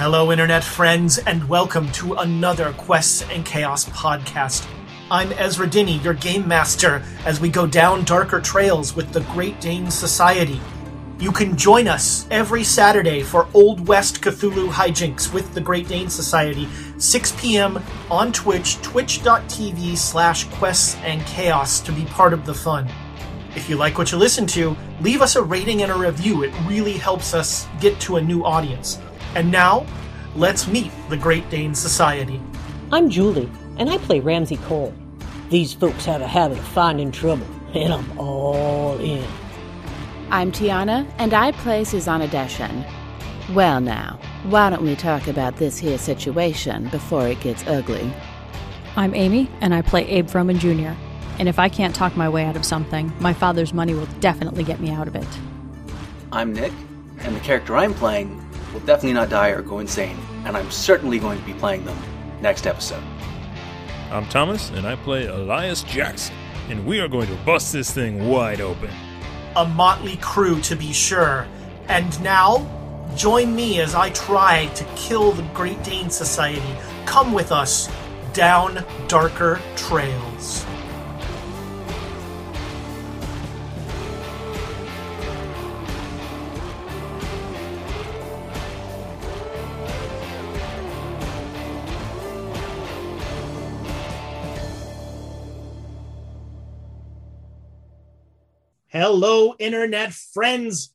Hello, Internet friends, and welcome to another Quests and Chaos podcast. I'm Ezra Dinney, your game master, as we go down darker trails with the Great Dane Society. You can join us every Saturday for Old West Cthulhu hijinks with the Great Dane Society, 6 p.m. on Twitch, twitch.tv slash quests and chaos to be part of the fun. If you like what you listen to, leave us a rating and a review. It really helps us get to a new audience. And now, let's meet the Great Dane Society. I'm Julie, and I play Ramsey Cole. These folks have a habit of finding trouble, and I'm all in. I'm Tiana, and I play Susanna Deshan. Well, now, why don't we talk about this here situation before it gets ugly? I'm Amy, and I play Abe Froman Jr. And if I can't talk my way out of something, my father's money will definitely get me out of it. I'm Nick, and the character I'm playing will definitely not die or go insane, and I'm certainly going to be playing them next episode. I'm Thomas, and I play Elias Jackson, and we are going to bust this thing wide open. A motley crew, to be sure. And now, join me as I try to kill the Great Dane Society. Come with us down darker trails. Hello, internet friends.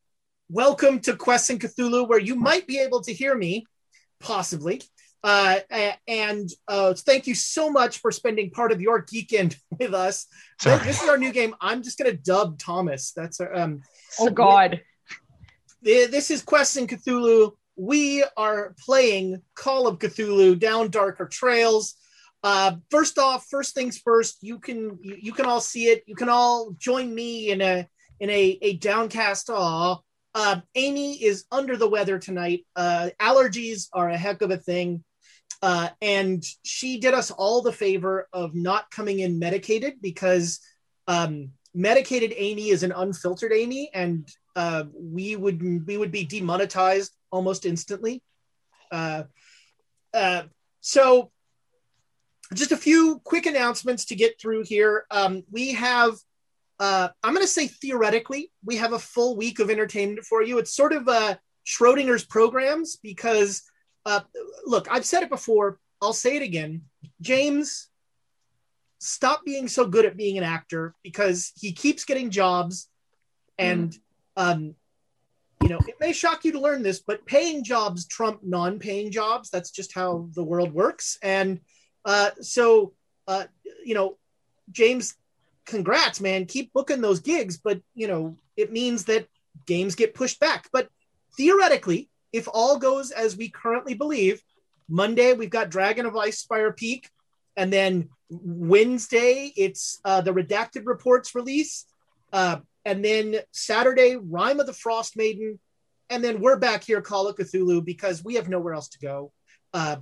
Welcome to Quest and Cthulhu, where you might be able to hear me, possibly. Uh, and uh, thank you so much for spending part of your geekend with us. Sorry. This is our new game. I'm just going to dub Thomas. That's our, um. Oh God. This is Quest and Cthulhu. We are playing Call of Cthulhu down darker trails. Uh, first off, first things first. You can you, you can all see it. You can all join me in a in a a downcast awe. Uh, Amy is under the weather tonight. Uh, allergies are a heck of a thing, uh, and she did us all the favor of not coming in medicated because um, medicated Amy is an unfiltered Amy, and uh, we would we would be demonetized almost instantly. Uh, uh, so just a few quick announcements to get through here. Um, we have, uh, I'm going to say theoretically, we have a full week of entertainment for you. It's sort of uh, Schrodinger's programs because, uh, look, I've said it before. I'll say it again. James, stop being so good at being an actor because he keeps getting jobs, and um, you know it may shock you to learn this, but paying jobs trump non-paying jobs. That's just how the world works, and uh, so, uh, you know, James, congrats, man. Keep booking those gigs, but you know, it means that games get pushed back. But theoretically, if all goes as we currently believe, Monday we've got Dragon of Icespire Peak, and then Wednesday it's uh, the Redacted Reports release, uh, and then Saturday Rime of the Frost Maiden, and then we're back here Call of Cthulhu because we have nowhere else to go. Uh,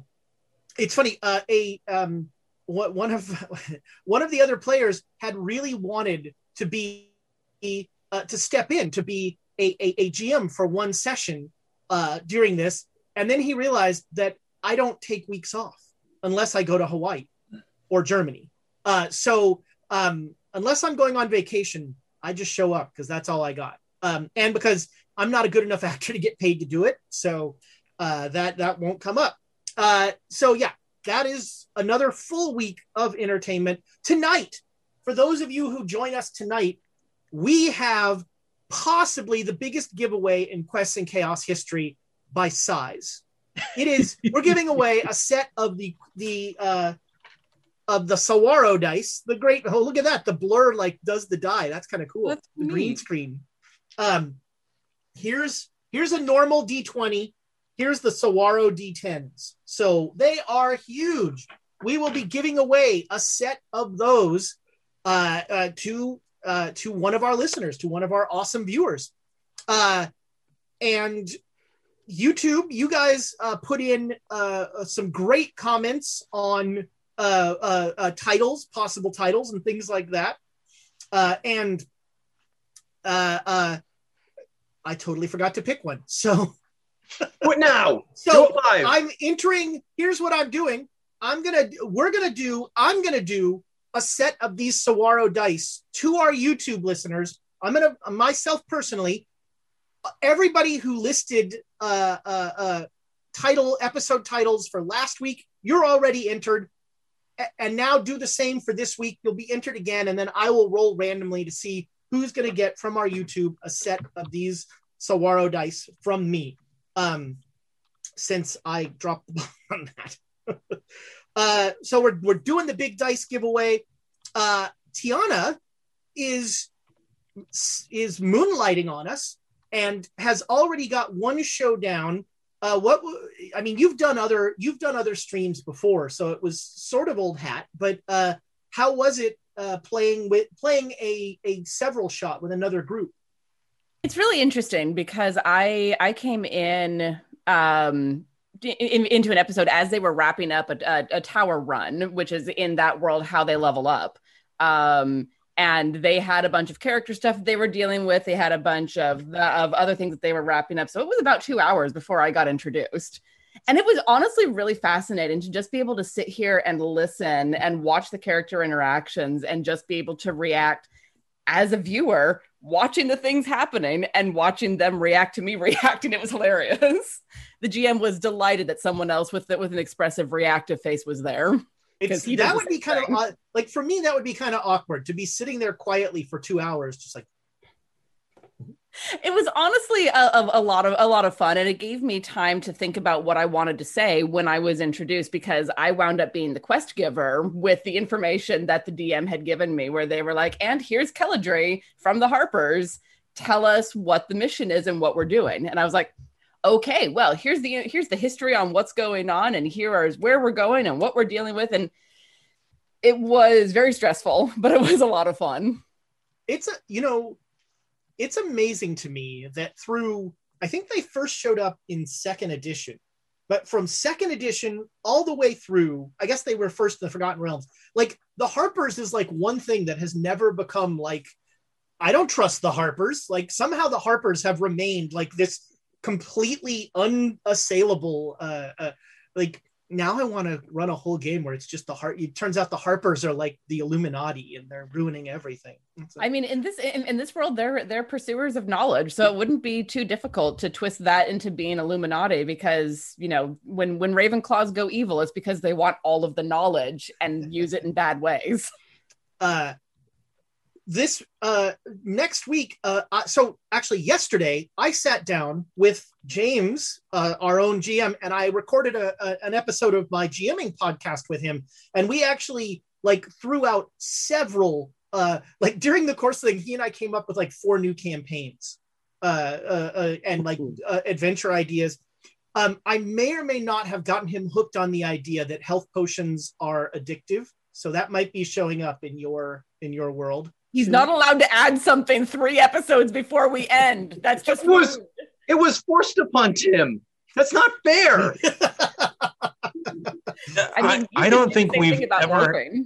it's funny uh, a um, one of one of the other players had really wanted to be uh, to step in to be a, a, a gm for one session uh, during this. And then he realized that i don't take weeks off unless i go to hawaii or germany. Uh, so um, unless i'm going on vacation i just show up because that's all i got. Um, and because i'm not a good enough actor to get paid to do it. So uh, that that won't come up uh, so yeah, that is another full week of entertainment tonight. For those of you who join us tonight, we have possibly the biggest giveaway in Quests and Chaos history by size. It is we're giving away a set of the the uh, of the Sawaro dice. The great oh look at that the blur like does the die. That's kind of cool. That's the green screen. Um, here's here's a normal D20 here's the Sawaro D10s. So they are huge. we will be giving away a set of those uh, uh, to uh, to one of our listeners, to one of our awesome viewers. Uh, and YouTube, you guys uh, put in uh, some great comments on uh, uh, uh, titles, possible titles, and things like that. Uh, and uh, uh, I totally forgot to pick one. So What now? so. I'm entering. Here's what I'm doing. I'm gonna. We're gonna do. I'm gonna do a set of these Sawaro dice to our YouTube listeners. I'm gonna myself personally. Everybody who listed uh, uh, uh, title episode titles for last week, you're already entered. A- And now do the same for this week. You'll be entered again, and then I will roll randomly to see who's going to get from our YouTube a set of these Sawaro dice from me. Um, since I dropped the ball on that. uh, so we're we're doing the big dice giveaway. Uh, Tiana is is moonlighting on us and has already got one show down. Uh, what I mean, you've done other you've done other streams before, so it was sort of old hat. But uh, how was it uh, playing with playing a a several shot with another group? It's really interesting because I I came in um in, into an episode as they were wrapping up a, a, a tower run, which is in that world how they level up. Um, and they had a bunch of character stuff they were dealing with. They had a bunch of the, of other things that they were wrapping up. So it was about two hours before I got introduced. And it was honestly really fascinating to just be able to sit here and listen and watch the character interactions and just be able to react as a viewer watching the things happening and watching them react to me reacting it was hilarious the gm was delighted that someone else with with an expressive reactive face was there It's, 'Cause he that would be same kind thing. of like for me that would be kind of awkward to be sitting there quietly for two hours just like it was honestly a, a, lot of a lot of fun and it gave me time to think about what i wanted to say when i was introduced because i wound up being the quest giver with the information that the dm had given me where they were like and here's kelladry from the harpers. Tell us what the mission is and what we're doing. And i was like okay well here's the here's the history on what's going on and here is where we're going and what we're dealing with. And it was very stressful but it was a lot of fun. It's a you know it's amazing to me that through i think they first showed up in second edition but from second edition all the way through i guess they were first in the forgotten realms. Like the harpers is like one thing that has never become like i don't trust the harpers. Like somehow the harpers have remained like this completely unassailable uh, uh like now I want to run a whole game where it's just the heart. It turns out the Harpers are like the Illuminati and they're ruining everything. Like- I mean, in this in, in this world, they're they're pursuers of knowledge, so it wouldn't be too difficult to twist that into being Illuminati because you know when when Ravenclaws go evil, it's because they want all of the knowledge and use it in bad ways. uh, this uh, next week, uh, uh, so actually yesterday, I sat down with James, uh, our own GM, and I recorded a, a, an episode of my GMing podcast with him, and we actually like threw out several. Uh, like during the course of the thing, he and I came up with like four new campaigns, uh, uh, uh, and like uh, adventure ideas. Um, I may or may not have gotten him hooked on the idea that health potions are addictive, so that might be showing up in your in your world. He's not allowed to add something three episodes before we end. That's just It was- rude. It was forced upon Tim. That's not fair. I mean, you I don't think we've ever LARPing.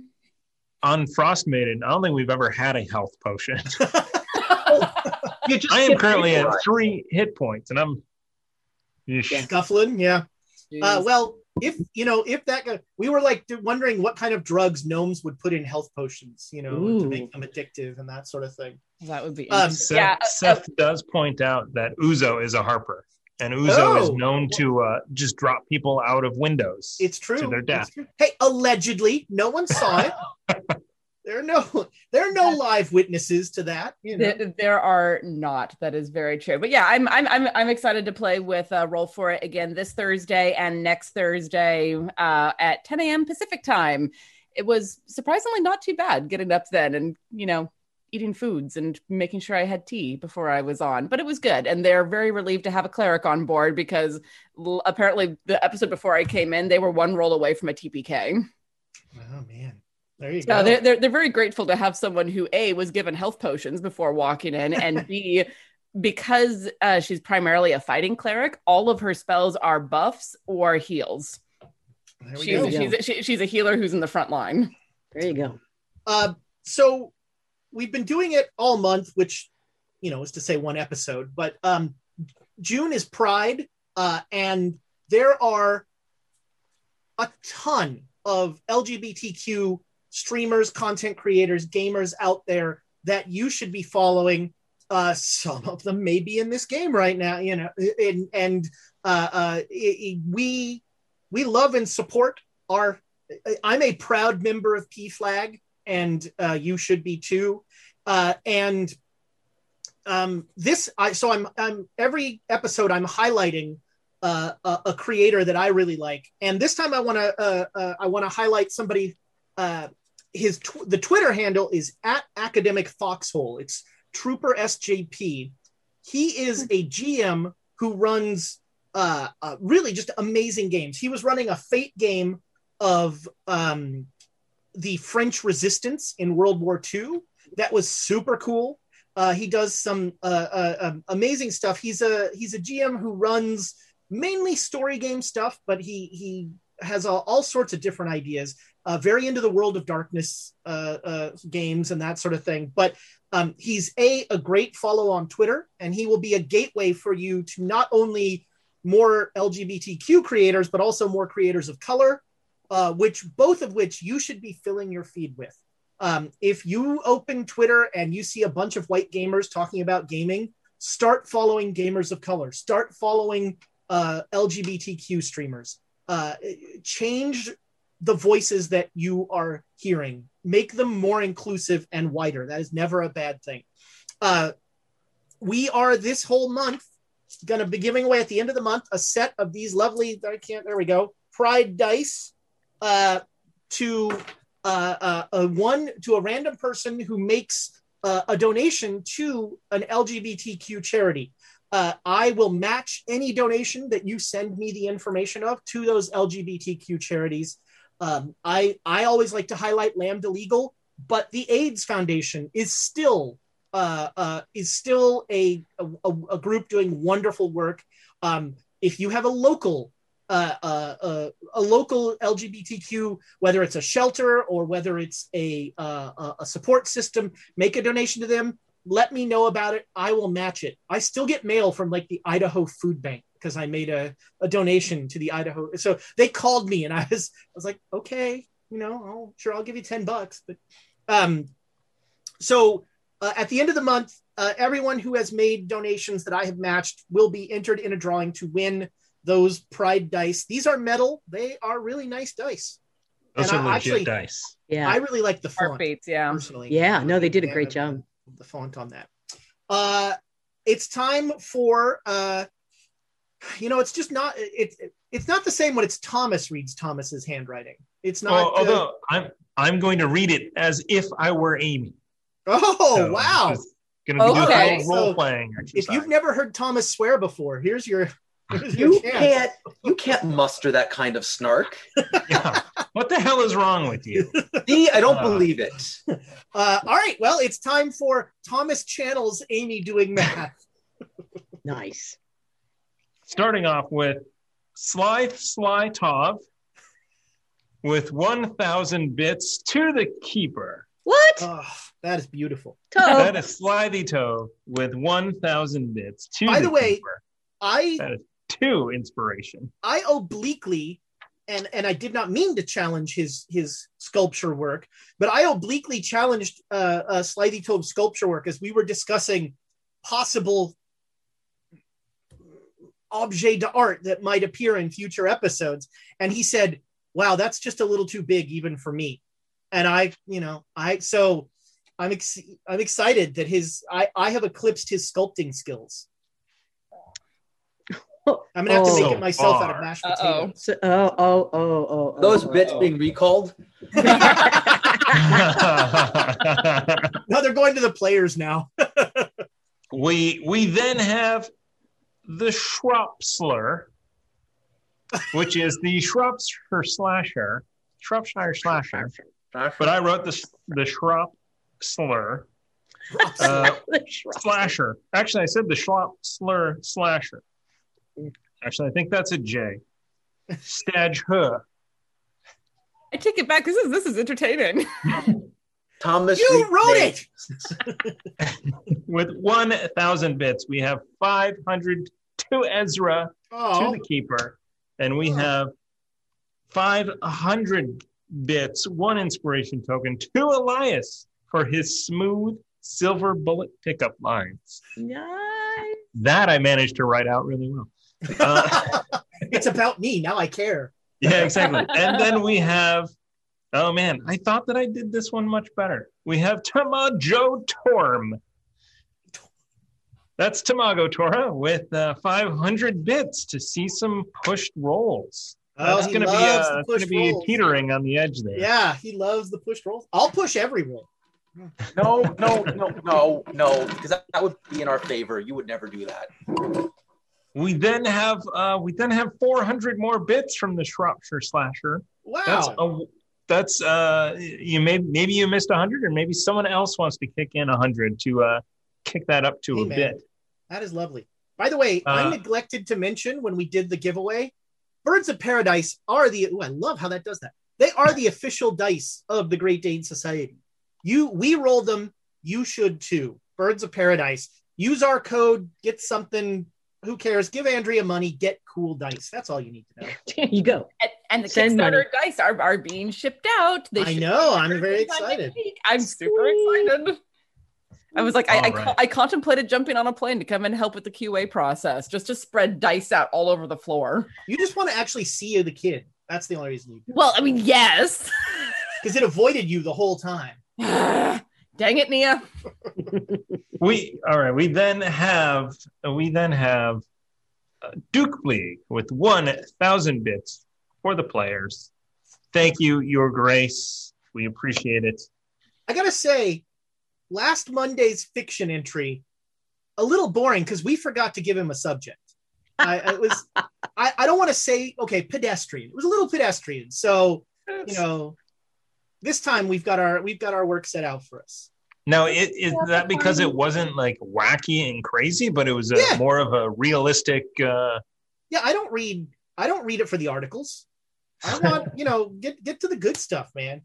on Frost Maiden. I don't think we've ever had a health potion. I am currently at three hit points, and I'm. Yeesh. Scuffling, yeah. Uh, well, if you know, if that guy, we were like wondering what kind of drugs gnomes would put in health potions, you know, to make them addictive and that sort of thing. That would be um. Seth, yeah. uh, Seth does point out that Uzo is a harper, and Uzo is Oh. known to uh, just drop people out of windows. It's true. To their death. true. Hey, allegedly, no one saw it. there are no there are no live witnesses to that. You know, There, there are not. That is very true. But yeah, I'm I'm I'm, I'm excited to play with uh, Roll for It again this Thursday and next Thursday uh, at 10 a.m. Pacific time. It was surprisingly not too bad getting up then and you know eating foods and making sure I had tea before I was on. But it was good, and they're very relieved to have a cleric on board because l- apparently the episode before I came in, they were one roll away from a TPK. Oh man. There you So go. they're, they're they're very grateful to have someone who a was given health potions before walking in, and b because uh, she's primarily a fighting cleric, all of her spells are buffs or heals. There we She's go. she's a, she, she's a healer who's in the front line. There you go. Uh, so we've been doing it all month, which you know is to say one episode. But um, June is Pride, uh, and there are a ton of LGBTQ streamers, content creators, gamers out there that you should be following. Uh, some of them may be in this game right now, you know, and and uh, uh, i- i- we we love and support our. I'm a proud member of PFLAG and uh, you should be too. Uh, and um, this, I so I'm I'm every episode I'm highlighting uh, a, a creator that I really like, and this time I want to uh, uh, I want to highlight somebody. Uh, his tw- the Twitter handle is at Academic Foxhole. It's Trooper SJP. He is a GM who runs uh, uh, really just amazing games. He was running a Fate game of um, the French resistance in World War II. That was super cool. Uh, he does some uh, uh, um, amazing stuff. He's a he's a GM who runs mainly story game stuff, but he he has all, all sorts of different ideas. Uh, very into the World of Darkness uh, uh, games and that sort of thing. But um, he's a a great follow on Twitter, and he will be a gateway for you to not only more LGBTQ creators, but also more creators of color uh, which both of which you should be filling your feed with. Um, if you open Twitter and you see a bunch of white gamers talking about gaming, start following gamers of color. Start following uh, LGBTQ streamers. Uh, change the voices that you are hearing. Make them more inclusive and wider. That is never a bad thing. Uh, we are this whole month going to be giving away at the end of the month a set of these lovely. I can't. There we go. Pride dice uh, to uh, uh, a one to a random person who makes uh, a donation to an LGBTQ charity. Uh, I will match any donation that you send me the information of to those LGBTQ charities. Um, I I always like to highlight Lambda Legal, but the AIDS Foundation is still uh, is still a, a a group doing wonderful work. Um, if you have a local uh, uh, uh, a local LGBTQ, whether it's a shelter or whether it's a, a support system, make a donation to them. Let me know about it. I will match it. I still get mail from like the Idaho Food Bank because I made a, a donation to the Idaho. So they called me and I was I was like, okay, you know, I'll, sure I'll give you ten bucks. But um, so uh, at the end of the month, uh, everyone who has made donations that I have matched will be entered in a drawing to win those pride dice. These are metal. They are really nice dice. Those And are I legit actually- dice. Yeah. I really like the Art font beats, yeah. personally. Yeah, no, they did a great job. The font on that. Uh, it's time for uh, you know, it's just not it's it's not the same when it's Thomas reads Thomas's handwriting. It's not. Well, uh, although I'm I'm going to read it as if I were Amy. oh So wow! Going to be Okay. doing a So, role playing exercise. If you've never heard Thomas swear before, here's your. Here's your You can't you can't muster that kind of snark. yeah. What the hell is wrong with you? See, I don't Uh. believe it. Uh, all right, well, it's time for Thomas Channel's Amy doing math. Nice. Starting off with Sly Sly Tov with 1,000 bits to the keeper. What? Oh, that is beautiful. Toe. That is Slithy Tove with 1,000 bits to By the the way, keeper. I That is two inspiration. I obliquely and and I did not mean to challenge his his sculpture work, but I obliquely challenged uh, uh Slithy Tove's sculpture work as we were discussing possible objet d'art that might appear in future episodes, and he said, "Wow, that's just a little too big even for me." And I, you know, I so I'm ex- I'm excited that his I I have eclipsed his sculpting skills. I'm gonna have to Oh. make it So myself out of mashed Uh-oh. potatoes. So, oh, oh, oh, oh, oh. Those oh, bits oh. being recalled. No, they're going to the players now. we we then have the Schropsler, which is the Shropshire slasher Shropshire Slasher, but I wrote the the Shrop Slur uh, Slasher. Actually, I said the Shrop Slur Slasher. Actually, I think that's a J. Stadge Huh. I take it back. This is this is entertaining. Thomas. You Reed wrote Day. it. With 1,000 bits, we have 500 to Ezra, to Oh, the Keeper, and we Oh. have 500 bits, one inspiration token to Elias for his smooth silver bullet pickup lines. Nice. That I managed to write out really well. Uh, it's about me now. I care. yeah, exactly. And then we have, oh man, I thought that I did this one much better. We have Tamajo Torm. That's Tamago Tora with uh, 500 bits to see some pushed rolls. Oh, That's going to be loves uh, that's going to be rolls. teetering on the edge there. Yeah, he loves the push rolls. I'll push every roll. No, no, no, no, no, because that, that would be in our favor. You would never do that. We then have uh, we then have 400 more bits from the Shropshire Slasher. Wow. That's a, that's uh you may maybe you missed 100 or maybe someone else wants to kick in 100 to uh kick that up to Hey, a man. bit. That is lovely. By the way, I Uh, neglected to mention when we did the giveaway, Birds of Paradise are the. Ooh, I love how that does that. They are the official dice of the Great Dane Society. You, we roll them. You should too. Birds of Paradise. Use our code. Get something. Who cares? Give Andrea money. Get cool dice. That's all you need to know. There you go. And, and the Send Kickstarter money. dice are, are being shipped out. They I know, I'm very excited. I'm super excited. I was like, I, I, right. I contemplated jumping on a plane to come and help with the QA process, just to spread dice out all over the floor. You just want to actually see the kid. That's the only reason you. Well, I mean, yes. Because it avoided you the whole time. Dang it, Nia. We all right. We then have we then have uh, Duke League with one thousand bits for the players. Thank you, Your Grace. We appreciate it. I gotta say, last Monday's fiction entry, a little boring because we forgot to give him a subject. I it was I, I don't want to say okay, pedestrian. It was a little pedestrian. So, you know, this time we've got our we've got our work set out for us. Now, it, is that because it wasn't like wacky and crazy, but it was a, Yeah. more of a realistic? Uh, Yeah, I don't read I don't read it for the articles. I want, you know, get get to the good stuff, man.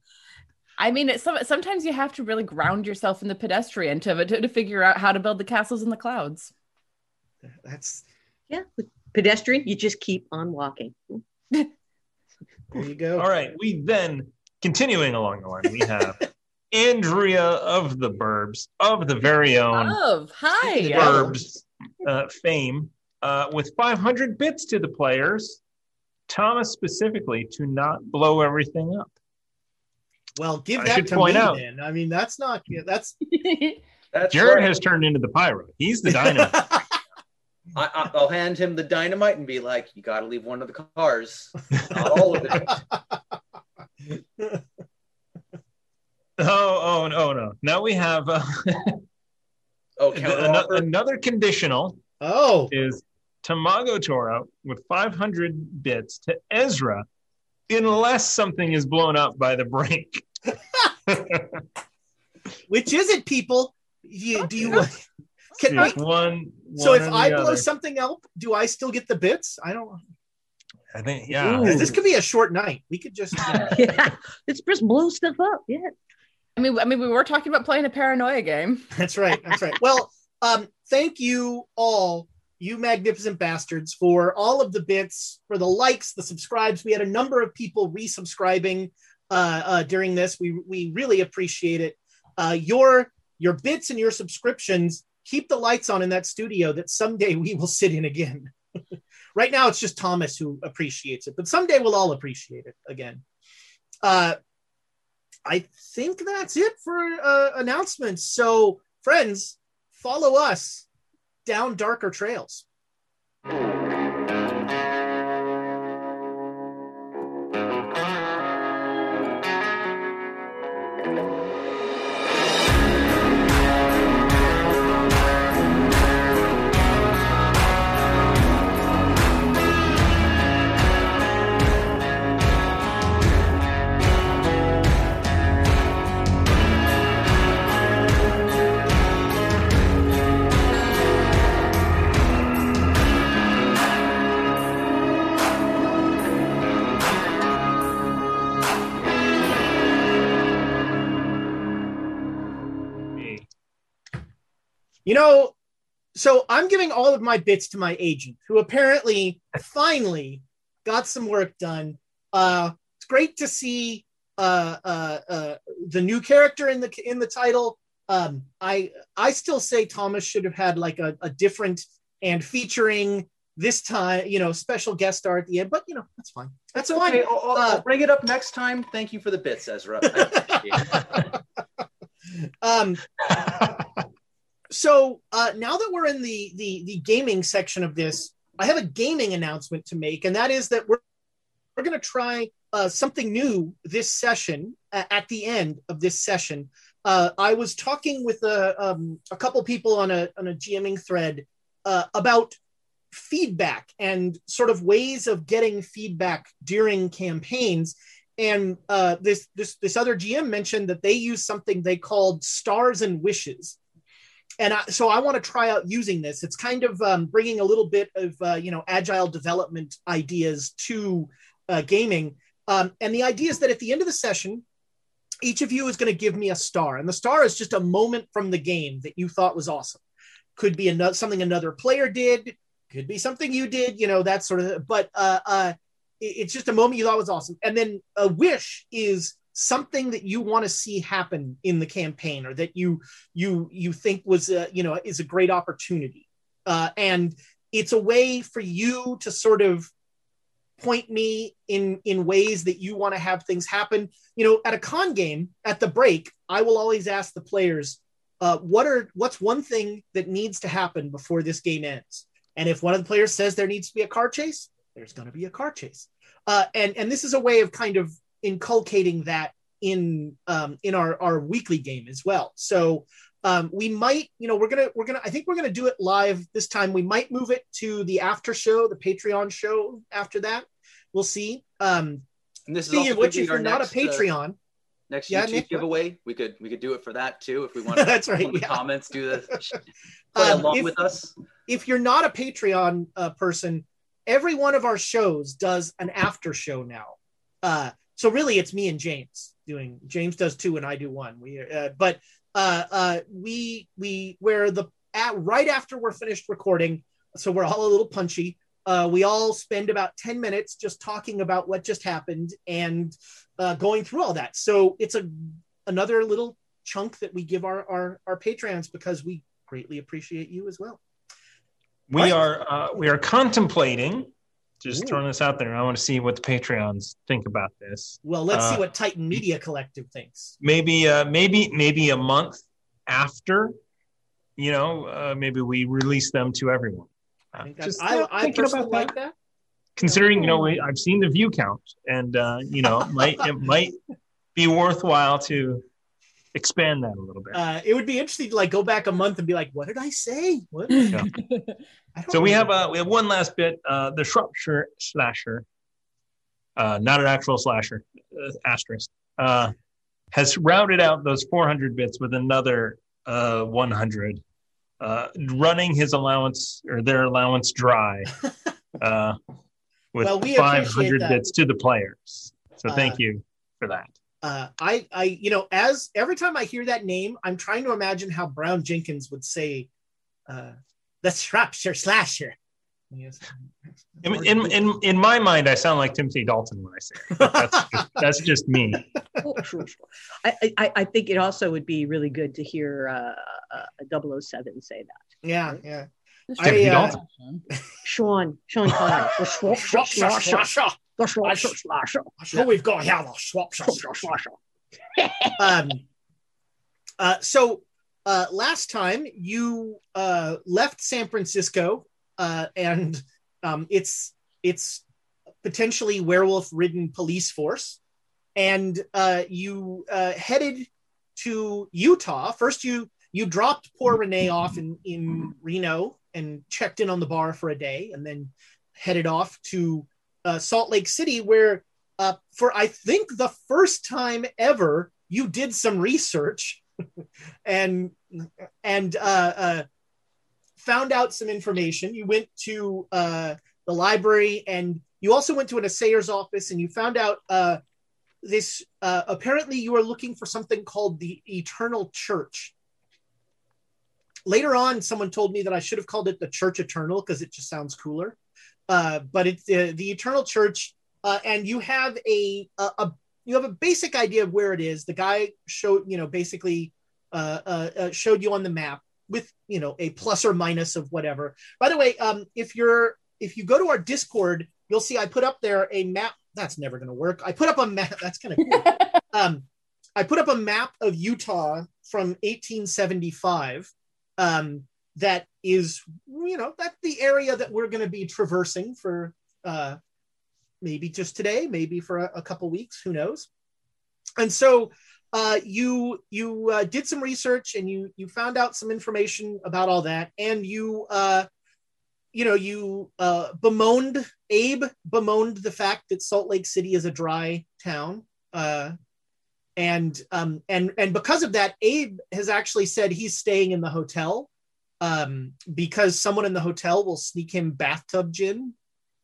I mean, it's some, sometimes you have to really ground yourself in the pedestrian to, to, to figure out how to build the castles in the clouds. That's Yeah. Pedestrian, you just keep on walking. there you go. all right. We then continuing along the line. We have Andrea of the Burbs of the very own Love, hi. Burbs uh, fame uh, with 500 bits to the players. Thomas specifically to not blow everything up. Well, give I that to point me out- then. I mean, that's not that's That's Jared right. has turned into the pyro. He's the dynamo. I, I, I'll hand him the dynamite and be like, "You got to leave one of the cars, not all of it." oh, oh, no, no. Now we have uh, Oh, an- another conditional oh is Tamago Toro with 500 bits to Ezra unless something is blown up by the brink. which is it, people? You, do you can I It's one, So if I blow other. something up, do I still get the bits? I don't. I think, yeah. Ooh. This could be a short night. We could just. yeah. Let's just blow stuff up. Yeah. I mean, I mean, we were talking about playing a paranoia game. that's right. That's right. Well, um, thank you all, you magnificent bastards, for all of the bits, for the likes, the subscribes. We had a number of people resubscribing uh, uh, during this. We we really appreciate it. Uh, your your bits and your subscriptions keep the lights on in that studio that someday we will sit in again. right now, it's just Thomas who appreciates it, but someday we'll all appreciate it again. Uh, I think that's it for uh, announcements. So, friends, follow us down darker trails. Know, so I'm giving all of my bits to my agent, who apparently finally got some work done. Uh, it's great to see uh, uh, uh, the new character in the in the title. Um, I I still say Thomas should have had like a, a different and featuring this time, you know, special guest star at the end. But you know, that's fine. That's It's fine. okay. I'll, I'll- Uh, I'll bring it up next time. Thank you for the bits, Ezra. I appreciate it. um, so uh, now that we're in the, the the gaming section of this, I have a gaming announcement to make, and that is that we're we're going to try uh, something new this session a- at the end of this session. Uh, I was talking with a, um, a couple people on a on a GMing thread uh, about feedback and sort of ways of getting feedback during campaigns. And uh, this this this other GM mentioned that they use something they called stars and wishes. And I, so I want to try out using this. It's kind of um, bringing a little bit of uh, you know agile development ideas to uh, gaming. Um, and the idea is that at the end of the session, each of you is going to give me a star, and the star is just a moment from the game that you thought was awesome. Could be another something another player did, could be something you did, you know that sort of. But uh, uh, it- it's just a moment you thought was awesome, and then a wish is something that you want to see happen in the campaign, or that you you you think was a, you know is a great opportunity, uh, and it's a way for you to sort of point me in in ways that you want to have things happen. You know at a con game at the break i will always ask the players uh, what are what's one thing that needs to happen before this game ends? And if one of the players says there needs to be a car chase there's going to be a car chase. Uh, and and this is a way of kind of inculcating that in um, in our our weekly game as well so um, we might you know we're gonna we're gonna i think we're gonna do it live this time we might move it to the after show the patreon show after that we'll see um And this is speaking also which if you're our not next, a uh, patreon Next Yeah, YouTube Nick, giveaway, we could we could do it for that too if we want to. That's right, yeah. comments, do the play Um, along if- with us. if you're not a Patreon uh, person, every one of our shows does an after show now. Uh, so really, it's me and James doing. James does two, and I do one. We, uh, but uh, uh, we we where the at, right after we're finished recording, so we're all a little punchy. Uh, we all spend about ten minutes just talking about what just happened and uh, going through all that. So it's a another little chunk that we give our our, our patrons because we greatly appreciate you as well. We Right. are uh, we are contemplating. Just Ooh. throwing this out there. I want to see what the Patreons think about this. Well, let's see Uh, what Titan Media Collective thinks. Maybe uh, maybe maybe a month after, you know, uh, maybe we release them to everyone. Uh, I think just I, I thinking about that. like that. Considering you know we, I've seen the view count, and uh, you know it might it might be worthwhile to expand that a little bit. Uh, it would be interesting to like go back a month and be like, "What did I say?" What? Yeah. So we have uh, we have one last bit. Uh, the Shropshire slasher, uh, not an actual slasher, uh, asterisk, uh, has routed out those 400 bits with another uh, 100, uh, running his allowance or their allowance dry uh, with Well, we 500 bits to the players. So Uh, thank you for that. Uh, I, I, you know, as every time I hear that name, I'm trying to imagine how Brown Jenkins would say, uh, "The Shropshire Slasher." Yes. In, in, in, in my mind, I sound like Timothy Dalton when I say it. But that's, just, that's just me. Sure, sure. I, I, I think it also would be really good to hear uh, uh, a 007 say that. yeah, yeah. Timothy I, uh, Dalton. Sean, Sean Connery, the Shropshire Shropshire Slasher, Slasher. the Shropshire Slasher, So we've got here the Shropshire Shropshire Slasher. Slasher. um, uh, so uh, last time you uh, left San Francisco uh, and um, it's it's potentially werewolf ridden police force, and uh, you uh, headed to Utah. First, you you dropped poor Renee off in in Reno and checked in on the bar for a day, and then headed off to uh, Salt Lake City, where for I think the first time ever you did some research and and uh, uh, found out some information. You went to uh, the library and you also went to an assayer's office and you found out uh, this. Uh, apparently, you are looking for something called the Eternal Church. later on, someone told me that I should have called it the Church Eternal because it just sounds cooler. Uh, but it's uh, the Eternal Church, uh, and you have a, a, a you have a basic idea of where it is. The guy showed you know basically uh, uh, uh, showed you on the map with you know a plus or minus of whatever. By the way, um, if you're if you go to our Discord, you'll see I put up there a map. That's never going to work. I put up a map. That's kind of cool. um, I put up a map of Utah from 1875. Um, that is, you know, that's the area that we're going to be traversing for uh, maybe just today, maybe for a, a couple weeks, who knows. And so uh, you you uh, did some research and you you found out some information about all that, and you uh, you know you uh, bemoaned Abe bemoaned the fact that Salt Lake City is a dry town. Uh, and um, and and because of that, Abe has actually said he's staying in the hotel um, because someone in the hotel will sneak him bathtub gin,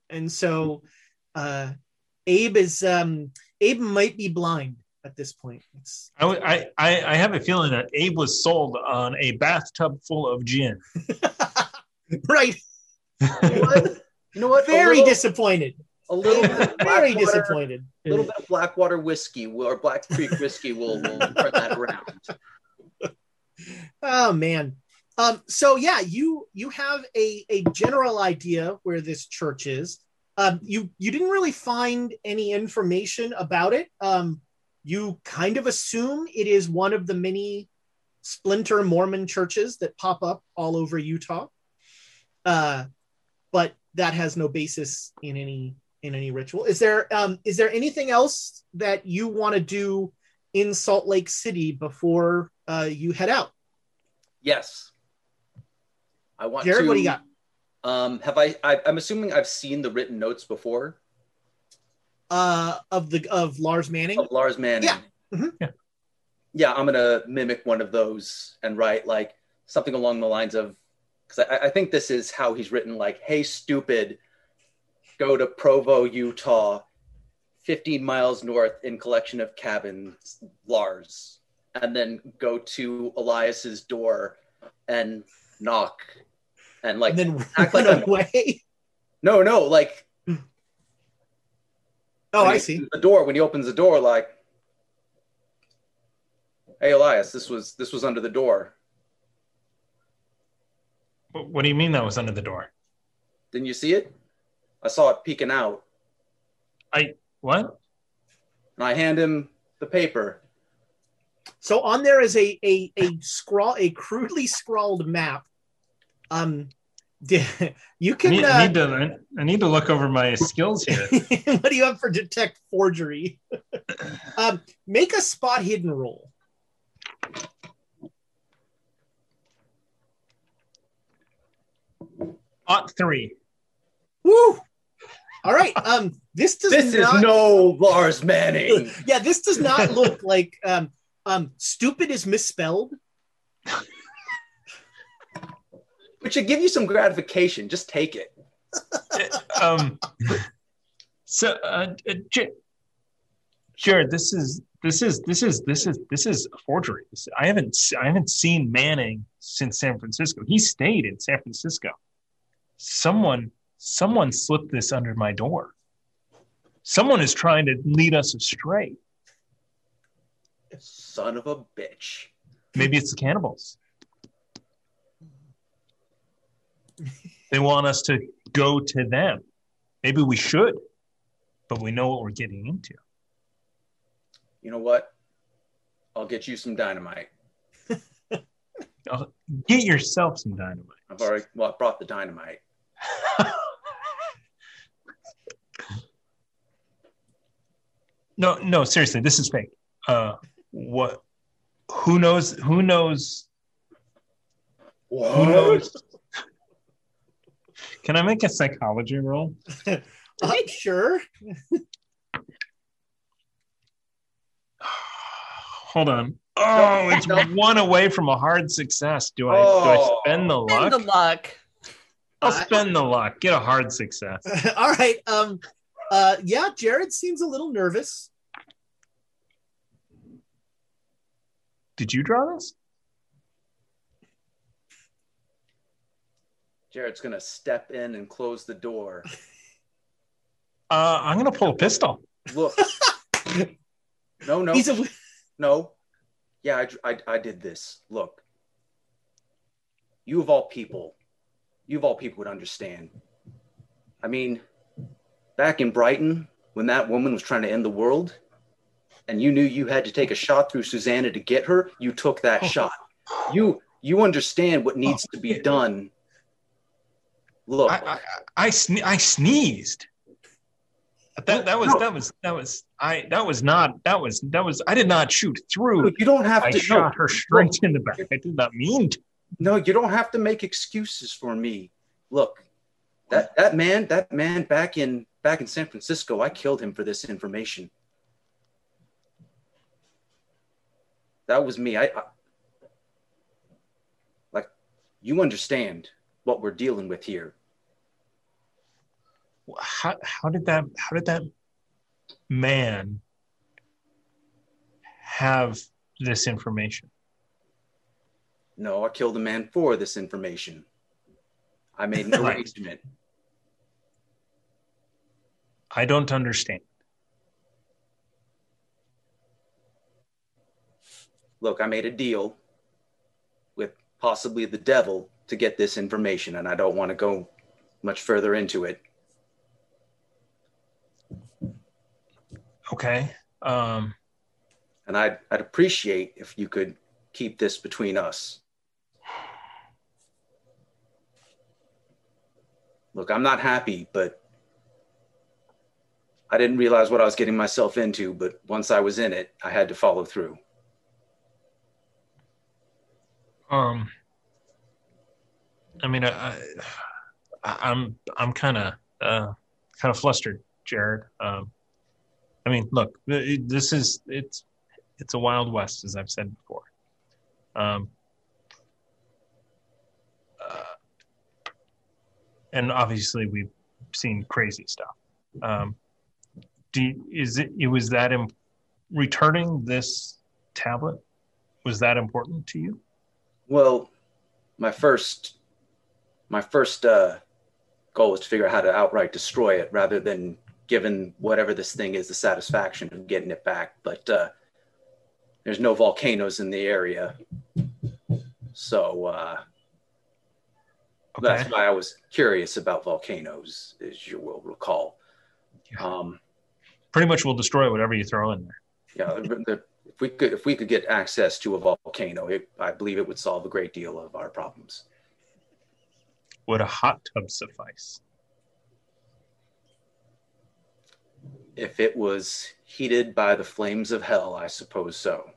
and so uh, Abe is um, Abe might be blind at this point. It's, I, I, I have a feeling that Abe was sold on a bathtub full of gin. right. You know what? You know what? A Very little- disappointed. A little bit Very Blackwater- disappointed. A little bit of Blackwater whiskey will- or Black Creek whiskey will, will turn that around. Oh man. Um, so yeah, you you have a, a general idea where this church is. Um, you you didn't really find any information about it. Um, you kind of assume it is one of the many splinter Mormon churches that pop up all over Utah. Uh, but that has no basis in any in any ritual. Is there um, is there anything else that you want to do in Salt Lake City before uh, you head out? Yes. I want Jared, to. what do you got? Um, have I, I? I'm assuming I've seen the written notes before Uh, of the of Lars Manning. of Lars Manning. Yeah. Mhm. Yeah. Yeah, I'm gonna mimic one of those and write like something along the lines of, because I, I think this is how he's written. Like, hey, stupid, go to Provo, Utah, 15 miles north in collection of cabins, Lars, and then go to Elias's door and knock, and like and then act run like I'm- away. no, no, like Oh, I see. The door when he opens the door, like, hey Elias, this was this was under the door. What, what do you mean that was under the door? Didn't you see it? I saw it peeking out, I what? and I hand him the paper. So on there is a a a scrawl a crudely scrawled map. Um, you I can. need, uh, I need to I need to look over my skills here. what do you have for detect forgery? um, make a spot hidden roll. Ot three. Woo! All right. Um, this does This not. is no Lars Manning. yeah, this does not look like um um stupid is misspelled. Which should give you some gratification. Just take it. Um. So, uh, uh, J- Jared, this is this is this is this is this is a forgery. This, I haven't I haven't seen Manning since San Francisco. He stayed in San Francisco. Someone someone slipped this under my door. Someone is trying to lead us astray. Son of a bitch. Maybe it's the cannibals. They want us to go to them. Maybe we should, but we know what we're getting into. You know what? I'll get you some dynamite. Uh, Get yourself some dynamite. I've already well, I brought the dynamite. No, no, seriously, this is fake. Uh, what? Who knows? Who knows? Who knows? Can I make a psychology roll? Uh, sure. Hold on. Oh, it's one away from a hard success. Do I do I Oh. spend the luck? And the luck. I'll spend the luck. Get a hard success. All right. Um. Uh. Yeah. Jared seems a little nervous. Did you draw this? Jared's gonna step in and close the door. Uh, I'm gonna pull a pistol. Look. no, no, He's a no. Yeah, I, I, I did this. Look. You of all people, you of all people would understand. I mean, back in Brighton, when that woman was trying to end the world, and you knew you had to take a shot through Susanna to get her, you took that shot. You you understand what needs to be done. Look, I I, I, sne- I sneezed. That that was No. that was that was I that was not that was that was I did not shoot through. you don't have I to. shot no, her straight in the back. I did not mean to. No, you don't have to make excuses for me. Look, that that man, that man back in back in San Francisco, I killed him for this information. That was me. I, I like you understand what we're dealing with here. How how did that how did that man have this information? No, I killed a man for this information. I made an Right. arrangement. I don't understand. Look, I made a deal with possibly the devil to get this information, and I don't want to go much further into it. Okay. Um And I'd, I'd appreciate if you could keep this between us. Look, I'm not happy, but I didn't realize what I was getting myself into. But once I was in it, I had to follow through. um I mean I, I I'm I'm kind of uh kind of flustered, Jared. Um I mean, look, this is it's it's a wild west as I've said before. Um uh, and obviously we've seen crazy stuff. Um, do you, is it, it was that Im- returning this tablet was that important to you? Well, my first my first uh, goal was to figure out how to outright destroy it rather than giving whatever this thing is the satisfaction of getting it back. But uh, there's no volcanoes in the area, so uh, that's why I was curious about volcanoes, as you will recall. Um, Pretty much will destroy whatever you throw in there. yeah, the- the- if we could if we could get access to a volcano, it, I believe it would solve a great deal of our problems. Would a hot tub suffice? If it was heated by the flames of hell, I suppose so.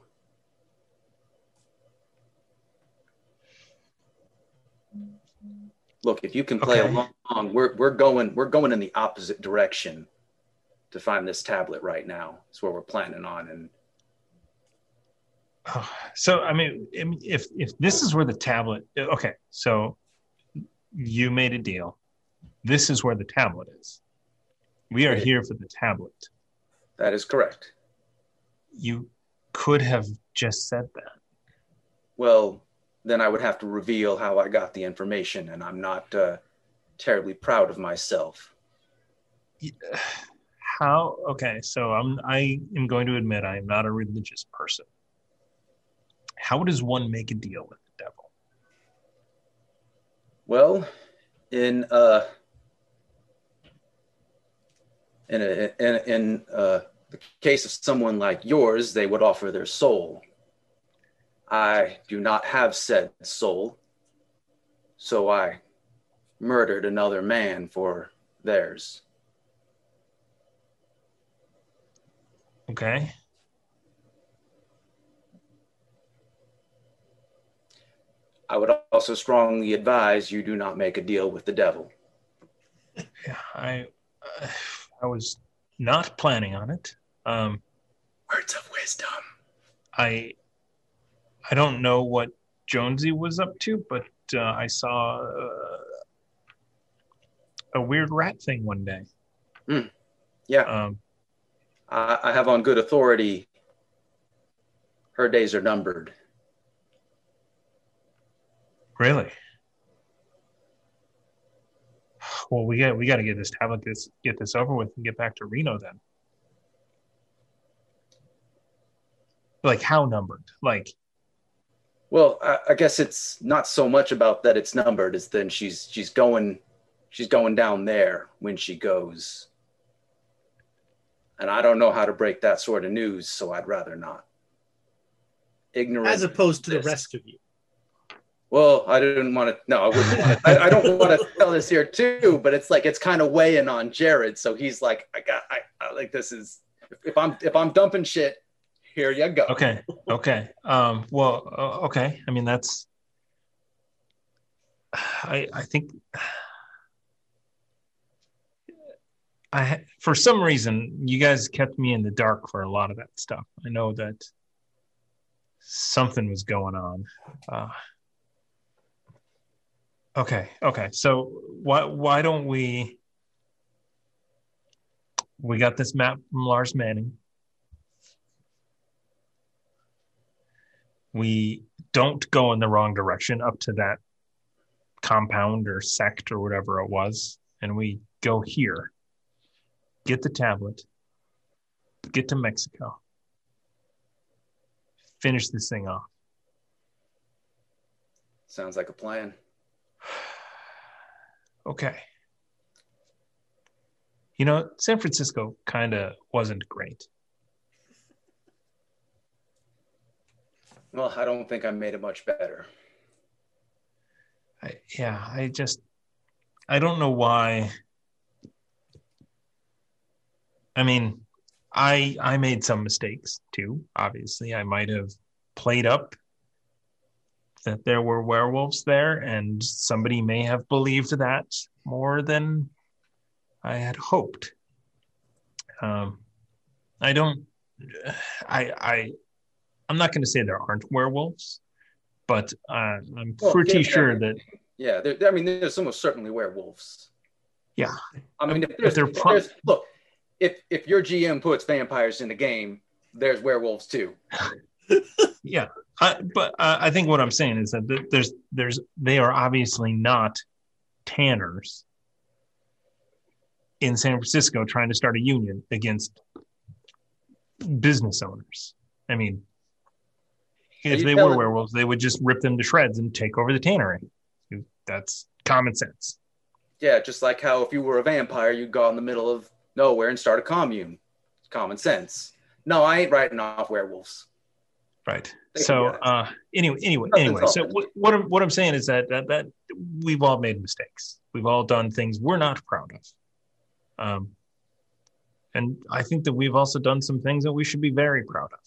Look, if you can play Okay. along, we're we're going we're going in the opposite direction to find this tablet right now. That's where we're planning on, and so I mean, I mean, if if this is where the tablet, okay, so you made a deal. This is where the tablet is. We are here for the tablet. that is correct. You could have just said that. Well, then I would have to reveal how I got the information, and I'm not uh, terribly proud of myself. How? Okay, so I'm I am going to admit I am not a religious person. How does one make a deal with the devil? Well, in uh, in a, in in uh, the case of someone like yours, they would offer their soul. I do not have said soul, so I murdered another man for theirs. Okay. I would also strongly advise you do not make a deal with the devil. Yeah, I uh, I was not planning on it. Um, Words of wisdom. I I don't know what Jonesy was up to, but uh, I saw uh, a weird rat thing one day. Yeah, Um, I, I have on good authority. Her days are numbered. really? Well, we got we got to get this tablet this get this over with and get back to Reno then. Like how numbered? Like Well, I, I guess it's not so much about that it's numbered as then she's she's going she's going down there when she goes. And I don't know how to break that sort of news, so I'd rather not. Ignorant As opposed to the rest of you. Well, I didn't want to. No, I wouldn't. I, I don't want to tell this here too, but it's like it's kind of weighing on Jared. So he's like, I got, I, I like this is. If I'm if I'm dumping shit, here you go. okay, okay. Um, well, uh, okay. I mean that's. I I think. I for some reason you guys kept me in the dark for a lot of that stuff. I know that something was going on. Uh, okay, okay. So why why don't we? We got this map from Lars Manning. We don't go in the wrong direction up to that compound or sect or whatever it was, and we go here. Get the tablet. Get to Mexico. Finish this thing off. Sounds like a plan. Okay. You know, San Francisco kind of wasn't great. Well, I don't think I made it much better. I, yeah, I just, I don't know why. I mean, I I made some mistakes too. Obviously, I might have played up that there were werewolves there, and somebody may have believed that more than I had hoped. Um, I don't. I I I'm not going to say there aren't werewolves, but uh, I'm Well, pretty yeah, sure that Yeah, there, I mean, there's almost certainly werewolves. yeah. I mean, if there's, they're if there's look, if if your GM puts vampires in the game, there's werewolves too. Yeah, I, but uh, I think what I'm saying is that there's there's they are obviously not tanners in San Francisco trying to start a union against business owners. I mean, if they were werewolves, they would just rip them to shreds and take over the tannery. That's common sense. Yeah, just like how if you were a vampire, you'd go out in the middle of nowhere and start a commune. Common sense. No, I ain't writing off werewolves. Right. They So can get it. uh, anyway, anyway, Nothing's anyway. So off. what, what I'm what I'm saying is that, that that we've all made mistakes. We've all done things we're not proud of. Um, and I think that we've also done some things that we should be very proud of.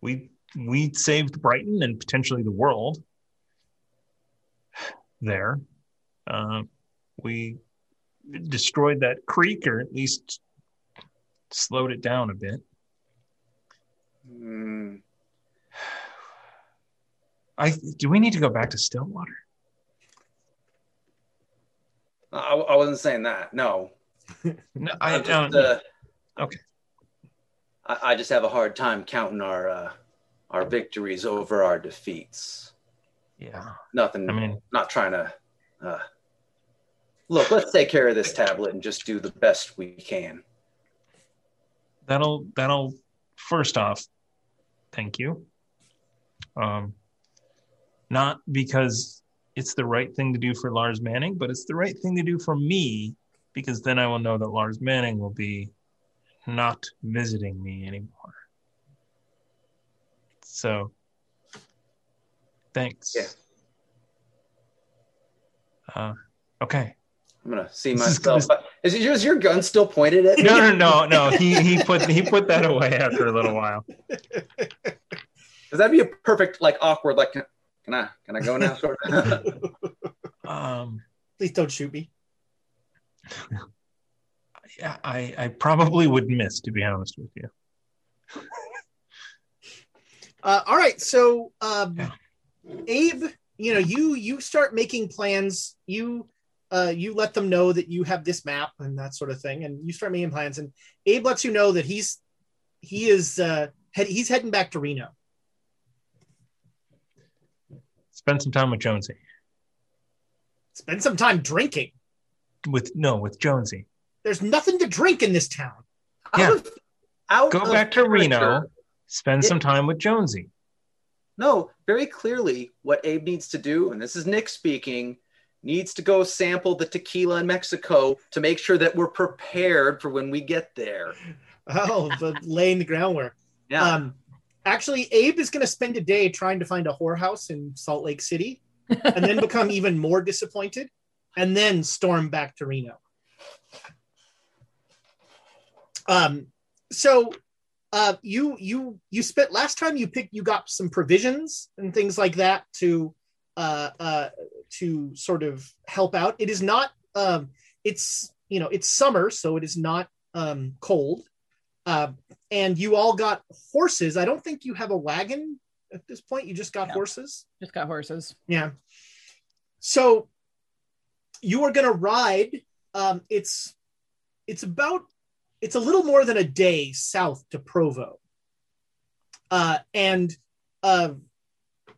We we saved Brighton and potentially the world. There, um, we destroyed that creek, or at least slowed it down a bit. Hmm. I do we need to go back to Stillwater? I, I wasn't saying that. No, No, I, I'm don't. just, uh, okay. I, I just have a hard time counting our uh, our victories over our defeats. yeah. Nothing. I mean, not trying to. Uh, look, let's take care of this tablet and just do the best we can. that'll that'll first off, thank you. Um, not because it's the right thing to do for Lars Manning, but it's the right thing to do for me because then I will know that Lars Manning will be not visiting me anymore. So, thanks. Yeah. Uh, okay. I'm gonna see is- myself. Is, is, yours- your gun still pointed at me? No, no, no, no. He he put he put that away after a little while. Because that'd be a perfect, like, awkward, like, can, can I, can I go now? Sort of. Um, Please don't shoot me. yeah, I I probably would miss to be honest with you. Uh, all right, so um, Yeah. Abe, you know, you you start making plans. You uh, you let them know that you have this map and that sort of thing, and you start making plans. And Abe lets you know that he's he is uh, head, he's heading back to Reno. Spend some time with Jonesy. Spend some time drinking. with no with Jonesy. There's nothing to drink in this town. Yeah. Out of, out Go of back to Reno. Spend It- some time with Jonesy. No, very clearly, what Abe needs to do, and this is Nick speaking, needs to go sample the tequila in Mexico to make sure that we're prepared for when we get there. Oh, but laying the groundwork. Yeah. Um, actually, Abe is going to spend a day trying to find a whorehouse in Salt Lake City, and then become even more disappointed, and then storm back to Reno. Um, so uh, you you you spent last time you picked you got some provisions and things like that to uh, uh, to sort of help out. It is not um, it's you know it's summer, so it is not um, cold. Uh, and you all got horses. I don't think you have a wagon at this point. You just got No. horses. Just got horses. Yeah. So you are going to ride. Um, it's it's about it's a little more than a day south to Provo, uh, and uh,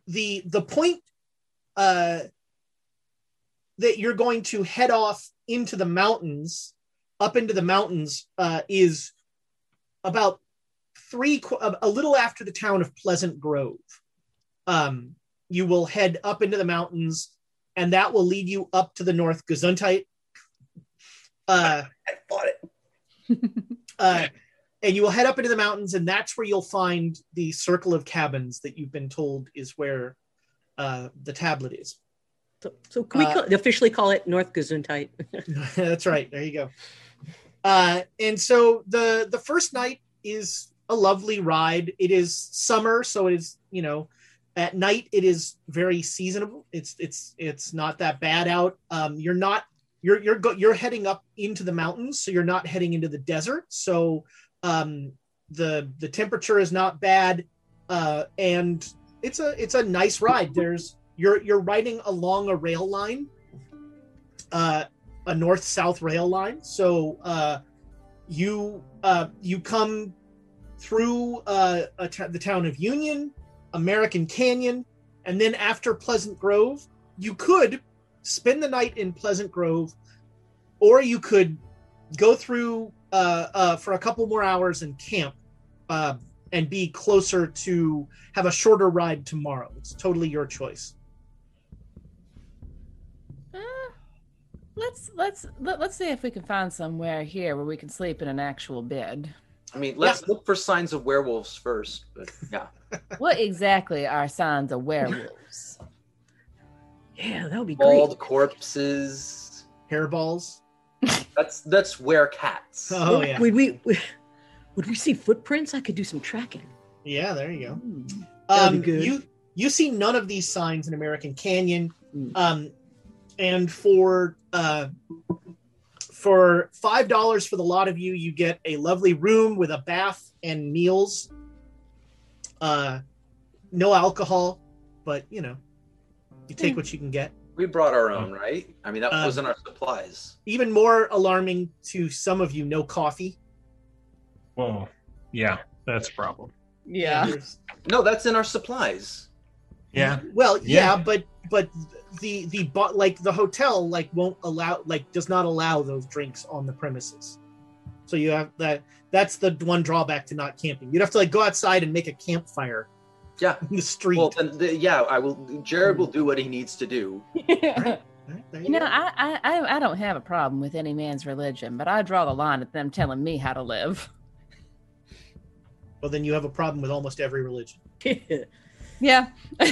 the the point uh, that you're going to head off into the mountains, up into the mountains, uh, is about three a a little after the town of Pleasant Grove. Um, you will head up into the mountains, and that will lead you up to the North Gesundheit. Uh, I thought it. uh, and you will head up into the mountains, and that's where you'll find the circle of cabins that you've been told is where uh, the tablet is. So, so can we Uh, call, officially call it North Gesundheit? That's right. There you go. Uh, and so the the first night is a lovely ride. It is summer, so it is you know at night it is very seasonable. It's it's it's not that bad out. Um, you're not you're you're go, you're heading up into the mountains, so you're not heading into the desert. So um, the the temperature is not bad, uh, and it's a it's a nice ride. There's you're you're riding along a rail line. Uh, a north south rail line. So uh, you uh, you come through uh, the town of Union, American Canyon, and then after Pleasant Grove, you could spend the night in Pleasant Grove, or you could go through uh, uh, for a couple more hours and camp. Uh, and be closer to have a shorter ride tomorrow. It's totally your choice. Uh, let's let's let, let's see if we can find somewhere here where we can sleep in an actual bed. I mean, let's look for signs of werewolves first. But yeah, What exactly are signs of werewolves? Yeah, that would be bald great. corpses. Hairballs. That's that's were cats. Oh yeah, Would we would we see footprints? I could do some tracking. yeah. There you go. That'd Um, good. You you see none of these signs in American Canyon, Mm. um, and for uh, for five dollars for the lot of you, you get a lovely room with a bath and meals. Uh, no alcohol, but you know, you take what you can get. We brought our own, right? I mean, that Um, was in our supplies. Even more alarming to some of you, no coffee. Well, yeah, that's a problem. Yeah. No, that's in our supplies. Yeah. Well, yeah, Yeah. but but the the but like the hotel like won't allow like does not allow those drinks on the premises. So you have that. That's the one drawback to not camping. You'd have to like go outside and make a campfire Yeah. in the street. Well, then, the, yeah, I will. Jared will do what he needs to do. Right, there You know. I, I I I don't have a problem with any man's religion, but I draw the line at them telling me how to live. well, then you have a problem with almost every religion. Yeah.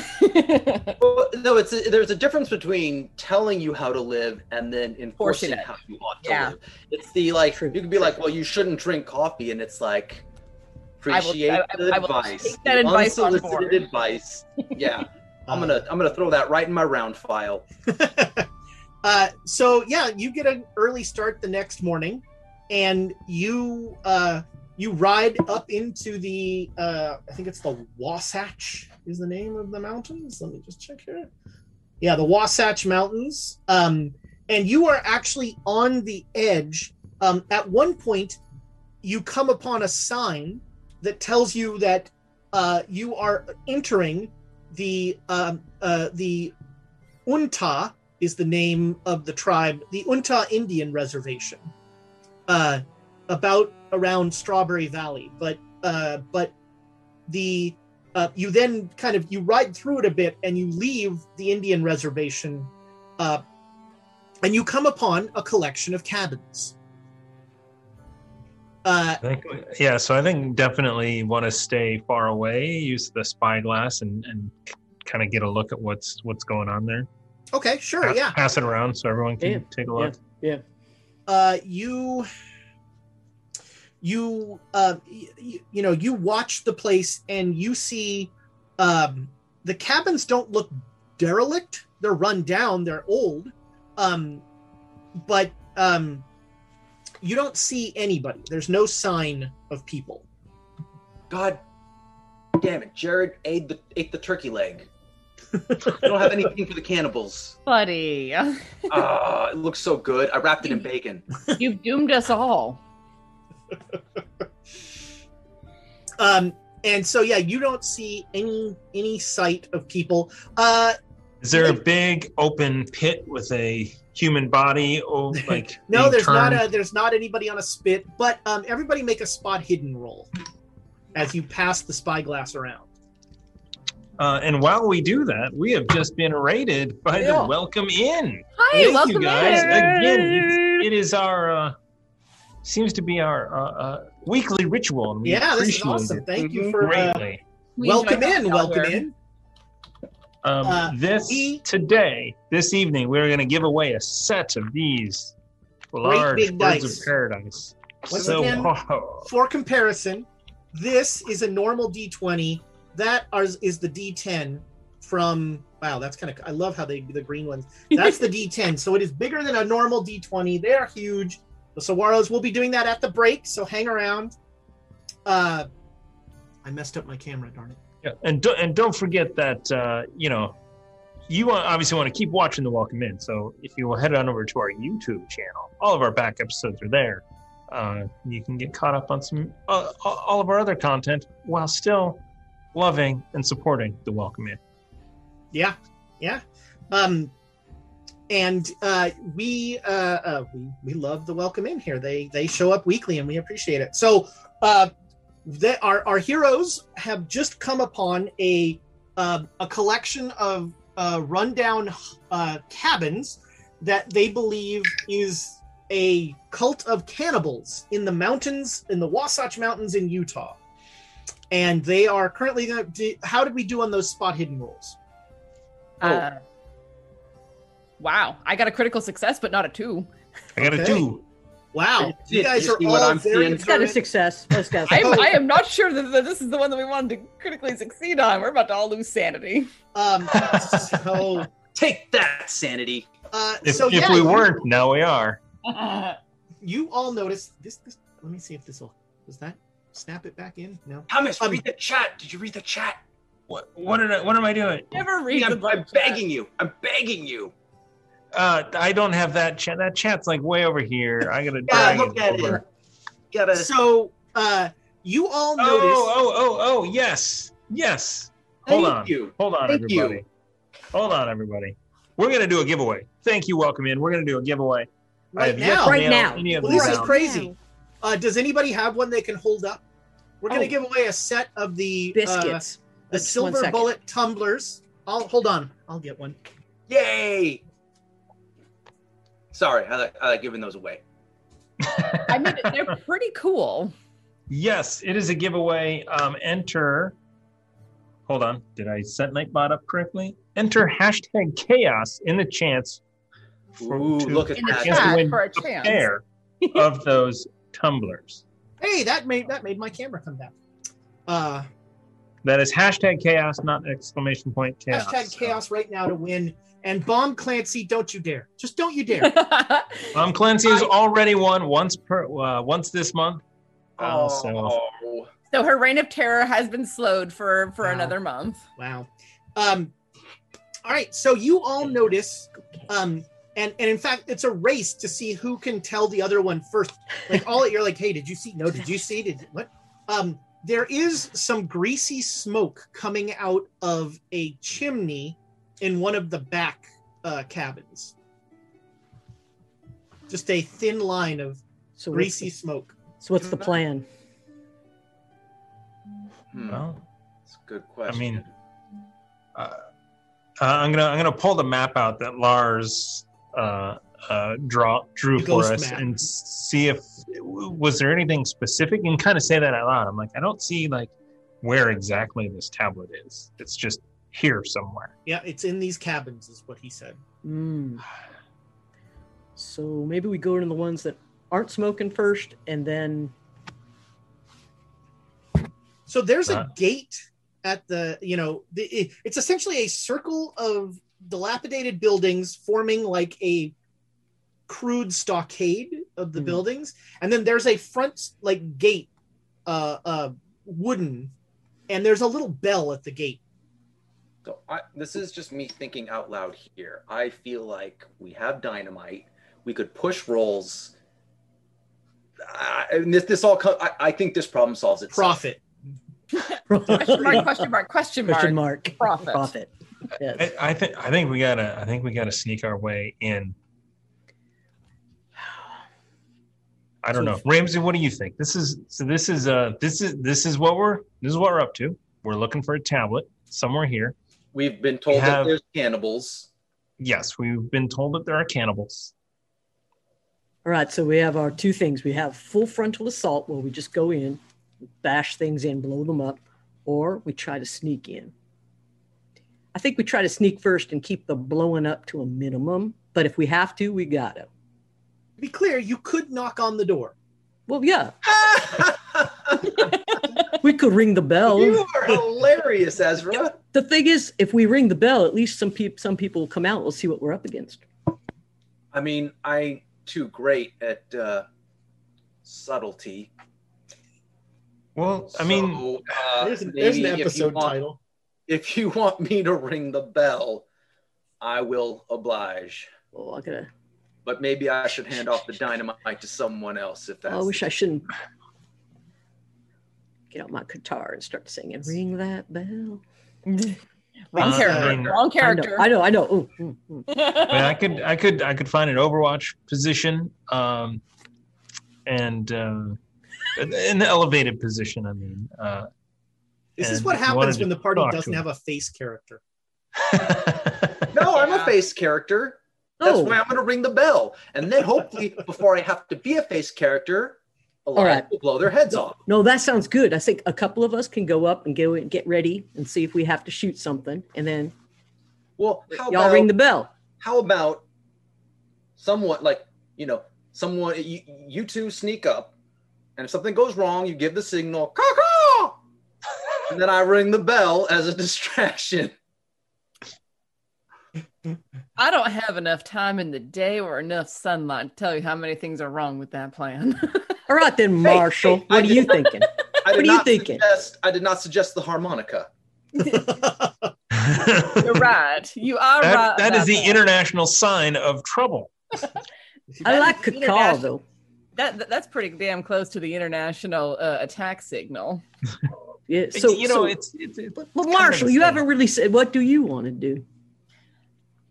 Well, no, it's a, there's a difference between telling you how to live and then enforcing it. how you ought to Yeah. live. It's the like True. you can be like, well, you shouldn't drink coffee, and it's like I will- appreciate I- the I will advice, take that the advice unsolicited board. advice. Yeah, I'm gonna I'm gonna throw that right in my round file. uh, so yeah, you get an early start the next morning, and you uh, you ride up into the uh, I think it's the Wasatch is the name of the mountains. Let me just check here. Yeah, the Wasatch Mountains. Um, and you are actually on the edge. Um, at one point, you come upon a sign that tells you that uh, you are entering the um, uh, the Unta is the name of the tribe, the Unta Indian Reservation, uh, about around Strawberry Valley. But uh, but the uh, you then kind of you ride through it a bit and you leave the Indian reservation, uh, and you come upon a collection of cabins. Uh, I think, yeah, so I think definitely want to stay far away, use the spyglass, and and kind of get a look at what's what's going on there. okay, sure, Pass, yeah. pass it around so everyone can Yeah, take a look. Yeah. uh, you you uh, you, you know you watch the place and you see um, the cabins don't look derelict they're run down they're old um, but um, you don't see anybody there's no sign of people God damn it, Jared ate the ate the turkey leg. I don't have anything for the cannibals. Buddy, Ah, it looks so good. I wrapped it in bacon. you've doomed us all. um, and so yeah you don't see any any sight of people uh, Is there a big open pit with a human body? Oh, like No, being there's not a there's not anybody on a spit, but um, everybody make a spot hidden roll as you pass the spyglass around. Uh, and while we do that, we have just been raided by Yeah. the Welcome Inn. Hi, Thank welcome you guys in. again. It's, it is our uh, seems to be our uh, uh, weekly ritual, and we Yeah, this is awesome. it Thank you for uh, greatly. We welcome in, welcome in. Um, Uh, this we- today, this evening, we're going to give away a set of these large big birds dice. of paradise. Once so, again- wow. For comparison, this is a normal D20. That is, is the D10 from. Wow, that's kind of. I love how they the green ones. That's the D10. So it is bigger than a normal D20. They are huge. The Sawaros will be doing that at the break. So hang around. Uh, I messed up my camera. Darn it. Yeah, and don't and don't forget that uh, you know you obviously want to keep watching the Welcome In. So if you will head on over to our YouTube channel, all of our back episodes are there. Uh, you can get caught up on some uh, all of our other content while still loving and supporting the Welcome In. Yeah, yeah. Um, and uh, we uh, uh, we we love the welcome in here. They they show up weekly, and we appreciate it. So, uh, our our heroes have just come upon a uh, a collection of uh, rundown uh, cabins that they believe is a cult of cannibals in the mountains in the Wasatch Mountains in Utah. And they are currently going to. How did we do on those spot hidden rolls? Uh, wow, I got a critical success, but not a two. I got a two. Wow, you guys you are see what all I'm very seeing? It's got a success. Let's go. I'm, I am not sure that, that this is the one that we wanted to critically succeed on. We're about to all lose sanity. Um, so, Take that, sanity. uh, If, so if yeah, we you- weren't, now we are. you all notice this. This. Let me see if this will. Does that snap it back in? No. Thomas, Um, read the chat. Did you read the chat? What what did I, what am I doing? Never read I'm, the I'm chat. begging you. I'm begging you. Uh, I don't have that chat. That chat's like way over here. I gotta Yeah, drag look it at over. it. Gotta. So, uh, you all Oh, notice. oh, oh, oh, yes, yes. Hold Thank on, you. hold on, Thank everybody. you. Hold on, everybody. We're gonna do a giveaway. Thank you, welcome in. We're gonna do a giveaway. Right have yet to now. Right now. Any of Well, this is out. crazy. Uh, does anybody have one they can hold up? We're going to Oh. give away a set of the uh, Biscuits. the Just silver bullet tumblers. I'll hold on. I'll get one. Yay! Sorry, I like, I like giving those away. I mean, they're pretty cool. Yes, it is a giveaway. Um, enter. Hold on. Did I set Nightbot up correctly? Enter hashtag chaos in the chance for, Ooh, to, look at In the that. chance to chat win for a a chance. pair of those tumblers. Hey, that made that made my camera come down. Uh, That is hashtag chaos, not exclamation point chaos. hashtag chaos right now to win. And bomb Clancy, don't you dare! Just don't you dare! bomb Clancy has already won once per uh, once this month. Uh, so Oh, so her reign of terror has been slowed for for Wow. another month. Wow. Um, all right. So you all notice, um, and and in fact, it's a race to see who can tell the other one first. Like all you're like, hey, did you see? No, did you see? Did what? Um, there is some greasy smoke coming out of a chimney in one of the back uh, cabins. Just a thin line of So greasy the, smoke. so what's the plan? Hmm, Well, that's a good question. I mean, uh, uh, I'm gonna I'm gonna pull the map out that Lars uh, uh, draw drew for us map. and see if was there anything specific. And kind of say that out loud. I'm like, I don't see like where exactly this tablet is. It's just here somewhere. Yeah, it's in these cabins, is what he said. Mm. So maybe we go to the ones that aren't smoking first, and then So there's Uh. a gate at the, you know, the, it- it's essentially a circle of dilapidated buildings forming like a crude stockade of the Mhm. buildings, and then there's a front like gate, uh, uh, wooden, and there's a little bell at the gate. So I, this is just me thinking out loud here. I feel like we have dynamite. We could push rolls. Uh, and this, this all. Co- I, I think this problem solves itself. Profit. Question mark, question mark, question mark. question mark Profit. profit. Yes. I, I think I think we gotta I think we gotta sneak our way in. I don't know, Ramsey. What do you think? This is so. This is uh. This is this is what we're this is what we're up to. We're looking for a tablet somewhere here. We've been told We that there's cannibals. Yes, we've been told that there are cannibals. All right, so we have our two things. We have full frontal assault where we just go in, bash things in, blow them up, or we try to sneak in. I think we try to sneak first and keep the blowing up to a minimum, but if we have to, we got to. To be clear, you could knock on the door. Well, yeah, we could ring the bell. you are hilarious, Ezra. The thing is, if we ring the bell, at least some people some people will come out. We'll see what we're up against. I mean, I too great at uh, subtlety. Well, I mean, So, uh, There's an, there's an maybe if episode want- title. If you want me to ring the bell, I will oblige. Well, I gotta. But maybe I should hand off the dynamite to someone else if that's. I wish I shouldn't get out my guitar and start singing. Ring that bell. Wrong Uh, character. I mean- Wrong character. I know. I know. I know. Ooh, mm, mm. I, mean, I could I could I could find an Overwatch position, um, and uh, an elevated position. I mean, uh, This is what if you wanted happens when the party doesn't have a face character. No, I'm a face character. That's Oh. why I'm going to ring the bell. And then hopefully, before I have to be a face character, a lot right. will blow their heads off. No, that sounds good. I think a couple of us can go up and go and get ready and see if we have to shoot something, and then Well, how y'all about, ring the bell. how about someone like, you know, someone, you, you two sneak up, and if something goes wrong, you give the signal, caw and then I ring the bell as a distraction. I don't have enough time in the day or enough sunlight to tell you how many things are wrong with that plan. All right then, Marshall. hey, what I are you did not- thinking? I What are you thinking? Suggest, I did not suggest the harmonica. You're right. You are That- right. that is about the international sign of trouble. I like is cacao though. That, that- that's pretty damn close to the international uh, attack signal. Yeah. So you know, so- it's, it's, it's well, kind Marshall, you haven't really said what do you want to do?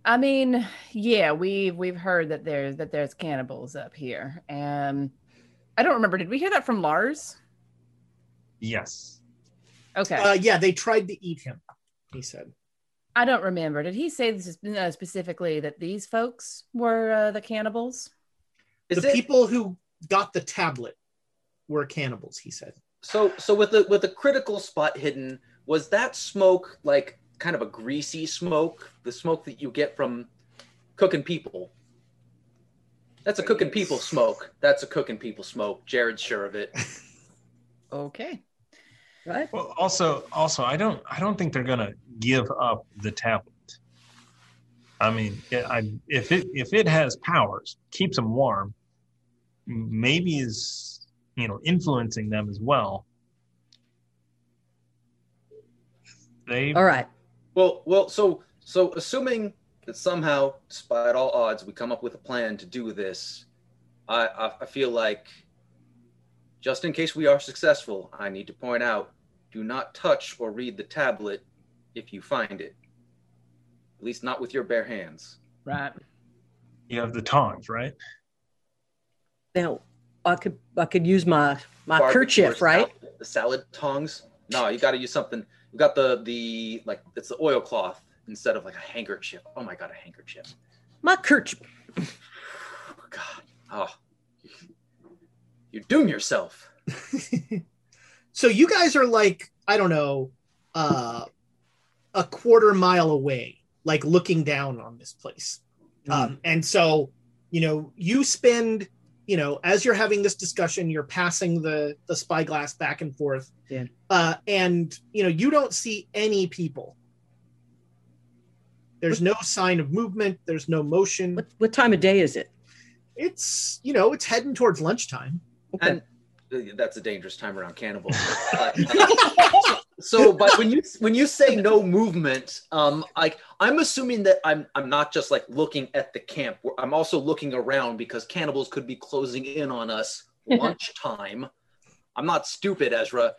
I mean, yeah, we've we've heard that there's that there's cannibals up here. Um, I don't remember. Did we hear that from Lars? yes. Okay, Uh, yeah, they tried to eat him. He said. I don't remember. Did he say this, uh, specifically that these folks were uh, the cannibals? Is the it people who got the tablet were cannibals. He said. so? So with the with the critical spot hidden, was that smoke like kind of a greasy smoke? The smoke that you get from cooking people. That's a cooking people smoke. That's a cooking people smoke. Jared's sure of it. Okay. Right? Well, also, also, I don't, I don't think they're gonna give up the tablet. I mean, I, if it if it has powers, keeps them warm, maybe is you know influencing them as well. They All right. Well, well, so so assuming that somehow, despite all odds, we come up with a plan to do this, I I, I feel like just in case we are successful, I need to point out: do not touch or read the tablet if you find it. At least not with your bare hands. Right. You have the tongs, right? Now, I could I could use my my Barbecue kerchief, right? salad- the salad tongs. No, you got to use something. You got the the like it's the oilcloth instead of like a handkerchief. Oh my god, a handkerchief. My kerchief. God, oh, you doom yourself. so you guys are like i don't know uh a quarter mile away like looking down on this place um and so you know you spend you know as you're having this discussion you're passing the the spyglass back and forth Yeah. uh and you know you don't see any people there's no sign of movement there's no motion What what time of day is it? it's you know it's heading towards lunchtime Okay. And uh, that's a dangerous time around cannibals. So, but when you when you say no movement, um, like I'm assuming that I'm I'm not just like looking at the camp. I'm also looking around because cannibals could be closing in on us lunchtime. I'm not stupid, Ezra.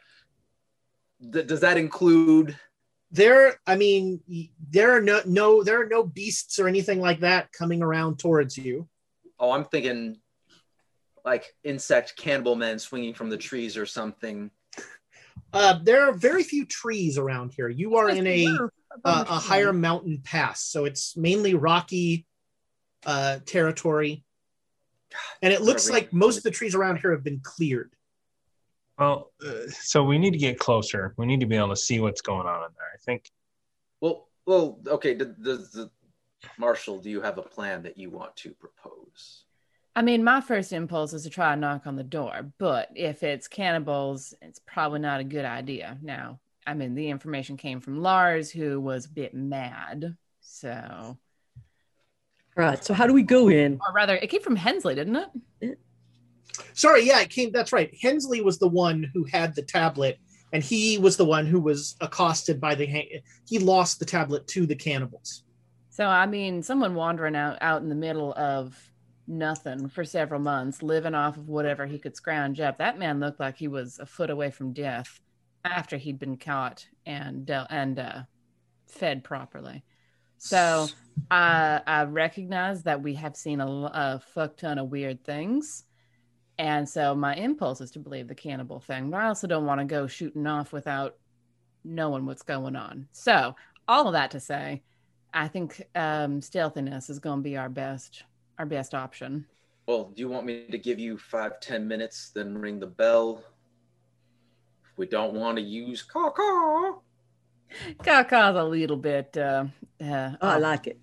Th- does that include? There i mean there are no no there are no beasts or anything like that coming around towards you. Oh, I'm thinking like insect cannibal men swinging from the trees or something. uh there are very few trees around here. You are in a uh, a higher mountain pass. So it's mainly rocky uh territory. And it looks like most of the trees around here have been cleared Well, uh, so we need to get closer. We need to be able to see what's going on in there. I think. Well, well, okay. Does, does the Marshall, do you have a plan that you want to propose? I mean, my first impulse is to try and knock on the door, but if it's cannibals, it's probably not a good idea. Now, I mean, the information came from Lars, who was a bit mad. So, Right. So how do we go in? or rather, it came from Hensley, didn't it? Sorry yeah it came that's right hensley was the one who had the tablet and he was the one who was accosted by the he lost the tablet to the cannibals So, I mean, someone wandering out out in the middle of nothing for several months, living off of whatever he could scrounge up. That man looked like he was a foot away from death after he'd been caught and and uh, fed properly. So, I I recognize that we have seen a, a fuck ton of weird things. And so my impulse is to believe the cannibal thing, but I also don't want to go shooting off without knowing what's going on. So, all of that to say, I think um, stealthiness is going to be our best our best option. Well, do you want me to give you five, ten minutes, then ring the bell? If we don't want to use caw caw. Kaka's a little bit. Uh, uh, Oh, I like it.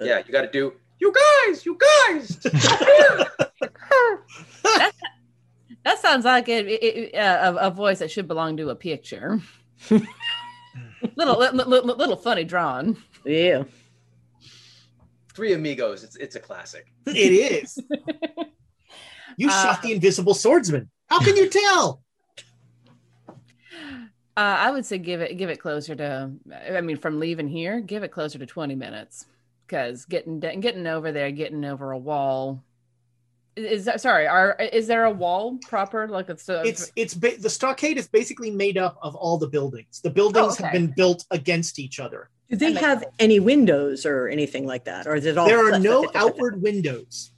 Yeah, you got to do. You guys, you guys. that sounds like it, it- it- uh, a, a voice that should belong to a picture. little, li- li- li- little funny drawn. Yeah. Three Amigos. It's it's a classic. it is you shot the invisible swordsman how can you tell Uh, I would say give it give it closer to. I mean, from leaving here, give it closer to twenty minutes, because getting getting over there, getting over a wall. Is that sorry? Are is there a wall proper? Like it's a, it's it's ba- the stockade is basically made up of all the buildings the buildings oh, have okay. been built against each other Do they That makes have any windows or anything like that, or is it all? there are no outward windows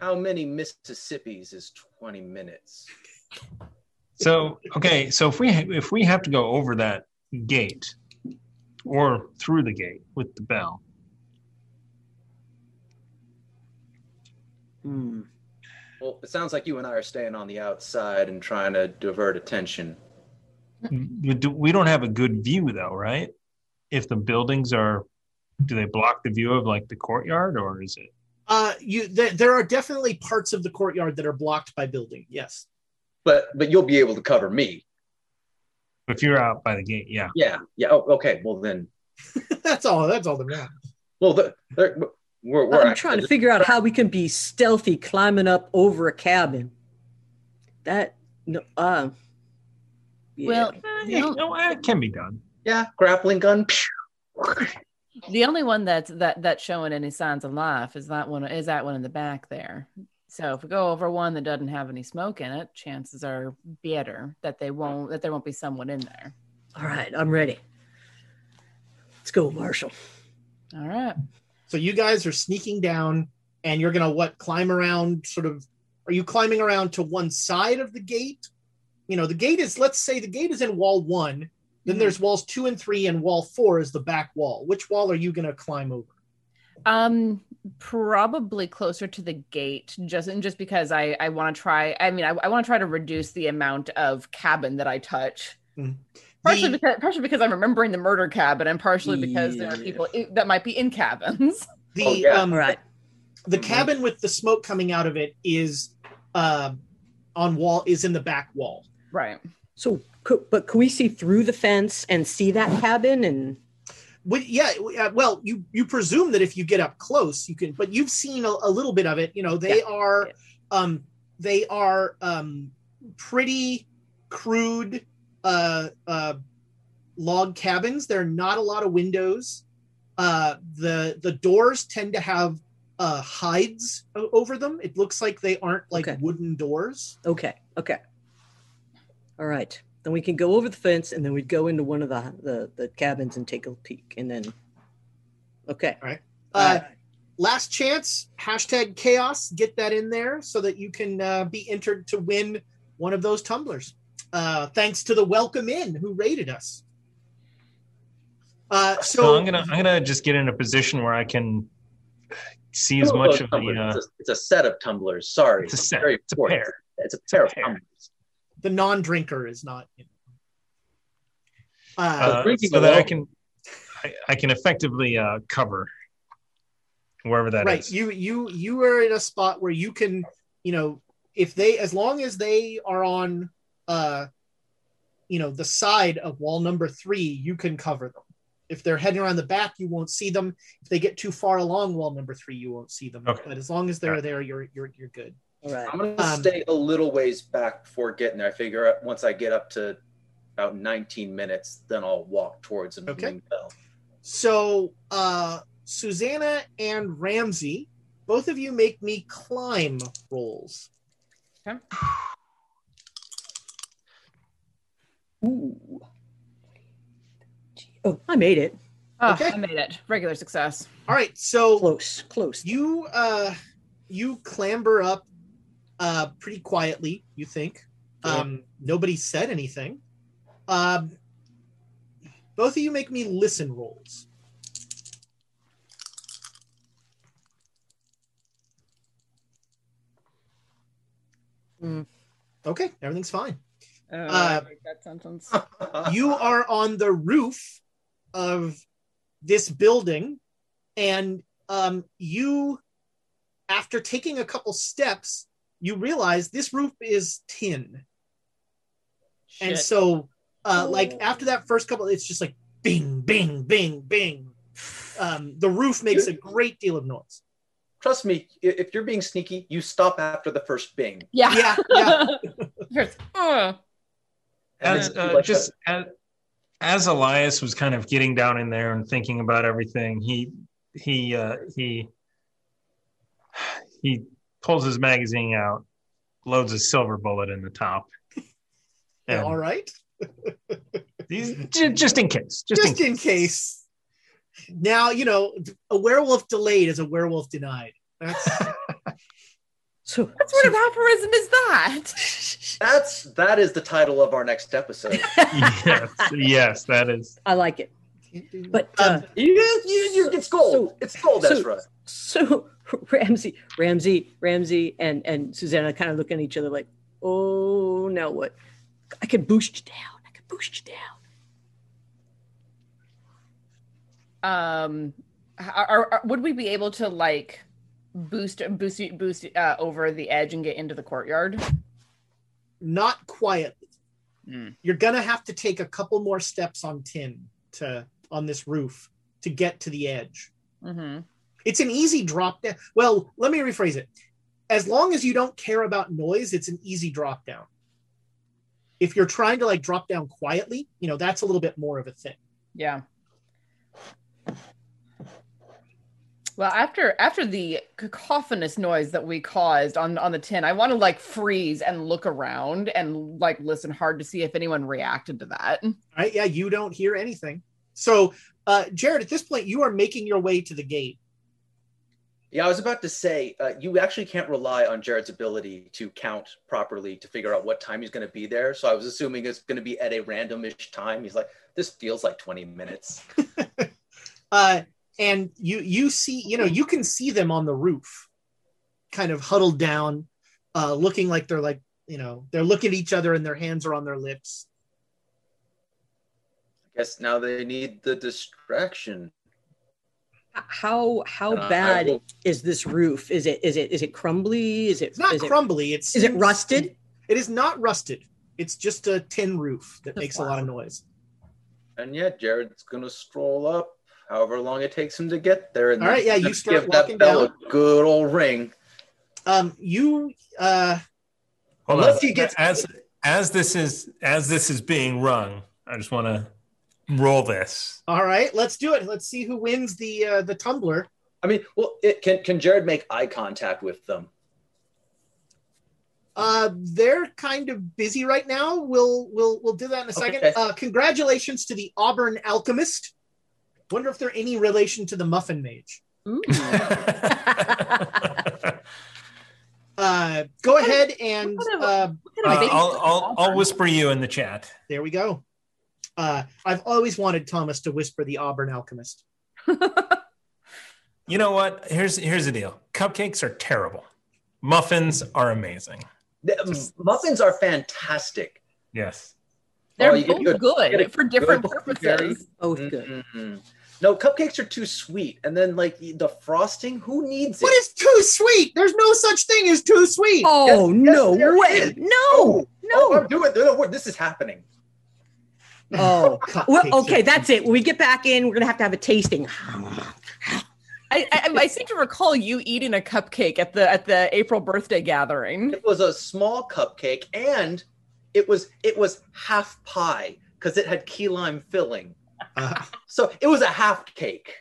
How many Mississippis is twenty minutes? So okay, so if we if we have to go over that gate or through the gate with the bell, Hmm. Well, it sounds like you and I are staying on the outside and trying to divert attention. we do- we don't have a good view though, right? If the buildings are, do they block the view of like the courtyard or is it? uh you th- there are definitely parts of the courtyard that are blocked by building yes But but you'll be able to cover me. If you're out by the gate, yeah. Yeah. Yeah. Oh, okay. Well then. that's all that's all that matters Well, the, the, we're we're I'm trying to figure out how we can be stealthy climbing up over a cabin. That no, uh, yeah. well, Eh, the, on- no, it can be done. Yeah, grappling gun. the only one that's that that's showing any signs of life is that one is that one in the back there. So if we go over one that doesn't have any smoke in it, chances are better that they won't that there won't be someone in there. all right, I'm ready. Let's go, Marshall. All right. So you guys are sneaking down, and you're gonna what? Climb around, sort of. Are you climbing around to one side of the gate? You know, the gate is. Let's say the gate is in wall one. Then Mhm. there's walls two and three, and wall four is the back wall. Which wall are you gonna climb over? Um, probably closer to the gate, just and just because I I want to try. I mean, I, I want to try to reduce the amount of cabin that I touch. Mm. Partially The- because partially because I'm remembering the murder cabin, and partially because there are people i- that might be in cabins. The Oh, yeah. um, All right. the Mhm. cabin with the smoke coming out of it is uh, on wall is in the back wall. right. So, but can we see through the fence and see that cabin? And Well, yeah, uh, well, you you presume that if you get up close, you can. But you've seen a, a little bit of it. You know, they are, um, they are um, pretty crude uh, uh, log cabins. There are not a lot of windows. Uh, the the doors tend to have uh, hides over them. It looks like they aren't like Okay. wooden doors. okay, okay. All right. Then we can go over the fence, and then we'd go into one of the the, the cabins and take a peek, and then. Okay. Uh, All right. last chance hashtag chaos get that in there so that you can uh, be entered to win one of those tumblers uh, thanks to the welcome in who rated us uh, So, so I'm gonna I'm gonna just get in a position where I can see as Oh, much those of the. Uh, it's, a, it's a set of tumblers. Sorry, It's a set. Very It's a pair. It's a pair a of pair. tumblers. the non-drinker is not in. Uh, uh, drinking so that I can I, I can effectively uh, cover wherever that is. right you you you are in a spot where you can you know if they as long as they are on uh you know the side of wall number three you can cover them if they're heading around the back you won't see them if they get too far along wall number three you won't see them Okay. but as long as they're Alright. there you're you're you're good All right. I'm gonna Um, stay a little ways back before getting there. I figure out once I get up to about 19 minutes, then I'll walk towards and Okay. ring bell. so uh susanna and ramsey both of you make me climb rolls Ooh. Oh, I made it. Oh, Okay. I made it. Regular success. all right so Close, close. you uh you clamber up uh pretty quietly you think um nobody said anything um both of you make me listen rolls Mm. okay everything's fine Uh, Uh, that sentence. you are on the roof of this building and um, you after taking a couple steps you realize this roof is tin and so uh, Oh. like after that first couple it's just like bing bing bing bing um, the roof makes a great deal of noise Trust me, if you're being sneaky, you stop after the first bing. yeah. yeah yeah Here's- uh, And as uh, like just as, as Elias was kind of getting down in there and thinking about everything, he he uh, he he pulls his magazine out, loads a silver bullet in the top. And all right. he's- ju- just in case, just, in just in case. Now you know a werewolf delayed is a werewolf denied. That's So, what sort of aphorism is that? That's that is the title of our next episode. yes, yes, that is. I like it. But uh, Um, you, you, you, it's gold. So- it's gold, so- Ezra. so Ramsey, Ramsey, Ramsey, and and Susanna kind of look at each other like, "Oh, now what? I can boost you down. I can boost you down." Um, are, are, would we be able to like boost boost boost uh, over the edge and get into the courtyard? not quietly Mm. you're gonna have to take a couple more steps on tin to on this roof to get to the edge Mm-hmm. it's an easy drop down well let me rephrase it as long as you don't care about noise it's an easy drop down if you're trying to like drop down quietly you know that's a little bit more of a thing Yeah. Well, after after the cacophonous noise that we caused on on the tin, I want to like freeze and look around and like listen hard to see if anyone reacted to that. right yeah you don't hear anything so uh jared at this point you are making your way to the gate Yeah, I was about to say, uh, you actually can't rely on Jared's ability to count properly to figure out what time he's going to be there. So I was assuming it's going to be at a randomish time. He's like, this feels like 20 minutes. uh, and you you see you know you can see them on the roof, kind of huddled down, uh, looking like they're like you know they're looking at each other and their hands are on their lips. I guess now they need the distraction. How how Uh, bad will- is this roof? Is it is it is it crumbly? Is it It's not is it- crumbly. It's is it rusted? It is not rusted. It's just a tin roof that That's makes a lot of noise. And yet Jared's going to stroll up, however long it takes him to get there. And All right, yeah, you just start give that walking bell down. a good old ring. Um, you uh, Hold Unless on. he gets- as as this is as this is being rung, I just want to roll this. all right, let's do it. Let's see who wins the uh, the tumbler. I mean, well, it, can can Jared make eye contact with them? Uh, they're kind of busy right now. We'll we'll we'll do that in a second. Okay. Uh, congratulations to the Auburn Alchemist. Wonder if they're any relation to the Muffin Mage. Uh, go ahead and kind of- uh, kind of Uh, I'll, I'll I'll whisper you in the chat. there we go. Uh, I've always wanted Thomas to whisper the Auburn Alchemist. You know what? Here's here's the deal. Cupcakes are terrible. Muffins are amazing. The- um, muffins are fantastic. Yes. They're Oh, both good- good, for different good purposes. berry. Both good. Mhm. No, cupcakes are too sweet, and then like the frosting, who needs it? What is too sweet? There's no such thing as too sweet. Oh Yes, yes, no there way! is. No, Oh, no. Oh, I'm doing. No, no, this is happening. Oh, well, okay, that's it. When we get back in, we're gonna have to have a tasting. I, I, I seem to recall you eating a cupcake at the at the April birthday gathering. It was a small cupcake, and it was it was half pie because it had key lime filling. Uh, So it was a half cake.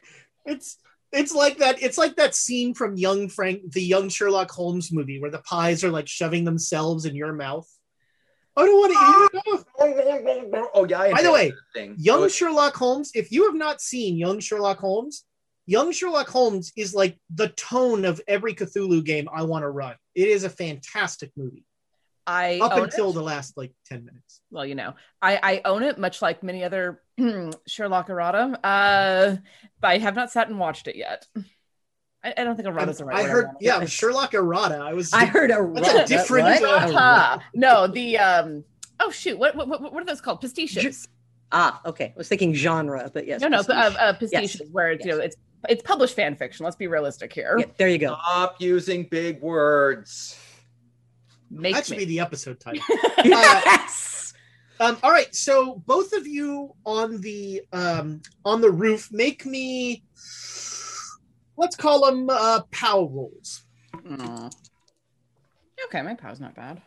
it's it's like that. It's like that scene from Young Frank, the Young Sherlock Holmes movie, where the pies are like shoving themselves in your mouth. I don't want to eat it. Oh yeah. By the way, thing. Young So Sherlock Holmes. If you have not seen Young Sherlock Holmes, Young Sherlock Holmes is like the tone of every Cthulhu game I want to run. It is a fantastic movie I up own until it. the last like ten minutes. well, you know, I, I own it much like many other Sherlock errata. Uh, but I have not sat and watched it yet. I, I don't think errata's the right I word heard, want. yeah, Sherlock errata. I was. I heard a That's a different, what? uh, Errata. no, the um. Oh shoot! What what what, what are those called? Pistachios. Ah, okay. I was thinking genre, but yes. no, no, prestige. uh, uh, pistachios. Where it's you know it's it's published fan fiction. Let's be realistic here. Yeah, there you go. Stop using big words. Make that should me. be the episode title. yes. Um, all right, so both of you on the um, on the roof make me. Let's call them uh, pow rolls. Mm. Okay, my pow's not bad.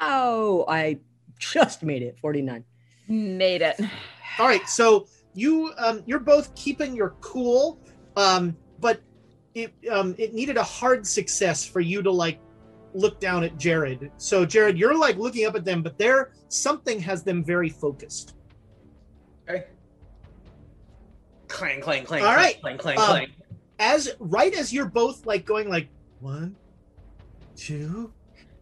Oh, I just made it. Forty nine. Made it. All right, so you um, you're both keeping your cool, um, but it um, it needed a hard success for you to like look down at Jared. So Jared, you're like looking up at them, but there something has them very focused. Okay. Clang, clang, clang. All clang, right. Clang, clang, Um, clang. As right as you're both like going like one, two,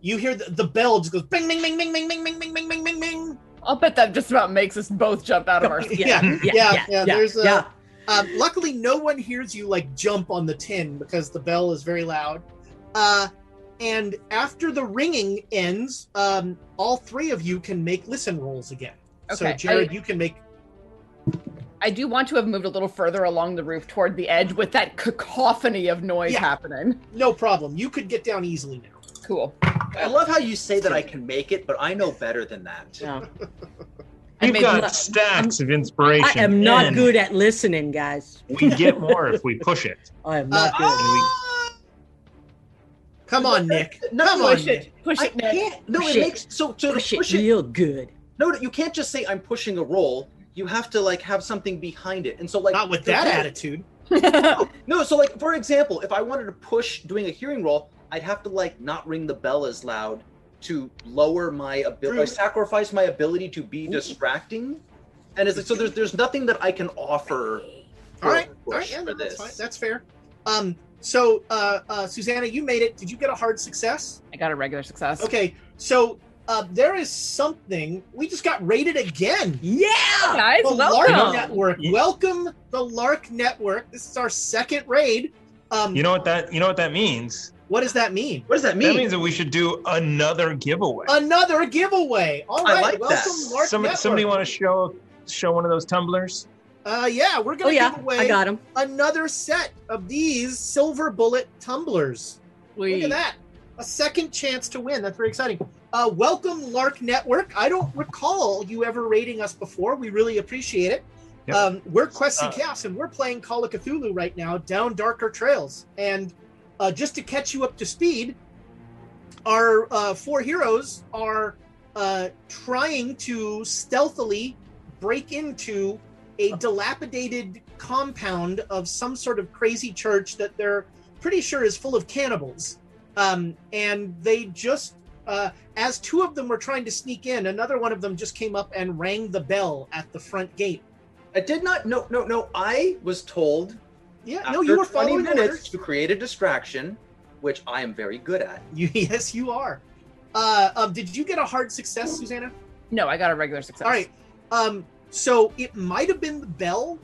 you hear the, the bell just goes bing, bing, bing, bing, bing, bing, bing, bing, bing, bing, bing, bing. I'll bet that just about makes us both jump out of our skin. Yeah, yeah, yeah. There's a. yeah. Um, luckily, no one hears you like jump on the tin because the bell is very loud. Uh, and after the ringing ends, um, all three of you can make listen rolls again. So, Jared, I- you can make. I do want to have moved a little further along the roof toward the edge with that cacophony of noise Yeah. happening. No problem. You could get down easily now. Cool. I love how you say that I can make it, but I know better than that. No. I We've got lo- stacks of inspiration. I am not good at listening, guys. We get more if we push it. I am Uh, not good. ah! Come on, Nick. No, Come no, on, Push Nick. it. Push I it, Nick. can't. No, Push it it. makes so so to Push it push it. real good. No, no, you can't just say I'm pushing a roll. You have to like have something behind it. And so like Not with that example- attitude. No, so like for example, if I wanted to push doing a hearing roll, I'd have to like not ring the bell as loud to lower my ability, True. sacrifice my ability to be distracting. And it's like, so there's there's nothing that I can offer. All right, all right, yeah, no, that's fine. That's fair. Um, So, uh, uh, Susanna, you made it. Did you get a hard success? I got a regular success. Okay, so uh, there is something. We just got rated again. Yeah, guys, the welcome. Lark Network. Welcome the Lark Network. This is our second raid. Um, You know what that you know what that means? what does that mean? What does that mean? That means that we should do another giveaway. Another giveaway. All I like welcome that. Lark Somebody, Network. somebody want to show show one of those tumblers? Uh, yeah, we're Oh gonna yeah, give away I got him. another set of these silver bullet tumblers. Wait. Look at that. A second chance to win. That's very exciting. Uh, welcome, Lark Network. I don't recall you ever rating us before. We really appreciate it. Yep. Um, we're Quest and Uh, Chaos, and we're playing Call of Cthulhu right now, down darker trails. And uh, just to catch you up to speed, our uh, four heroes are uh, trying to stealthily break into a dilapidated compound of some sort of crazy church that they're pretty sure is full of cannibals. Um, and they just, uh, as two of them were trying to sneak in, another one of them just came up and rang the bell at the front gate. I did not. No, no, no. I was told Yeah, after no, you were 20 following minutes orders. to create a distraction, which I am very good at. You, yes, you are. Uh, um, did you get a hard success, Susanna? No, I got a regular success. All right. Um, so it might have been the bell,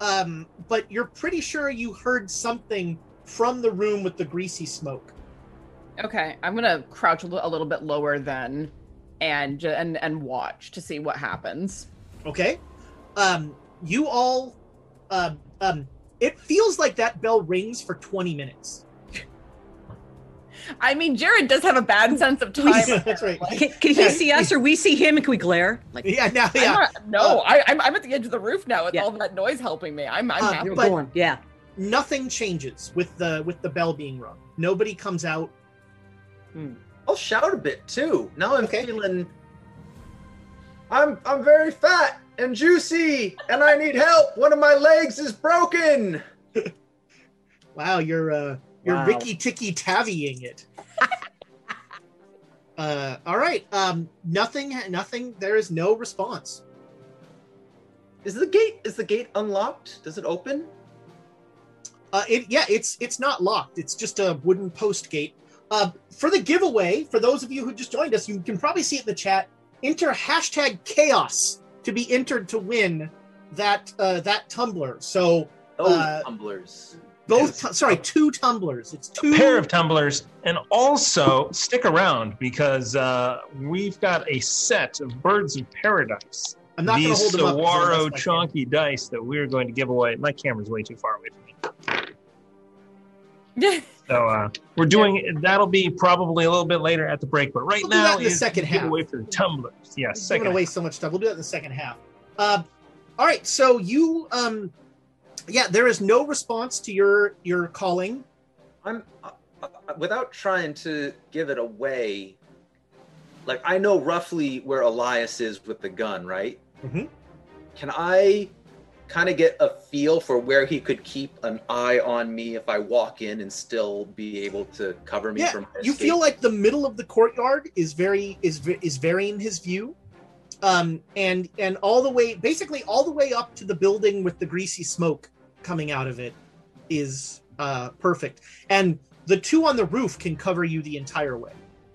um, but you're pretty sure you heard something from the room with the greasy smoke. Okay, I'm gonna crouch a li- a little bit lower then, and and and watch to see what happens. Okay. Um, you all, um, um, it feels like that bell rings for 20 minutes. I mean, Jared does have a bad sense of time. That's right. Can, can he see us or we see him and can we glare? Like Yeah, now, I'm yeah. not- no, I, I'm I'm at the edge of the roof now with Yeah. all that noise helping me. I'm I'm Uh, happy. we're but- going. Yeah. Nothing changes with the with the bell being rung. Nobody comes out. I'll shout a bit too. Now I'm Okay. feeling. I'm I'm very fat and juicy, and I need help. One of my legs is broken. Wow, you're uh you're Wow. Ricky Ticky Tavying it. uh all right. Um nothing nothing there is no response. Is the gate is the gate unlocked? Does it open? Uh, it, yeah, it's it's not locked. It's just a wooden post gate. Uh, for the giveaway, for those of you who just joined us, you can probably see it in the chat. Enter hashtag chaos to be entered to win that uh, that tumbler. So Those Uh, tumblers. Both, tu- sorry, two tumblers. It's two. pair of tumblers, and also stick around because uh, we've got a set of birds of paradise. I'm not going to These hold them up. 'cause I Saguaro lost chonky dice that we're going to give away. My camera's way too far away from me. So uh, we're doing that'll be probably a little bit later at the break, but right We'll do that now in the second half. away for the tumblers. Yeah, I'm second. giving away so much stuff. We'll do that in the second half. Uh, all right. So you, um, yeah, there is no response to your your calling. I'm uh, uh, without trying to give it away. Like I know roughly where Elias is with the gun, right? Mhm. Can I kind of get a feel for where he could keep an eye on me if I walk in and still be able to cover me Yeah, from? you feel like the middle of the courtyard is very is is very in his view, um, and and all the way, basically all the way up to the building with the greasy smoke coming out of it is uh, perfect, and the two on the roof can cover you the entire way.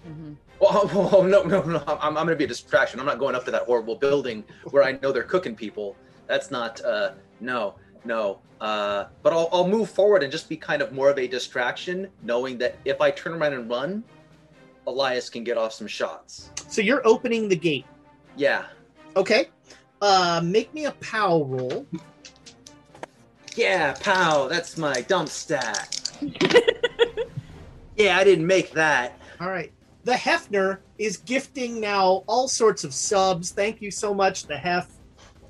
Mhm. Oh, oh, oh, no, no, no! I'm, I'm going to be a distraction. I'm not going up to that horrible building where I know they're cooking people. That's not. uh No, no. Uh, but I'll, I'll move forward and just be kind of more of a distraction, knowing that if I turn around and run, Elias can get off some shots. So you're opening the gate. Yeah, Okay, uh, make me a POW roll. Yeah, pow! That's my dump stat. yeah, I didn't make that. All right. The Hefner is gifting now all sorts of subs. Thank you so much, the Hef.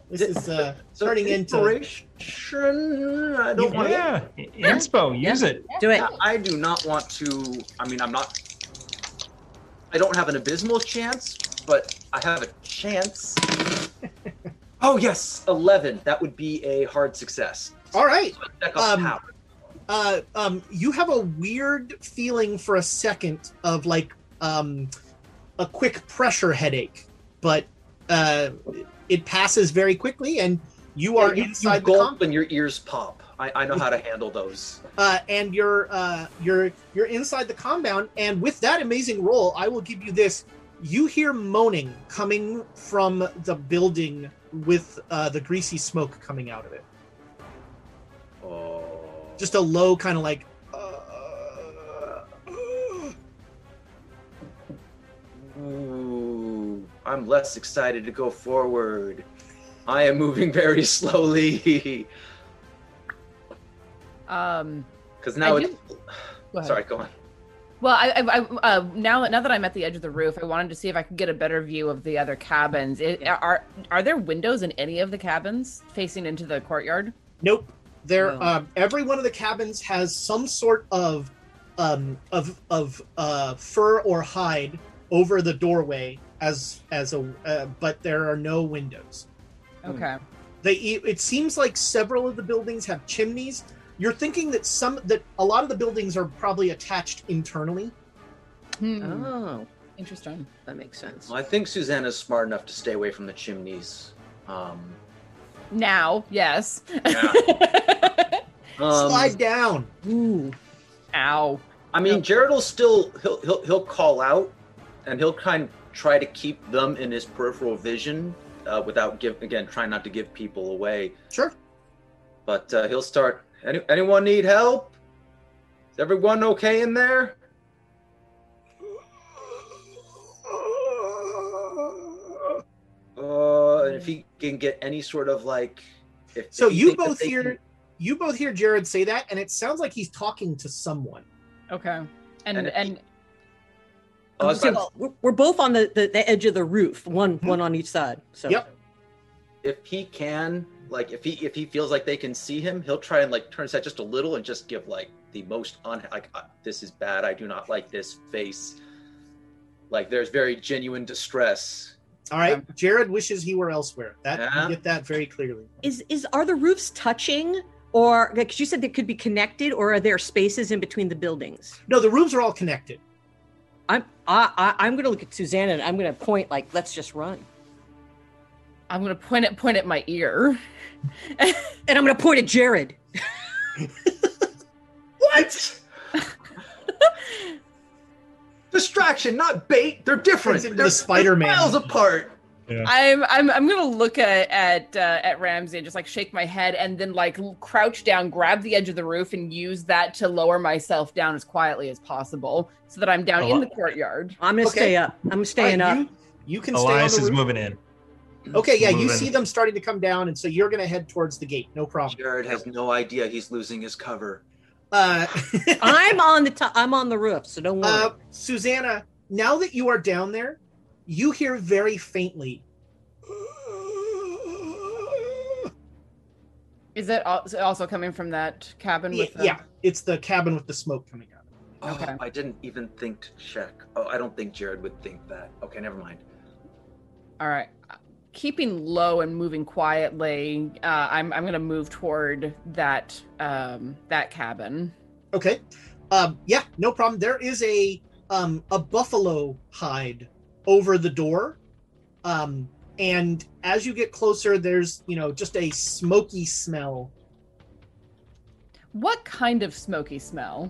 This is uh, So turning into inspiration. I don't want. Yeah, inspo, use it. Do it. I do not want to. I mean, I'm not. I don't have an abysmal chance, but I have a chance. oh yes, eleven. That would be a hard success. All right. Um, uh, um, you have a weird feeling for a second of like um, a quick pressure headache, but uh, it passes very quickly, and you are you, inside you the gulp and your ears pop. I, I know how to handle those. uh, and you're uh, you're you're inside the compound. And with that amazing roll, I will give you this. You hear moaning coming from the building with uh, the greasy smoke coming out of it. Oh. Just a low kind of like. Uh, Ooh, I'm less excited to go forward. I am moving very slowly Um, because now I it's. do- Go. Sorry, go on. Well, I, I, I uh, now now that I'm at the edge of the roof, I wanted to see if I could get a better view of the other cabins. It, are are there windows in any of the cabins facing into the courtyard? Nope. There, No. um, every one of the cabins has some sort of, um, of of uh, fur or hide over the doorway as as a, uh, but there are no windows. Okay. They e, it seems like several of the buildings have chimneys. You're thinking that some that a lot of the buildings are probably attached internally. Hmm. Oh, Interesting. that makes sense. Well, I think Susanna's smart enough to stay away from the chimneys. Um, Now, yes. yeah. Um, Slide down. Ooh. Ow. I mean, Jared will still he'll he'll he'll call out, and he'll kind of try to keep them in his peripheral vision uh, without give again trying not to give people away. Sure. But uh, he'll start. Any, anyone need help? Is everyone okay in there? And if he can get any sort of like, if So if you both hear can- you both hear Jared say that, and it sounds like he's talking to someone. Okay. And And and, if- Oh, I was So we're, we're both on the, the, the edge of the roof, one one on each side. So Yep. if he can like if he if he feels like they can see him he'll try and like turn his head just a little and just give like the most un like uh, this is bad i do not like this face like there's very genuine distress All right. Um, Jared wishes he were elsewhere. That Yeah. you get that very clearly. is is are the roofs touching, or because you said they could be connected, or are there spaces in between the buildings? No, the rooms are all connected. I'm I, I I'm gonna look at Susanna and I'm gonna point like let's just run, I'm gonna point at point at my ear. and I'm gonna point at Jared. what distraction not bait they're different they're, the Spider-Man. they're miles apart I'm I'm I'm gonna look at at uh, at Ramsey and just like shake my head and then like crouch down, grab the edge of the roof, and use that to lower myself down as quietly as possible, so that I'm down Oh, in the courtyard. I'm gonna Okay. stay up. I'm staying All up. You, you can stay on Elias the is roof. moving in. Okay, yeah, you see them starting to come down, and so you're going to head towards the gate. No problem. jared has no idea he's losing his cover Uh, I'm on the top. I'm on the roof, so don't worry. uh, Susanna, now that you are down there, you hear very faintly. Is it al- is it also coming from that cabin Yeah, with the yeah, it's the cabin with the smoke coming out. oh, Okay. i didn't even think to check oh i don't think jared would think that okay never mind All right. Keeping low and moving quietly, uh, I'm I'm gonna move toward that um, that cabin. Okay. Um, yeah, no problem. There is a um, a buffalo hide over the door, um, and as you get closer, there's you know just a smoky smell. What kind of smoky smell?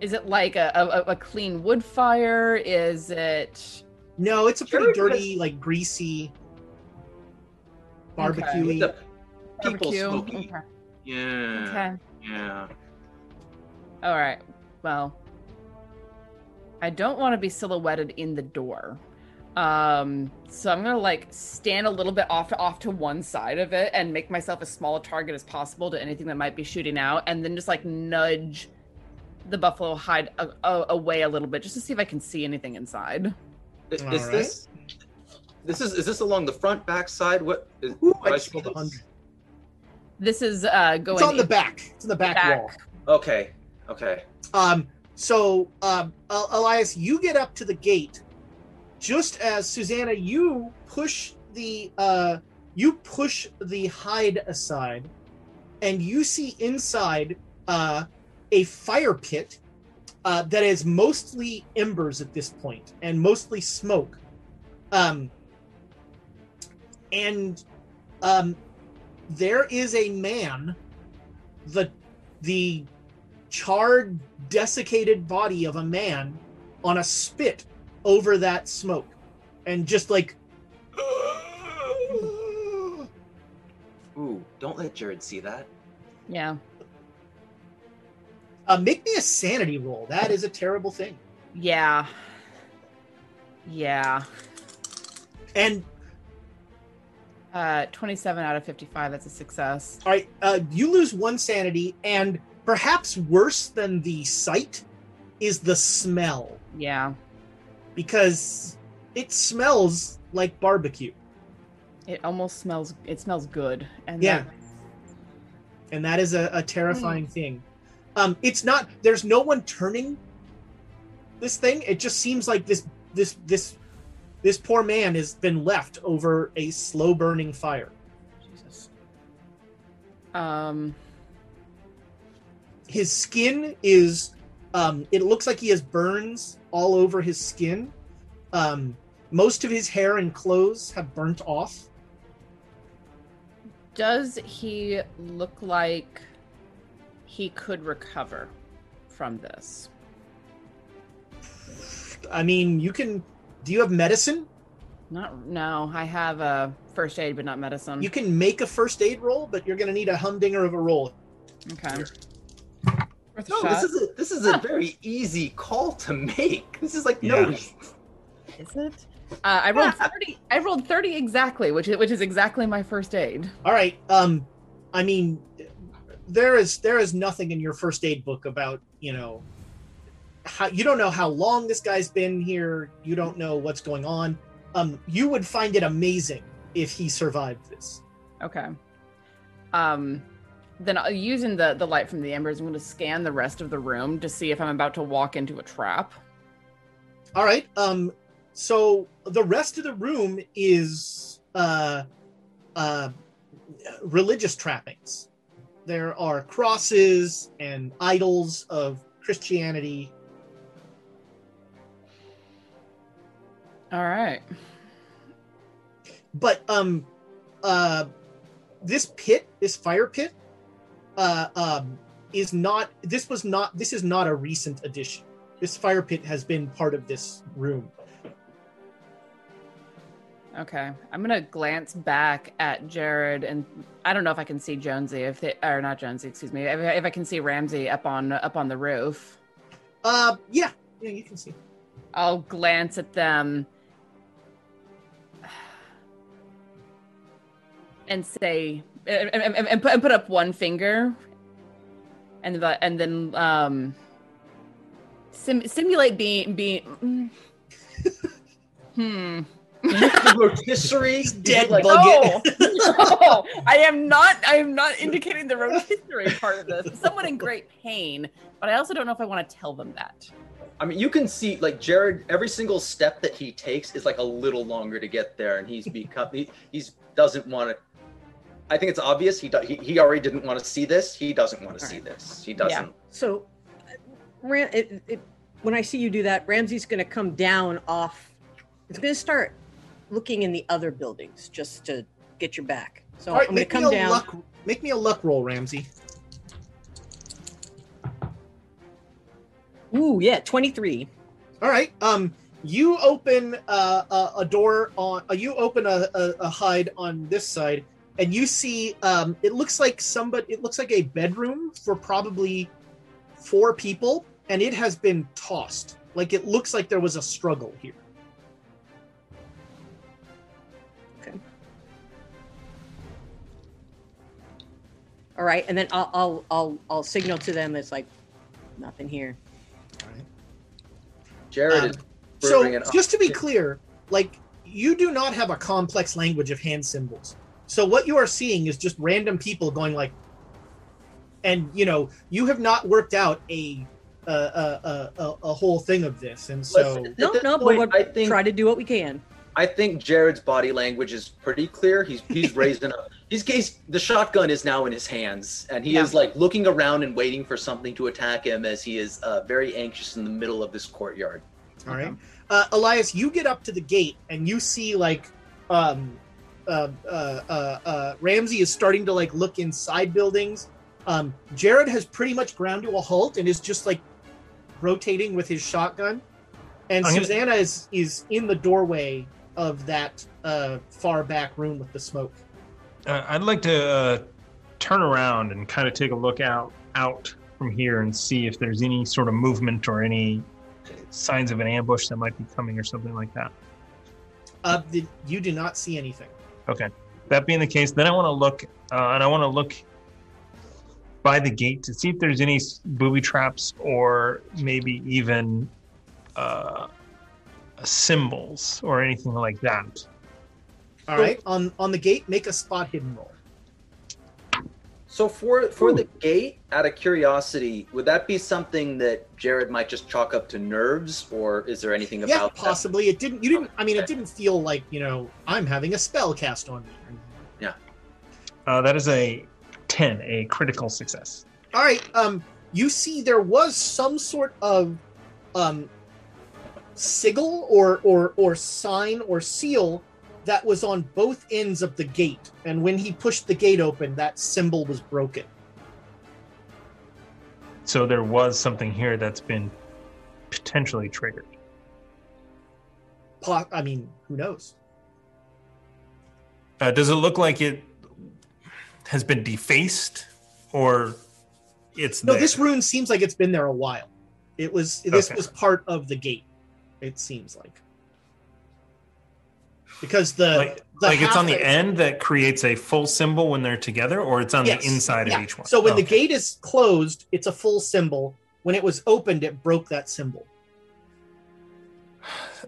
Is it like a, a, a clean wood fire? Is it No, it's a pretty Jared dirty, like greasy, barbecue. The people barbecue? smoky Okay. yeah okay. yeah All right. Well, I don't want to be silhouetted in the door. Um, so I'm gonna like stand a little bit off to off to one side of it and make myself as small a target as possible to anything that might be shooting out, and then just like nudge the buffalo hide a, a, away a little bit just to see if I can see anything inside. Is, is right. this this is is this along the front back side? What is Ooh, I just rolled a this? hundred. This is uh going. It's on the back. It's in the back, back. wall. Okay, okay. Um, so, um, Elias, you get up to the gate just as Susanna, you push the uh, you push the hide aside, and you see inside uh, a fire pit uh, that is mostly embers at this point and mostly smoke. Um, and um, there is a man. the the charred, desiccated body of a man on a spit over that smoke, and just like Ooh, don't let Jared see that. Yeah. uh, make me a sanity roll. That is a terrible thing. Yeah. Yeah. And Uh, 27 out of 55. That's a success. all right, uh, you lose one sanity, and perhaps worse than the sight is the smell Yeah. because it smells like barbecue, It almost smells. It smells good. And Yeah. that- and that is a, a terrifying thing. Um, it's not. There's no one turning this thing. It just seems like this this this this poor man has been left over a slow burning fire. Jesus. Um. his skin is um it looks like he has burns all over his skin um most of his hair and clothes have burnt off Does he look like he could recover from this? i mean you can do you have medicine Not. No, I have a first aid, but not medicine. you can make a first aid roll but you're going to need a humdinger of a roll Okay. Worth a No, shot. this is a this is a very easy call to make. This is like no. Yeah. Is it? Uh, I rolled thirty. I rolled thirty exactly, which is which is exactly my first aid. all right um i mean there is there is nothing in your first aid book about you know how you don't know how long this guy's been here you don't know what's going on um you would find it amazing if he survived this Okay. Um, then using the the light from the embers, I'm going to scan the rest of the room to see if I'm about to walk into a trap. All right. Um. So the rest of the room is uh, uh, religious trappings. There are crosses and idols of Christianity. All right. But um, uh, this pit, this fire pit, uh, um, is not. This was not. This is not a recent addition. This fire pit has been part of this room. Okay. I'm gonna glance back at Jared, and I don't know if I can see Jonesy, if they or not Jonesy, excuse me, if, if I can see Ramsey up on up on the roof. Uh, yeah, yeah, you can see. I'll glance at them and say, and, and, and- put, and put up one finger, and the, and then um, sim, simulate being being. mm. hmm. rotisserie Dead like, bug No, no, I am not. I am not indicating the rotisserie part of this. Someone in great pain, but I also don't know if I want to tell them that. I mean, you can see like Jared. Every single step that he takes is like a little longer to get there, and he's become he he's doesn't want to. I think it's obvious he, do, he he already didn't want to see this. He doesn't want to see this. He doesn't. Yeah. So, Ram, it, it, when I see you do that, Ramsey's going to come down off. It's going to start looking in the other buildings just to get your back. So All right, I'm going to make me come a down. luck. Make me a luck roll, Ramsey. Ooh, yeah, 23. All right. Um, you open uh, a, a door on. Uh, you open a, a, a hide on this side, and you see. Um, it looks like somebody. It looks like a bedroom for probably four people, and it has been tossed. Like it looks like there was a struggle here. Okay all right, and then I'll I'll I'll, I'll signal to them. It's like nothing here. Jared Um, is So, it just to be clear, like you do not have a complex language of hand symbols. So what you are seeing is just random people going like, and you know, you have not worked out a a a, a, a whole thing of this, and so Listen, No, At this no, but point, we'll I think try to do what we can. I think Jared's body language is pretty clear. He's he's raising up. He's, he's the shotgun is now in his hands, and he is like looking around and waiting for something to attack him as he is uh, very anxious in the middle of this courtyard. All right, uh, Elias, you get up to the gate and you see like, um, uh, uh, uh, uh, Ramsey is starting to like look inside buildings, Um, Jared has pretty much ground to a halt and is just like rotating with his shotgun, and I'm gonna- Susanna is is in the doorway of that uh, far back room with the smoke. Uh, I'd like to uh, turn around and kind of take a look out out from here and see if there's any sort of movement or any signs of an ambush that might be coming or something like that. Uh, the, you do not see anything. Okay. That being the case, then I want to look, uh, and I want to look by the gate to see if there's any booby traps or maybe even uh, symbols or anything like that. All right, on on the gate, make a spot hidden roll. So for for the gate, out of curiosity, would that be something that Jared might just chalk up to nerves, or is there anything Yeah, about that? possibly. It didn't. You didn't. I mean, it didn't feel like you know I'm having a spell cast on me. Yeah. Uh, that is a 10, a critical success. All right. Um, you see, there was some sort of um sigil or or or sign or seal that was on both ends of the gate, and when he pushed the gate open, that symbol was broken. So there was something here that's been potentially triggered. I mean, who knows? Uh, does it look like it has been defaced, or it's No, there? this rune seems like it's been there a while. It was this Okay. was part of the gate. It seems like because the like, the like it's on the halfway- end that creates a full symbol when they're together, or it's on Yes, the inside yeah. of each one. So when the Okay. gate is closed, it's a full symbol. When it was opened, it broke that symbol.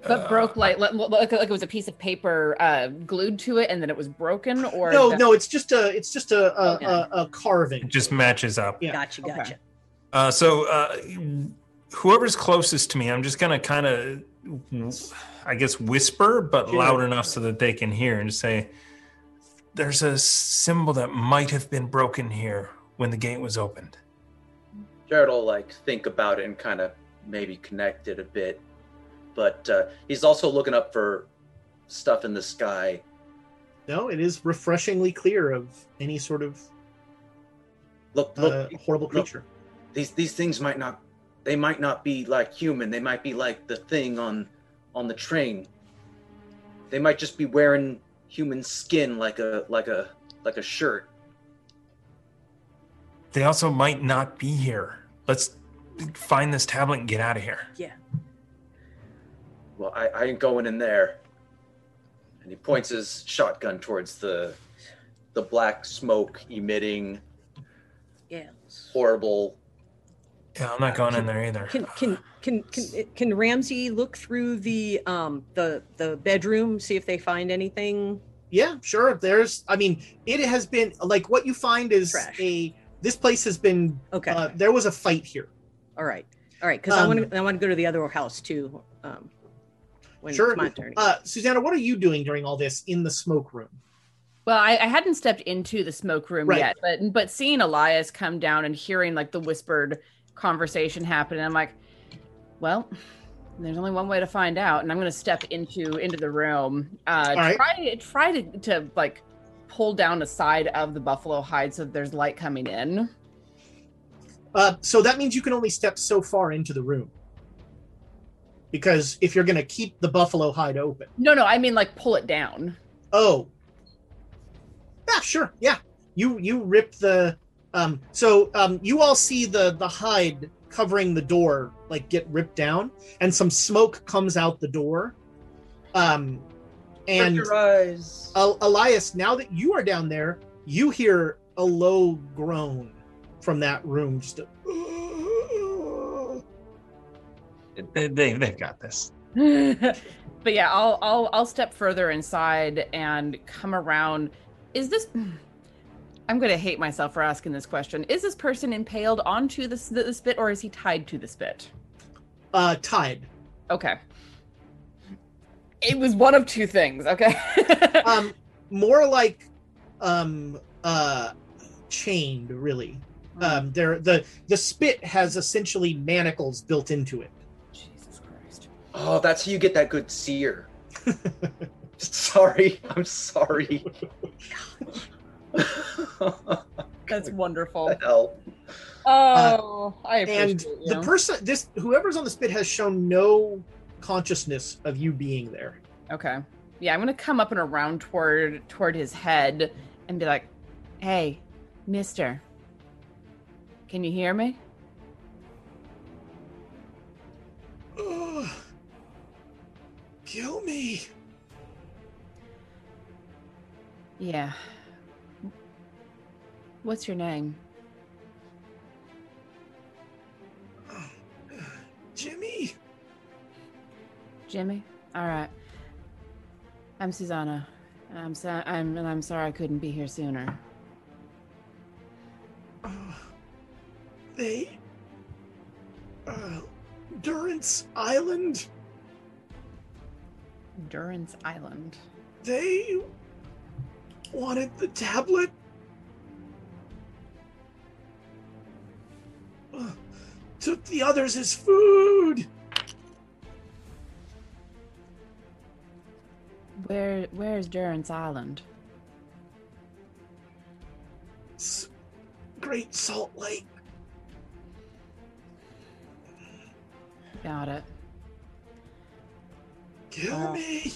But broke like, like like like it was a piece of paper uh, glued to it, and then it was broken. Or no, the- no, it's just a it's just a a, Okay. a, a carving. it just matches up. Yeah. Gotcha, Okay. gotcha. Uh, so uh, whoever's closest to me, I'm just gonna kind of, I guess, whisper, but Sure. loud enough so that they can hear, and say, "There's a symbol that might have been broken here when the gate was opened." Jared will like think about it and kind of maybe connect it a bit, but uh, he's also looking up for stuff in the sky. No, it is refreshingly clear of any sort of Look, uh, look, horrible look. creature. these these things might not they might not be like human they might be like the thing on on the train they might just be wearing human skin like a like a like a shirt They also might not be here. Let's find this tablet and get out of here. Yeah. well i, I ain't going in there and he points his shotgun towards the the black smoke emitting Yeah. horrible Yeah, I'm not going in there either. Can can can can can Ramsey look through the um the the bedroom see if they find anything? Yeah, sure. There's, I mean, it has been like what you find is Trash. a. This place has been. Okay. Uh, there was a fight here. All right. All right. Because I Um, want to I want to go to the other house too. Um, when sure. it's my turn. Uh, Susanna, what are you doing during all this in the smoke room? Well, I, I hadn't stepped into the smoke room Right. yet, but but seeing Elias come down and hearing like the whispered conversation happen, I'm like, well, there's only one way to find out, and I'm going to step into into the room. Uh, right. Try try to to like pull down a side of the buffalo hide so that there's light coming in. Uh, so that means you can only step so far into the room. Because if you're going to keep the buffalo hide open. No, no, I mean like pull it down. Oh. Yeah, sure. Yeah. You you rip the um so um you all see the the hide covering the door like get ripped down and some smoke comes out the door. Um and your eyes El- Elias, now that you are down there, you hear a low groan from that room. Just a, They, they, they've got this. but yeah, I'll I'll I'll step further inside and come around. Is this? I'm gonna hate myself for asking this question. Is this person impaled onto the, s- the, the spit, or is he tied to the spit? uh, tied. Okay. It was one of two things. Okay. Um, more like um, uh, chained, really. Um, there, the the spit has essentially manacles built into it. Jesus Christ. oh that's how you get that good sear sorry i'm sorry That's wonderful. the hell? Oh, I and appreciate you. the person this whoever's on the spit has shown no consciousness of you being there Okay. Yeah, I'm gonna come up and around toward toward his head and be like, "Hey, Mister, can you hear me?" Ugh. kill me Yeah. What's your name? jimmy Jimmy. All right. I'm Susanna. I'm so, I'm and I'm sorry I couldn't be here sooner. uh, they uh durance island Durance Island. they wanted the tablet took the others as food Where where's Durance Island? S- great salt lake Got it. kill Uh, me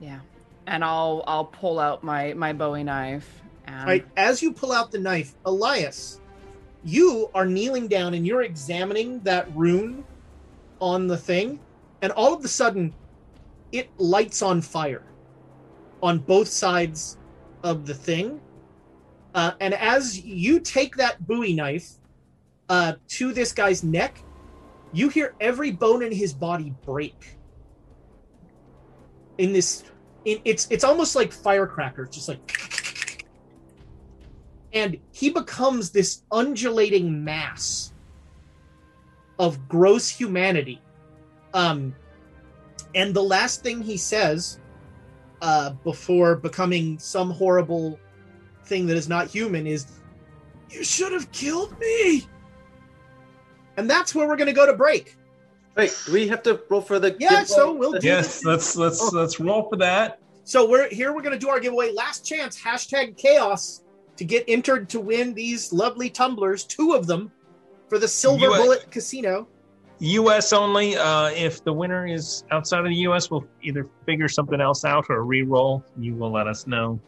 Yeah. And I'll I'll pull out my my Bowie knife and right, as you pull out the knife, Elias, you are kneeling down and you're examining that rune on the thing, and all of a sudden, it lights on fire on both sides of the thing. Uh, and as you take that Bowie knife uh, to this guy's neck, you hear every bone in his body break. In this, in, it's it's almost like firecrackers, just like and he becomes this undulating mass of gross humanity um and the last thing he says uh before becoming some horrible thing that is not human is you should have killed me and that's where we're going to go to break Wait, do we have to roll for the? Yeah, giveaway? so we'll do Yes, let's let's let's roll for that. So we're here. We're going to do our giveaway. Last chance. Hashtag chaos to get entered to win these lovely tumblers. Two of them for the Silver US Bullet Casino. U.S. only. Uh, if the winner is outside of the U.S., we'll either figure something else out or re-roll. You will let us know.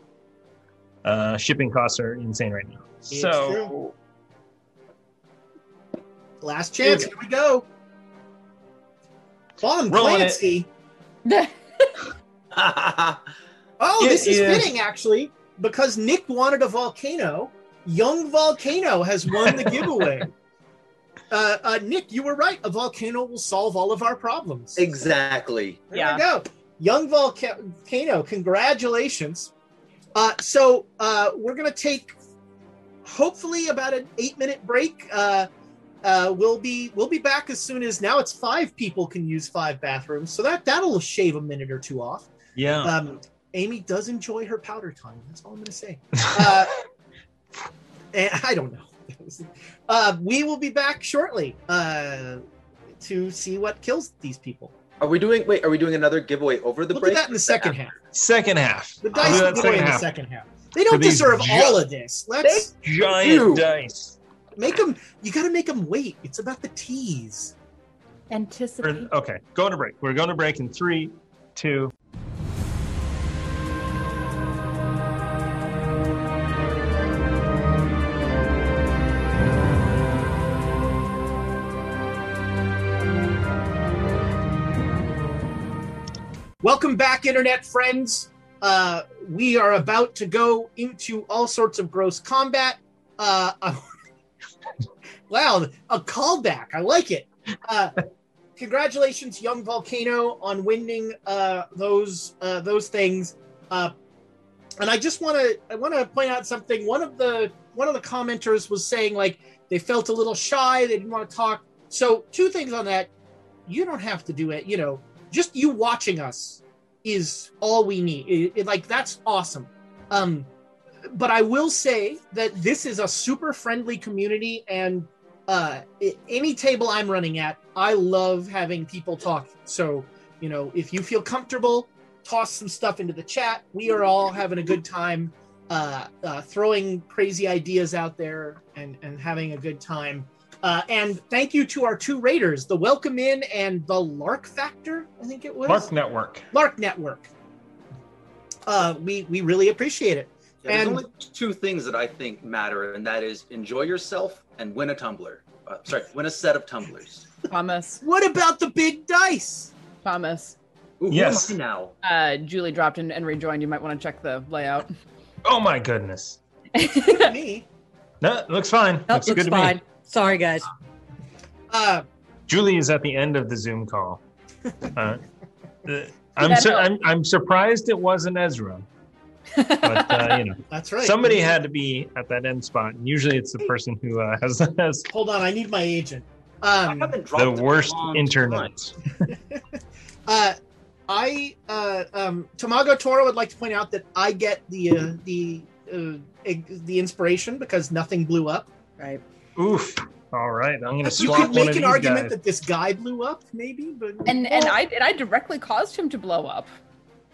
Uh, shipping costs are insane right now. It's so true. Last chance. Here we go. Bon Rolling. Clancy. Oh, It this is, is- fitting actually because Nick wanted a volcano. Young Volcano has won the giveaway. uh, uh, Nick, you were right. A volcano will solve all of our problems. exactly. There Yeah. we go. Young Volcano, congratulations. Uh, so uh, we're going to take hopefully about an eight minute break. Uh, uh, we'll be we'll be back as soon as now it's five people can use five bathrooms, so that that'll shave a minute or two off. yeah, Um, Amy does enjoy her powder time. That's all I'm going to say. Uh, and I don't know. Uh, we will be back shortly uh, to see what kills these people. Are we doing? Wait, are we doing another giveaway over the We'll break? do that in the second half. second half. The dice do will that second in the second half. They don't deserve ju- all of this. Let's Giant Ew. dice. make them. You got to make them wait. It's about the tease. We're- Anticipate. Okay, going to break. We're going to break in three, two. Welcome back, internet friends. Uh, we are about to go into all sorts of gross combat. Uh, wow, a callback. I like it. Uh, congratulations, Young Volcano, on winning uh, those uh, those things. Uh, and I just want to I want to point out something. One of the one of the commenters was saying like they felt a little shy. They didn't want to talk. So two things on that. You don't have to do it. You know, just you watching us is all we need. It- it- like that's awesome. Um, but I will say that this is a super friendly community, and uh, any table I'm running at, I love having people talk. So you know, if you feel comfortable, toss some stuff into the chat. We are all having a good time. uh, uh, throwing crazy ideas out there and, and having a good time. Uh, and thank you to our two raiders, the Welcome In and the Lark Factor, I think it was. Lark Network. Lark Network. Uh, we, we really appreciate it. Yeah, there's only two things that I think matter, and that is enjoy yourself and win a tumbler. Uh, sorry, win a set of tumblers. Thomas. What about the big dice? Thomas. Ooh, Yes. now? Uh, Julie dropped in and rejoined. You might want to check the layout. Oh my goodness. Me. No, it looks fine. Nope, looks, looks good to me. Sorry, guys. Uh, Julie is at the end of the Zoom call. Uh, I'm, su- I'm I'm surprised it wasn't Ezra, but uh, you know that's right. somebody had to be at that end spot. And usually it's the person who uh, has, has Hold on, I need my agent. I Um, haven't dropped the worst long internet. uh, I uh, um, Tamago Toro would like to point out that I get the uh, the uh, the inspiration because nothing blew up. Right. Oof. All right, I'm gonna You swap could one make of an argument guys. that this guy blew up, maybe, but And and I and I directly caused him to blow up.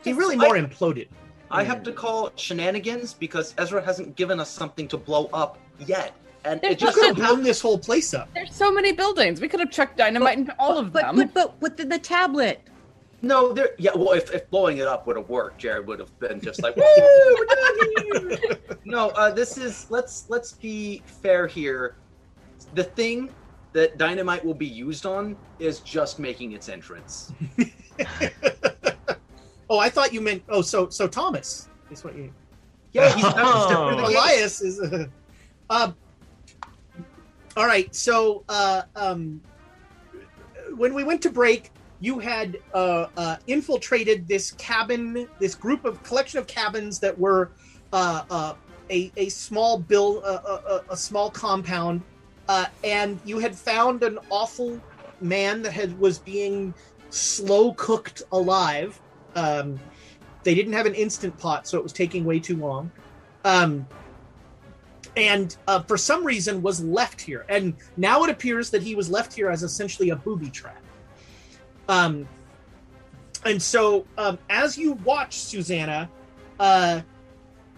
he really more imploded. I have to call shenanigans because Ezra hasn't given us something to blow up yet, and There's it just could so have blown this whole place up. There's so many buildings. We could have chucked dynamite into all of but, them. But, but with the, the tablet. No, there. Yeah, well, if, if blowing it up would have worked, Jared would have been just like, "Woo, we're done here." no, uh, this is let's let's be fair here. The thing that dynamite will be used on is just making its entrance. Oh, I thought you meant. Oh, so so Thomas is what you. Yeah, he's, Oh. the. Elias is. Uh, uh, all right, so uh, um, when we went to break, you had uh, uh, infiltrated this cabin, this group of collection of cabins that were uh, uh, a a small bill, uh, a, a, a small compound, uh, and you had found an awful man that had was being slow cooked alive. Um, they didn't have an instant pot, so it was taking way too long. Um, and uh, for some reason was left here. And now it appears that he was left here as essentially a booby trap. Um, and so um, as you watch Susanna, uh,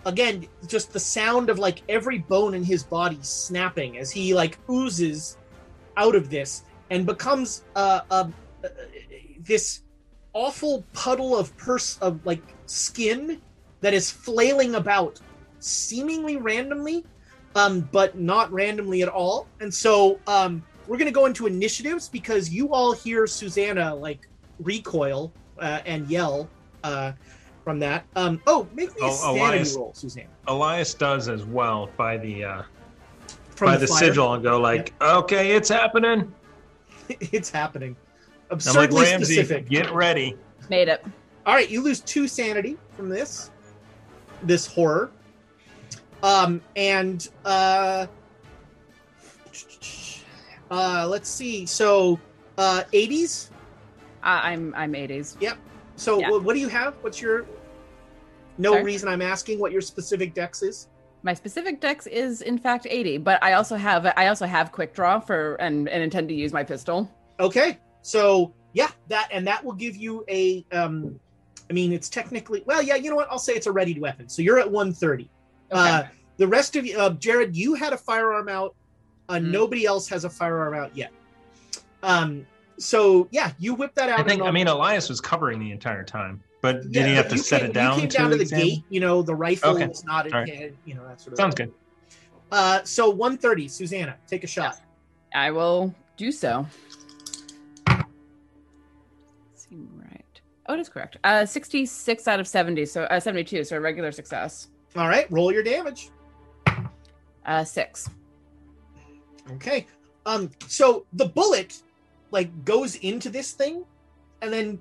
again, just the sound of like every bone in his body snapping as he like oozes out of this and becomes uh, uh, uh, this awful puddle of pers- of like skin that is flailing about seemingly randomly um but not randomly at all. And so um we're gonna go into initiatives because you all hear susanna like recoil uh, and yell uh from that um oh make me a Oh, sanity Elias. roll susanna Elias does as well by the uh, from by the, fire. sigil and go like, okay, it's happening. it's happening I'm like absurdly Ramsey, specific get ready. Made it. All right, you lose two sanity from this, this horror. Um, and uh, uh, let's see. So, uh, 80s. Uh, I'm I'm 80s. Yep. So, Yeah. what do you have? What's your? No Sorry? reason I'm asking what your specific dex is. My specific dex is in fact 80, but I also have I also have quick draw for and, and intend to use my pistol. Okay. So, yeah, that and that will give you a. Um, I mean, it's technically well, yeah. You know what? I'll say it's a readied weapon. So you're at 130. Uh, the rest of you, uh, Jared, you had a firearm out. Uh, Mhm. Nobody else has a firearm out yet. Um, so yeah, you whip that out. I think. I mean, Elias was covering the entire time, but did Yeah, he have to set came- it down? You came down to the examine? gate. You know, the rifle Okay. was not. All right. You know that sort of. Sounds thing. good. Uh, so 130, Susanna, take a shot. I will do so. Seem right. Oh, it is correct. Uh, 66 out of 70, so uh, 72, so a regular success. All right, roll your damage. Uh, six. Okay. Um. So the bullet, like, goes into this thing, and then,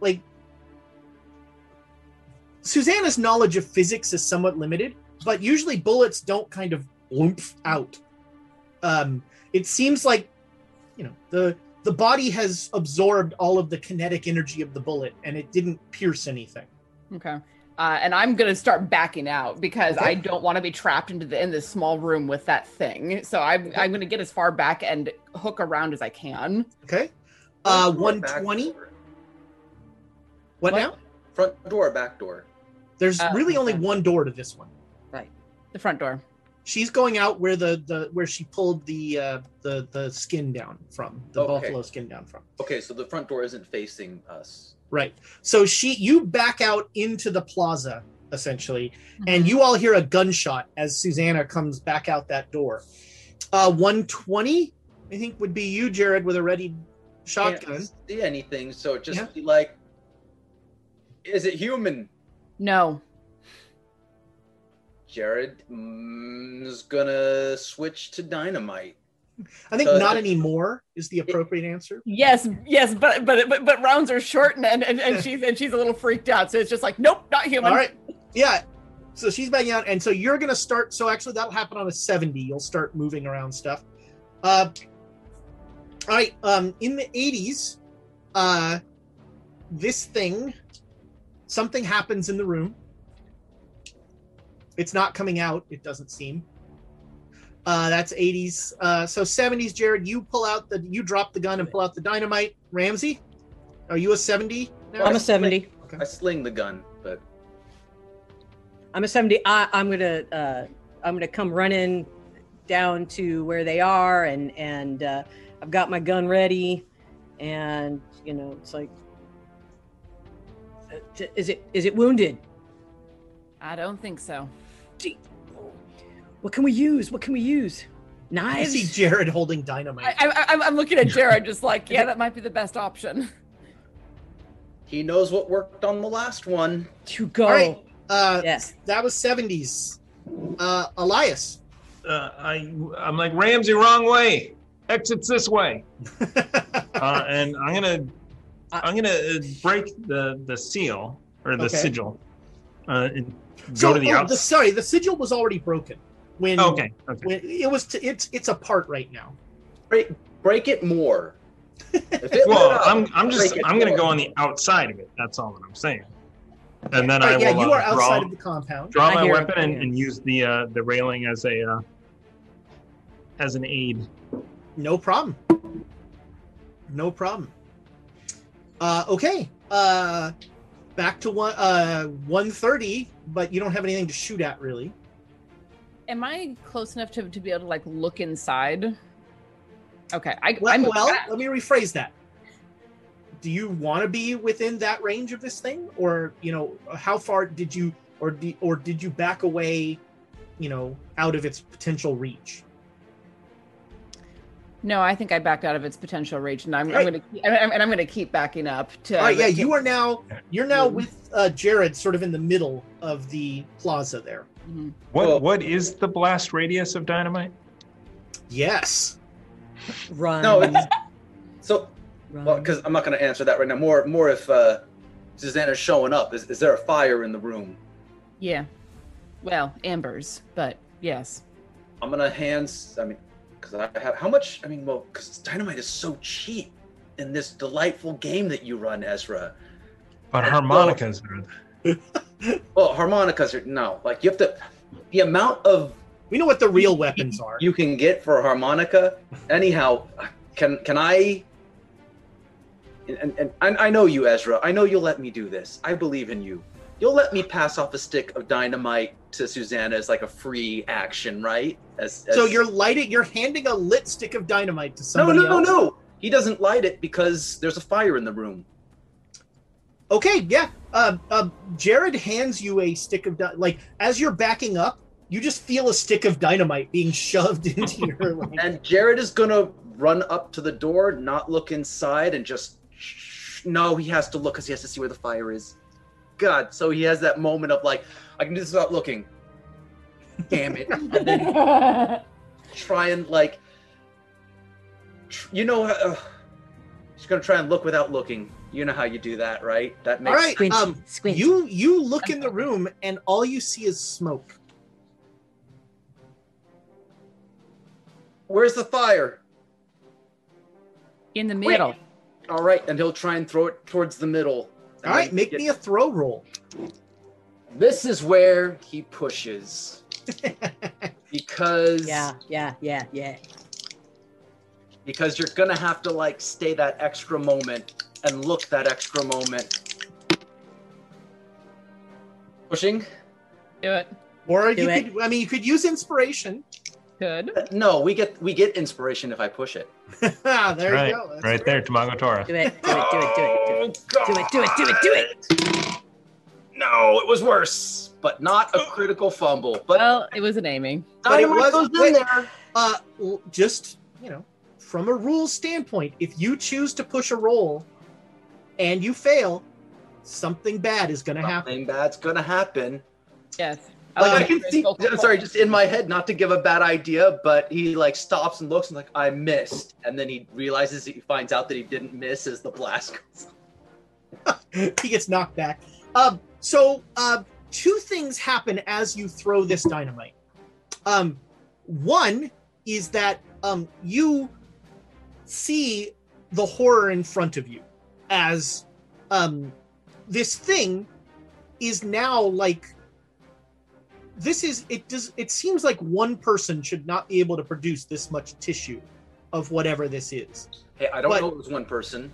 like, Susanna's knowledge of physics is somewhat limited, but usually bullets don't kind of oomph out. Um. It seems like, you know, the the body has absorbed all of the kinetic energy of the bullet, and it didn't pierce anything. Okay. Uh, and I'm gonna start backing out because Okay. I don't want to be trapped into the in this small room with that thing. So I'm I'm gonna get as far back and hook around as I can. Okay. Uh, Front door, back 120. What What? now? Front door, back door. There's Uh, really only one door to this one. Right. The front door. She's going out where the the where she pulled the uh, the the skin down from the Okay. buffalo skin down from. Okay, so the front door isn't facing us. Right. So she you back out into the plaza essentially, Mm-hmm. and you all hear a gunshot as Susanna comes back out that door. Uh 120, I think would be you, Jared, with a ready shotgun. Can't see anything, so it just Yeah. be like, is it human? No. Jared mm, is gonna switch to dynamite. I think So- not anymore is the appropriate answer. Yes, yes, but but but, but rounds are short and, and and she's and she's a little freaked out. So it's just like, nope, not human. All right. Yeah. So she's backing out, and so you're gonna start. So actually, that'll happen on a 70. You'll start moving around stuff. Uh, all right. Um, in the 80s, uh, this thing, something happens in the room. It's not coming out. It doesn't seem. Uh, that's 80s. Uh, so 70s, Jared, you pull out the, you drop the gun and pull out the dynamite. Ramsey, are you a 70? now? I'm a 70. I sling the gun, but I'm a 70. I, I'm gonna uh, I'm gonna come running down to where they are, and and uh, I've got my gun ready, and you know it's like, uh, is it is it wounded? I don't think so. What can we use? What can we use? Nice. I Knives. see Jared holding dynamite. I, I, I'm, I'm looking at Jared, just like, yeah, that might be the best option. he knows what worked on the last one. To go. All right. Uh, Yes. That was 70s. Uh, Elias. Uh, I I'm like Ramsey, wrong way. Exits this way. uh, and I'm gonna I'm gonna uh, break the the seal or the Okay. sigil. Uh, and go So, to the oh, outside. sorry, the sigil was already broken when Okay, okay. when it was t- it's it's apart right now. Break, break it more. It Well, up, I'm I'm just I'm gonna go on the outside of it. That's all that I'm saying. And then All I will yeah, you uh, are outside of the compound. draw I my weapon and, and use the uh, the railing as a uh, as an aid. No problem. No problem. Uh, okay. Uh, back to one uh 130, but you don't have anything to shoot at really. Am I close enough to, to be able to like look inside? Okay, I, Well, I'm well let me rephrase that. Do you want to be within that range of this thing, or you know, how far did you, or do, or did you back away, you know, out of its potential reach? no, I think I backed out of its potential reach, and I'm, Right. I'm gonna keep, and I'm, and I'm gonna keep backing up to. All right, yeah, to- you are now you're now with uh, Jared, sort of in the middle of the plaza there. Mhm. What Well- what is the blast radius of dynamite? Yes. Run. No, it's, so run. well, because I'm not going to answer that right now. More, more if uh, Susanna's showing up. Is, is there a fire in the room? Yeah. Well, embers, but yes. I'm gonna hands. I mean, because I have how much? I mean, well, because dynamite is so cheap in this delightful game that you run, Ezra. But Well- harmonicas are Well, harmonicas are no. Like you have to. The amount of We know what the real weapons are. you can get for a harmonica. Anyhow, can can I? And, and, and I know you, Ezra. I know you'll let me do this. I believe in you. You'll let me pass off a stick of dynamite to Susanna as like a free action, right? As, as So you're lighting, you're handing a lit stick of dynamite to no, somebody no, no, else. no. He doesn't light it because there's a fire in the room. Okay, yeah. Uh, uh, Jared hands you a stick of dy- like as you're backing up, you just feel a stick of dynamite being shoved into your. Like, And Jared is gonna run up to the door, not look inside, and just no. He has to look because he has to see where the fire is. God, so he has that moment of like, I can just stop looking. Damn it! And then try and like, tr- you know, uh, he's gonna try and look without looking. You know how you do that, right? That makes right, Squinty, um, squinty. you you look in the room and all you see is smoke. Where's the fire? In the Wait. middle. All right, and he'll try and throw it towards the middle. All right, make me a throw roll. This is where he pushes. because Yeah, yeah, yeah, yeah. because you're gonna have to like stay that extra moment and look that extra moment. Pushing. Do it. Or Do you it. could I mean you could use inspiration. Good. Uh, No, we get we get inspiration if I push it. Ah, there right, you go. That's right there, Tamago Tora. Do it. Do it. Do it. Do it. Do it. Do it. Do it. Do it. Do it. No, it was worse, but not a critical fumble. But Well, it was an aiming. But it Dynamite was- goes in wait. there. Uh, just you know, from a rules standpoint, if you choose to push a roll and you fail, something bad is going to happen. Something bad's gonna happen. Yes. Like Um, I can see. I'm sorry, just in my head, not to give a bad idea, but he like stops and looks and like I missed, and then he realizes he finds out that he didn't miss as the blast goes. he gets knocked back. Um, so uh, two things happen as you throw this dynamite. Um, one is that um, you see the horror in front of you as um, this thing is now like this is it does it seems like one person should not be able to produce this much tissue of whatever this is Hey, I don't But- know it was one person.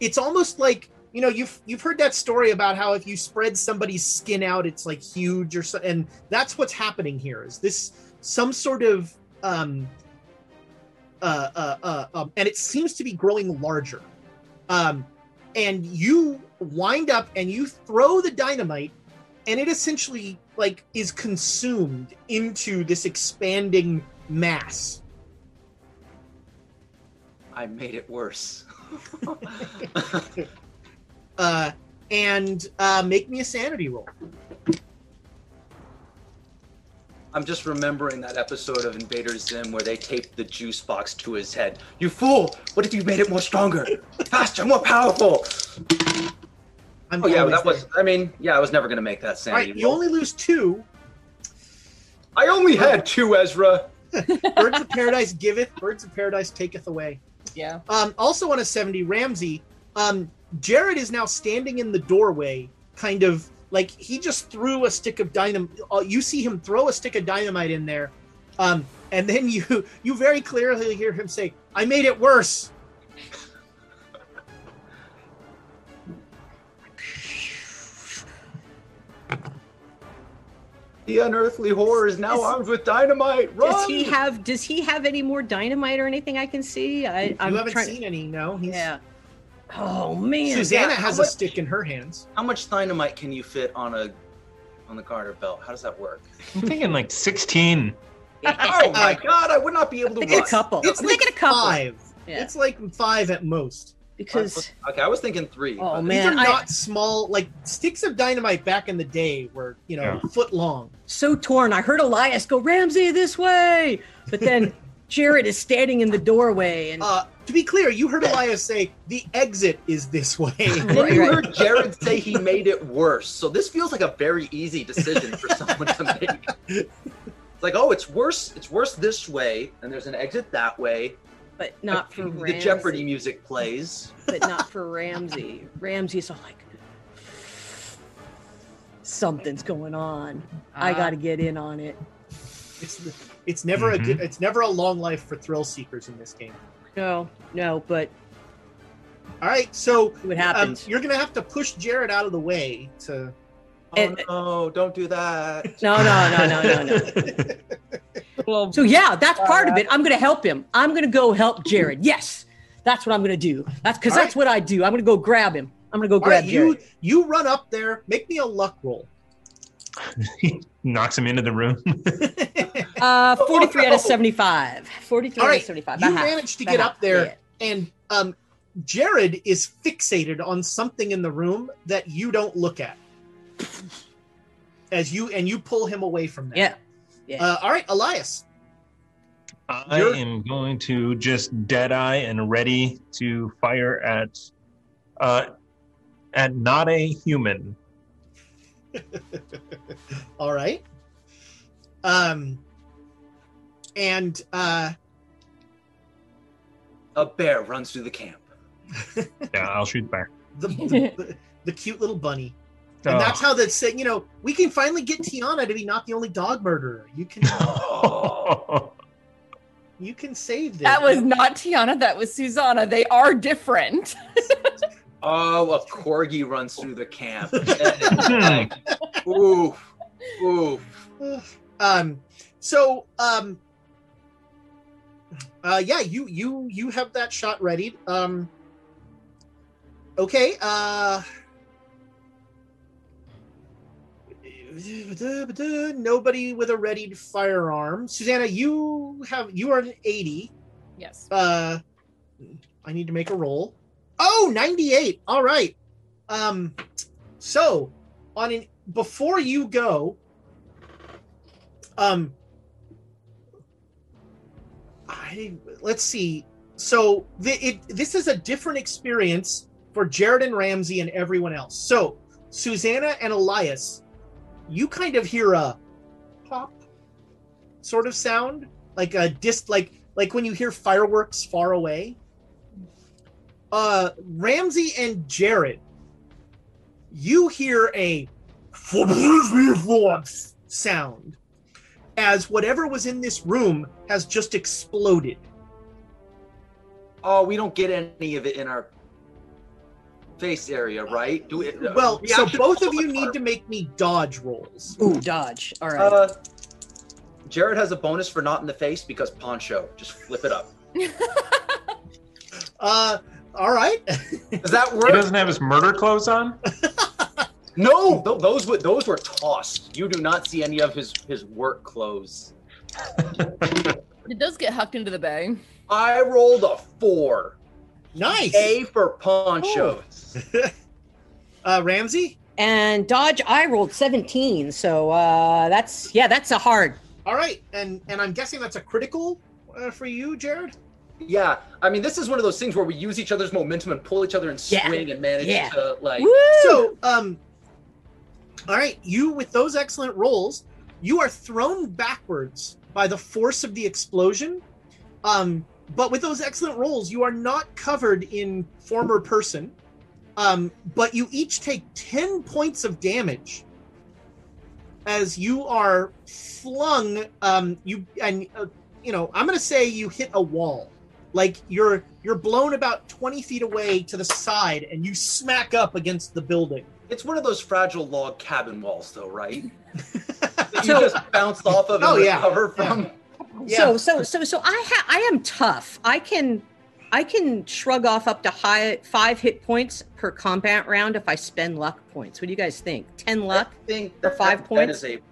it's almost like you know you've you've heard that story about how if you spread somebody's skin out it's like huge or so and that's what's happening here is this some sort of um uh uh, uh um, and it seems to be growing larger um and you wind up and you throw the dynamite and it essentially like is consumed into this expanding mass I made it worse. uh and uh make me a sanity roll I'm just remembering that episode of Invader Zim where they taped the juice box to his head. You fool! What if you made it more stronger, faster, more powerful? I'm Oh yeah, always that was. I mean, yeah, I was never gonna make that All sanity. right, you only lose two. I only had two, Ezra. Birds of Paradise giveth, Birds of Paradise taketh away. Yeah. Um, also on a 70, Ramsey, um, Jared is now standing in the doorway, kind of like he just threw a stick of dynamite. Uh, you see him throw a stick of dynamite in there, um, and then you you very clearly hear him say, "I made it worse." The unearthly horror is now Is- armed with dynamite. Run! Does he have? Does he have any more dynamite or anything I can see? I, I'm haven't trying. seen any, no? He's, Yeah. Oh man. Susanna Yeah, has how a stick in her hands. How much dynamite can you fit on a on the garter belt? How does that work? I'm thinking like 16. oh, oh my god, I would not be able to Thinking a run. couple. It's I'm like a couple. five. Yeah. It's like five at most. Because Okay, I was thinking three. Oh, but- man. These are I- not small. Like sticks of dynamite back in the day were, you know, Yeah. foot long. so torn. I heard Elias go Ramsey this way, but then Jared is standing in the doorway and Uh, to be clear, you heard Elias say the exit is this way. And Right, you right. heard Jared say he made it worse. So this feels like a very easy decision for someone to make. It's like, oh, it's worse. It's worse this way, and there's an exit that way. but not for the Ramsey. Jeopardy music plays. but not for Ramsey. Ramsey's all like, something's going on. I Ah. got to get in on it. It's the, it's never a Mhm. good, it's never a long life for thrill seekers in this game. No, no, but All right, so see what um, happens. you're gonna have to push Jared out of the way to. Oh no! Don't do that. no, no, no, no, no, no. Well, So yeah, that's part of it. I'm going to help him. I'm going to go help Jared. Yes, that's what I'm going to do. That's because All that's what I do. I'm going to go grab him. I'm going to go All grab right, Jared. you you run up there. Make me a luck roll. he knocks him into the room. Uh, 43 out of 75. 43 All out of 75. you About half. managed to About get half. up there, Yeah. and um, Jared is fixated on something in the room that you don't look at. As you and you pull him away from that. Yeah. Yeah. Uh, all right, Elias. I You're- am going to just dead eye and ready to fire at uh at not a human. All right. Um, and uh, A bear runs through the camp. Yeah, I'll shoot back. the, the, the cute little bunny. And Oh. that's how that's you know we can finally get Tiana to be not the only dog murderer. You can you can save this. that was not Tiana. That was Susanna. They are different. Oh, a corgi runs through the camp. And it's like, ooh, Ooh. um so um uh yeah you you you have that shot ready um okay uh nobody with a readied firearm. Susanna you have you are an 80 Yes. uh i need to make a roll. Oh 98 all right. Um so on an before you go um i let's see. So the, it this is a different experience for jared and ramsey and everyone else. So susanna and elias you kind of hear a pop sort of sound like a dis like like when you hear fireworks far away. Uh ramsey and jared you hear a sound as whatever was in this room has just exploded Oh, we don't get any of it in our face area, right? Do it. uh, well so both of you are- need to make me dodge rolls Ooh, dodge. All right. Uh, Jared has a bonus for not in the face because poncho. Just flip it up. uh all right Does that work? He doesn't have his murder clothes on. No, th- those were those were tossed. You do not see any of his his work clothes. It does get hucked into the bag. I rolled a four. nice A for ponchos. uh ramsey and dodge, I rolled 17. So uh, that's, yeah, that's a hard. all right and and i'm guessing that's a critical uh, for you jared Yeah, I mean, this is one of those things where we use each other's momentum and pull each other and Yeah. swing and manage Yeah. to like. Woo! So, um, all right, you with those excellent rolls, you are thrown backwards by the force of the explosion. Um, but with those excellent rolls, you are not covered in former person. Um, but you each take 10 points of damage as you are flung um you and uh, you know i'm gonna say you hit a wall like you're you're blown about 20 feet away to the side and you smack up against the building It's one of those fragile log cabin walls, though, right? that you So- just bounced off of and Oh, yeah. recover from. Yeah. So so so so I ha- I am tough. I can I can shrug off up to high five hit points per combat round if I spend luck points. What do you guys think? Ten luck? I think For that, five that- points? That is a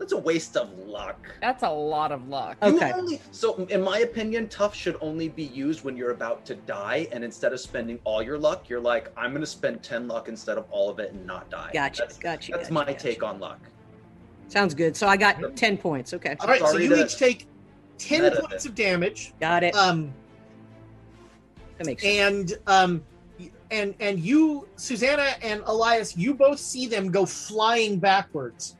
that's a waste of luck. That's a lot of luck. You Okay. only, so, in my opinion, tough should only be used when you're about to die, and instead of spending all your luck, you're like, I'm going to spend ten luck instead of all of it and not die. Gotcha, That's, gotcha. that's gotcha, my gotcha. take on luck. Sounds good. So I got ten points. Okay, all right so you each take 10 points this. of damage got it. um that makes sense. and um and and you susanna and elias you both see them go flying backwards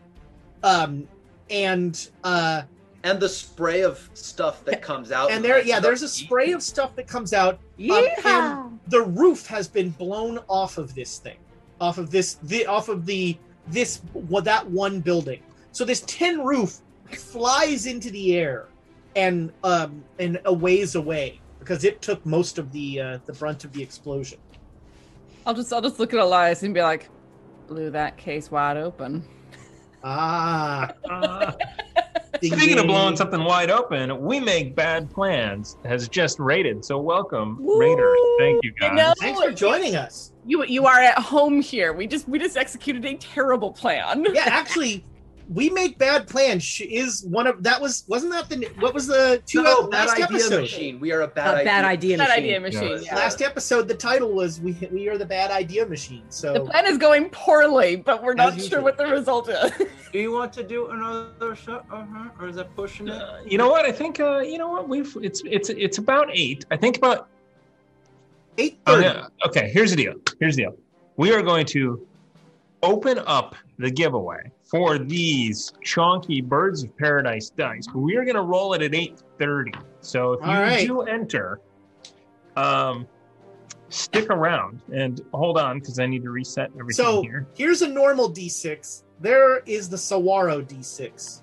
um and uh And the spray of stuff that comes out. and there when I yeah there's a spray of stuff that comes out Yeehaw! and the roof has been blown off of this thing off of this the off of the this what that one building so this tin roof flies into the air and um and a ways away because it took most of the uh the brunt of the explosion I'll just I'll just look at Elias and be like, blew that case wide open. Ah ding, speaking of blowing something wide open, we make bad plans has just rated. So welcome, Woo! Raiders. Thank you I guys. know. thanks for joining us You you are at home here. We just we just executed a terrible plan. yeah actually we make bad plans Sh- is one of that was wasn't that the what was the two No, ep- bad last idea episode machine. We are a A bad idea. bad idea Bad machine. idea machine. Yes. Yeah. last episode the title was we we are the bad idea machine so The plan is going poorly, but we're not sure what the result is. Do you want to do another shot? Uh-huh. Or is that pushing it? Uh, you know what? I think uh, you know what we've it's it's it's about eight. I think about eight Oh, thirty. yeah. Okay, here's the deal. Here's the deal. We are going to open up the giveaway for these chunky birds of paradise dice. But we are going to roll it at 8:30. So if you All right. do enter, um, stick around and hold on because I need to reset everything So here. here's a normal D6. There is the Saguaro D6.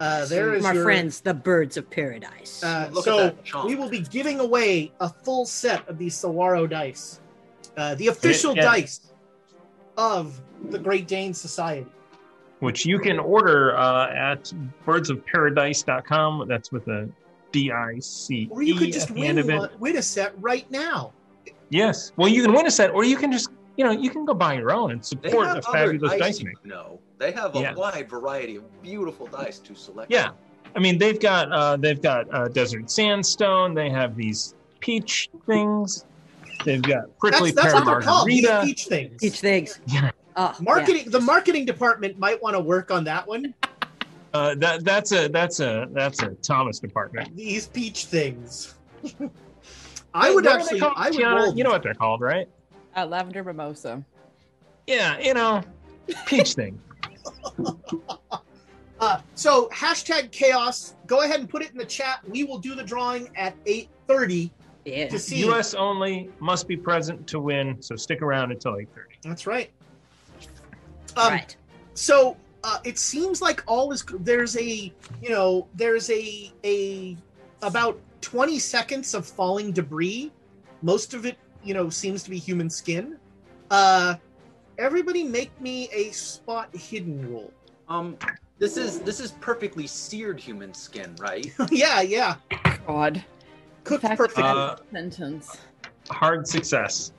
Uh, there is My your, friends, the birds of paradise. Uh, Look so at that we will be giving away a full set of these Saguaro dice, uh, the official Yeah. dice of the Great Dane Society. Which you can order uh, at birdsofparadise.com. That's with a D I C Or you could just at the end win, of one, win a set right now. Yes. Well, you can win a set, or you can just, you know, you can go buy your own and support have a fabulous dice dice maker. know. They have a Yeah. wide variety of beautiful dice to select. Yeah. I mean, they've got uh, they've got uh, desert sandstone. They have these peach things. They've got prickly That's, that's pear what they're called. Margarita. peach things. Peach things. Yeah. Oh, Marketing. The marketing department might want to work on that one. Uh, that that's a that's a that's a Thomas department. These peach things. I would what actually. I would Tiana? You know what they're called, right? Uh, lavender mimosa. Yeah, you know, peach thing. Uh, so hashtag chaos. Go ahead and put it in the chat. We will do the drawing at eight thirty Yeah. to see. U.S. only must be present to win. So stick around until eight thirty. That's right. Um, right. So uh, it seems like all is there's a you know there's a a about 20 seconds of falling debris. Most of it you know seems to be human skin. Uh, everybody make me a spot hidden roll. Um, this is this is perfectly seared human skin, right? yeah, yeah. God. Cooked fact perfectly. Uh, Sentence. Hard success.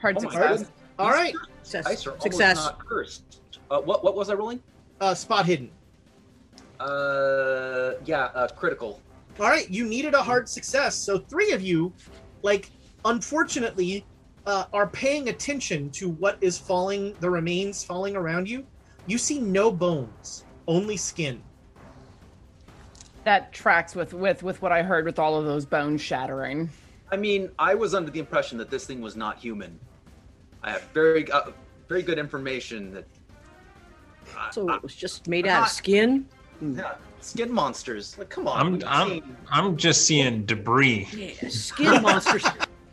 Hard Oh my success. All right. Success. Dice are almost Success. not cursed. Uh, what what was I rolling? Uh, spot hidden. Uh, yeah, uh, critical. All right, you needed a hard success. So three of you, like, unfortunately, uh, are paying attention to what is falling, the remains falling around you. You see no bones, only skin. That tracks with with with what I heard with all of those bones shattering. I mean, I was under the impression that this thing was not human. I have very uh, very good information that uh, So uh, it was just made out of skin. yeah, skin monsters. Like, come on. I'm I'm seen- I'm just seeing debris. Yeah, skin monsters.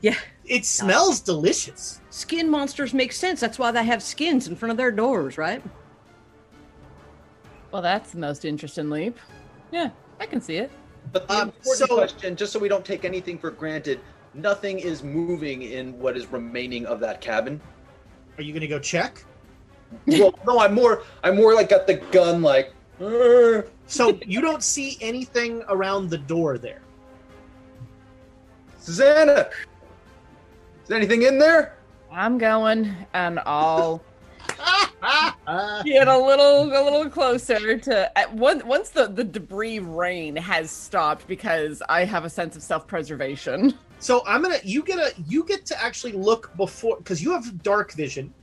Yeah, It smells delicious. skin monsters make sense. That's why they have skins in front of their doors, right? Well, that's the most interesting leap. Yeah, I can see it. But the Um, important so- question, just so we don't take anything for granted, nothing is moving in what is remaining of that cabin. Are you gonna go check? well, no, I'm more, I'm more like got the gun, like. "Arr." So you don't see anything around the door there. Susanna, is there anything in there? I'm going, and I'll Uh, get a little a little closer to at one, once the the debris rain has stopped because I have a sense of self preservation. so I'm gonna you get a you get to actually look before because you have dark vision.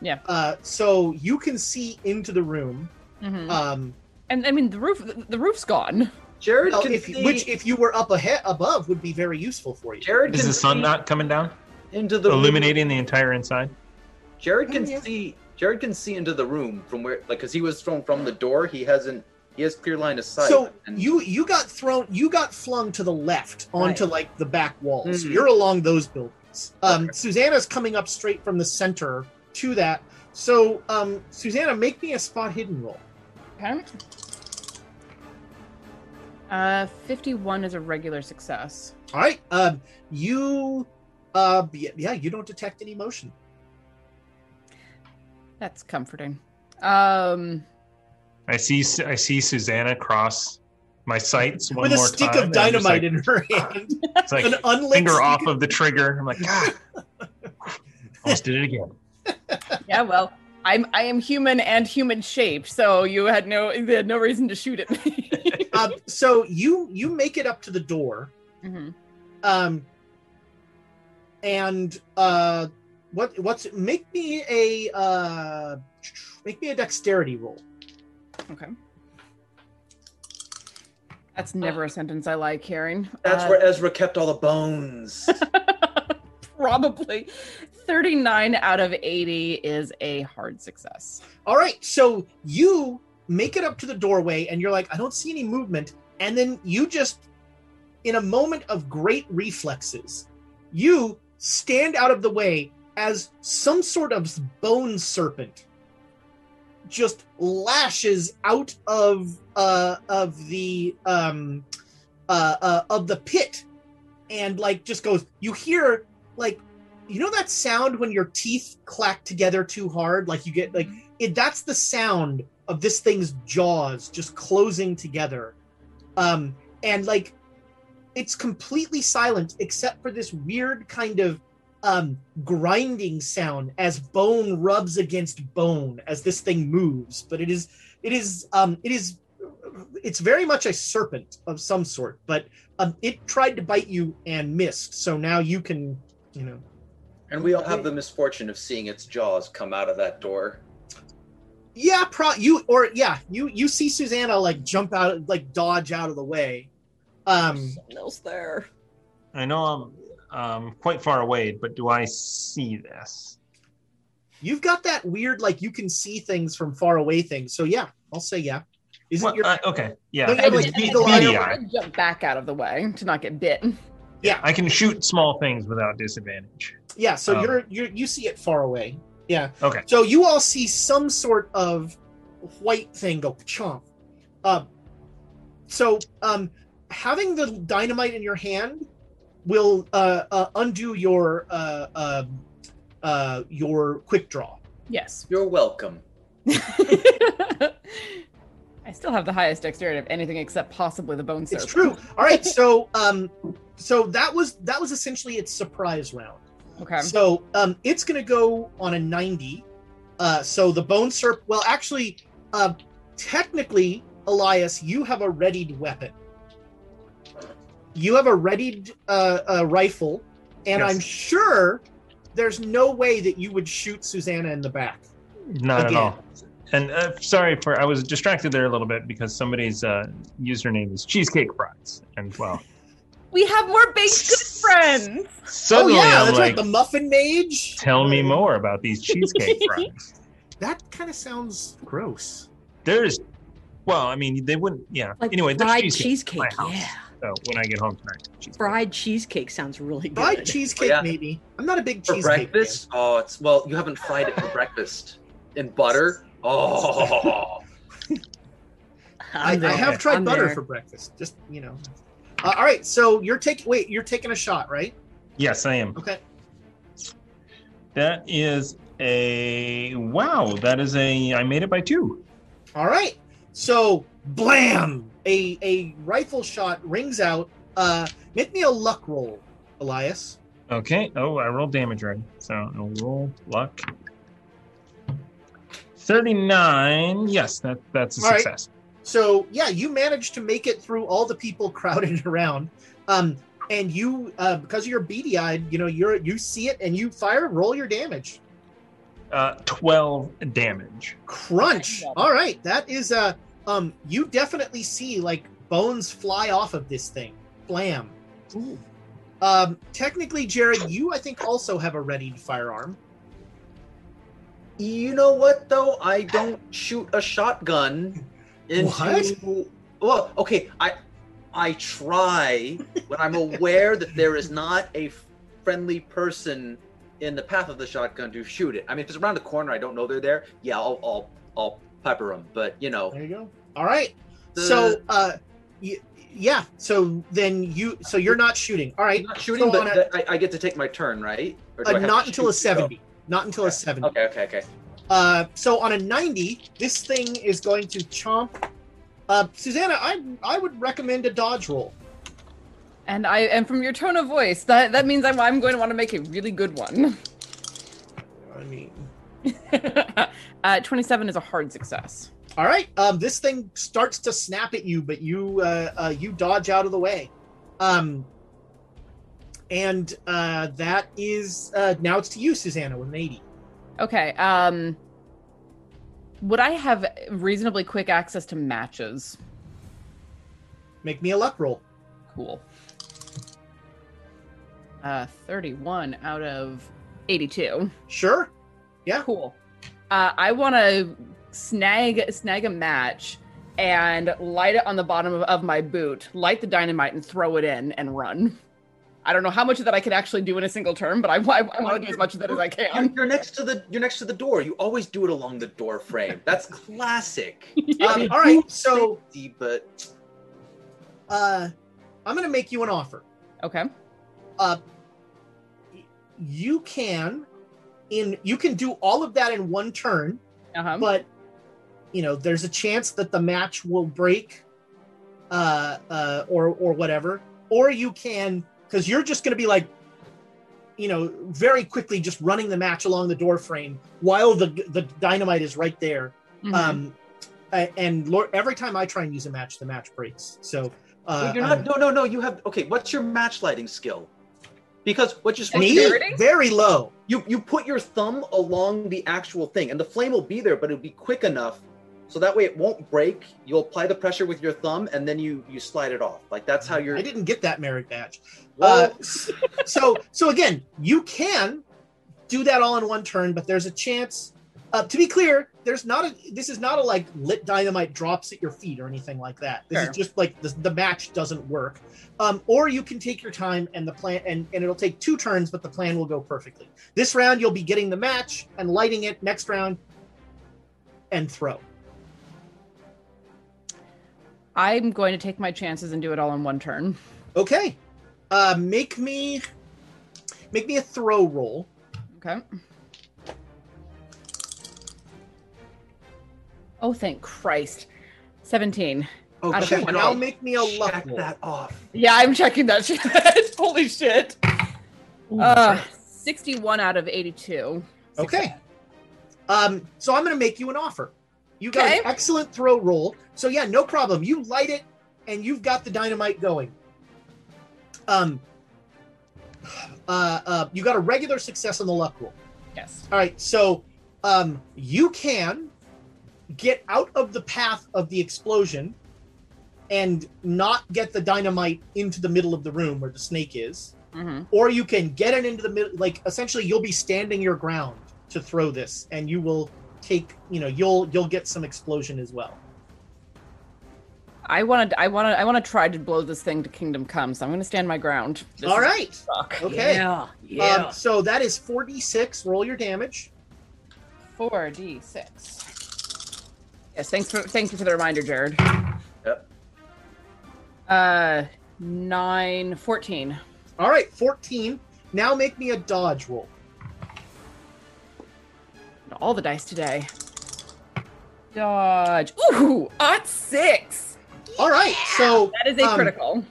Yeah. Uh, so you can see into the room. Mhm. Um, and I mean the roof the, the roof's gone. Jared well, can if, see which if you were up ahead above would be very useful for you. Jared Is the sun see not coming down, into the room. illuminating the entire inside? Jared can Oh, yeah. see. Jared can see into the room from where, like, because he was thrown from the door. He hasn't. He has clear line of sight. So and- you you got thrown you got flung to the left onto like the back wall. So Mhm. you're along those buildings. Um, Okay. Susanna's coming up straight from the center to that. So um, Susanna, make me a spot hidden roll. Okay. Uh, fifty-one is a regular success. All right. Um, you uh, yeah, yeah, you don't detect any motion. That's comforting. Um, I see I see Susanna cross my sights one With a more stick time. of and I'm just dynamite like- in her hand. It's like An unlit finger stick off of- of the trigger. I'm like, God, almost did it again. yeah, well, I'm I am human and human shaped, so you had no you had no reason to shoot at me. Um, so you you make it up to the door. Mhm. Um, and uh, what what's make me a uh, make me a dexterity roll. Okay. That's never a sentence I like hearing. that's Uh, where Ezra kept all the bones. probably 39 out of 80 is a hard success. All right, so you make it up to the doorway, and you're like, I don't see any movement, and then you just, in a moment of great reflexes, you stand out of the way as some sort of bone serpent just lashes out of uh of the um uh, uh of the pit and like just goes you hear like you know that sound when your teeth clack together too hard like you get like it that's the sound of this thing's jaws just closing together. Um, and like it's completely silent except for this weird kind of um, grinding sound as bone rubs against bone as this thing moves. But it is it is um, it is it's very much a serpent of some sort, but um, it tried to bite you and missed. So now you can, you know. And we all have the misfortune of seeing its jaws come out of that door. Yeah, pro you or yeah, you you see Susanna like jump out, like dodge out of the way. Um, Something else there. I know I'm um, quite far away, but do I see this? you've got that weird like you can see things from far away things. So yeah, I'll say yeah. Is it Well, your uh, okay, yeah. Don't have, like, Be- eagle beady eye? eye. Jump back out of the way to not get bit. yeah I can shoot small things without disadvantage. yeah? So um, you're you you see it far away. Yeah. Okay. So you all see some sort of white thing go chomp. Uh, so um, having the dynamite in your hand will uh, uh, undo your uh, uh, uh, your quick draw. Yes. You're welcome. I still have the highest dexterity of anything except possibly the bone It's true. All right. So um, so that was that was essentially its surprise round. Okay. So um, it's going to go on a 90. Uh, so the bone serp. Well, actually, uh, technically, Elias, you have a readied weapon. You have a readied uh, uh, rifle, and Yes. I'm sure there's no way that you would shoot Susanna in the back. Not Again. at all. And uh, sorry for I was distracted there a little bit because somebody's uh, username is Cheesecake Fries, and well, We have more baked good friends. suddenly oh yeah, I'm that's like, right. The muffin mage. tell me more about these cheesecake fries. That kind of sounds gross. There's, well, I mean, they wouldn't. Yeah. Like anyway, there's fried cheesecake. cheesecake. Yeah. So when I get home tonight, cheesecake. Fried cheesecake sounds really good. Fried cheesecake, Yeah. maybe. I'm not a big For cheesecake. breakfast? Oh, it's well, you haven't fried it for breakfast in butter. Oh, I, I have tried I'm butter there. for breakfast. Just you know. Uh, all right, so you're taking. Wait, you're taking a shot, right? Yes, I am. Okay. That is a wow. That is a. I made it by two. All right. So blam! A a rifle shot rings out. Uh, make me a luck roll, Elias. Okay. Oh, I rolled damage already. So I'll roll luck. Thirty-nine. Yes, that that's a All right. success. So yeah, you managed to make it through all the people crowded around. Um, and you, uh, because you're beady eyed, you know, you're you see it and you fire. Roll your damage. Uh, twelve damage. Crunch. All right, that is uh um you definitely see like bones fly off of this thing. Blam. Um technically Jared, you I think also have a readied firearm. you know what though? I don't shoot a shotgun into. What? Well, okay, I I try when I'm aware that there is not a friendly person in the path of the shotgun to shoot it. I mean, if it's around the corner, I don't know they're there. Yeah, I'll I'll, I'll pepper them. But you know, There you go. All right. The- So uh y- yeah, so then you so you're not shooting. All right. I'm not shooting, so but on a- th- I, I get to take my turn, right? Or do uh, have not until a shoot to go? 70. Not until a 70. Okay, okay, okay. Uh, so on a 90, this thing is going to chomp. Uh, Susanna, I I would recommend a dodge roll. And I and from your tone of voice, that that means I'm I'm going to want to make a really good one. I mean, uh, 27 is a hard success. all right. Um, this thing starts to snap at you, but you uh, uh, you dodge out of the way. Um, and uh, that is uh, now it's to you, Susanna, with an 80. Okay. Um would I have reasonably quick access to matches? Make me a luck roll. Cool. Uh 31 out of 82. Sure. Yeah. Cool. Uh I want to snag snag a match and light it on the bottom of, of my boot, light the dynamite and throw it in and run. I don't know how much of that I can actually do in a single turn, but I, I, I want to do as much of that as I can. you're next to the you're next to the door. You always do it along the door frame. That's classic. Um, all right. So but uh, I'm going to make you an offer. Okay. uh, you can in you can do all of that in one turn Uh-huh. but you know, there's a chance that the match will break, uh, uh, or or whatever, or you can because you're just going to be like, you know, very quickly just running the match along the door frame while the the dynamite is right there. Mhm. Um, and Lord, every time I try and use a match, the match breaks. So uh, Wait, you're I'm- not. No, no, no. You have. Okay, what's your match lighting skill? Because what you're supposed me to do, very low. you you put your thumb along the actual thing, and the flame will be there, but it'll be quick enough, so that way it won't break. You'll apply the pressure with your thumb, and then you you slide it off. Like that's how you're. I didn't get that merit badge. Well, Uh, so so again, you can do that all in one turn, but there's a chance. Uh, to be clear, there's not a. This is not a like lit dynamite drops at your feet or anything like that. This Sure. is just like the, the match doesn't work. Um, or you can take your time and the plan, and, and it'll take two turns, but the plan will go perfectly. This round, you'll be getting the match and lighting it. Next round, and throw. I'm going to take my chances and do it all in one turn. Okay, uh, make me make me a throw roll. Okay. Oh, thank Christ. 17. oh, out of Okay, Check now it. make me a luck check roll. that off. Yeah, I'm checking that shit. Holy shit. Uh, 61 out of 82. Okay. Um, so I'm going to make you an offer. You got an excellent throw roll. So yeah, no problem. You light it, and you've got the dynamite going. Um, uh, uh, you got a regular success on the luck roll. Yes. All right. So, um, you can get out of the path of the explosion and not get the dynamite into the middle of the room where the snake is hmm or you can get it into the middle like essentially you'll be standing your ground to throw this and you will take you know you'll you'll get some explosion as well I want to. I want to. I want to try to blow this thing to kingdom come. So I'm going to stand my ground. This all is right Suck. okay Yeah. Yeah. um, so that is 4d6 roll your damage Four d six. Yes. Thanks for. Thank you for the reminder, Jared. Yep. Uh, nine, 14. all right 14 now make me a dodge roll All the dice today. Dodge. Ooh, odd six. all right so That is a um, critical.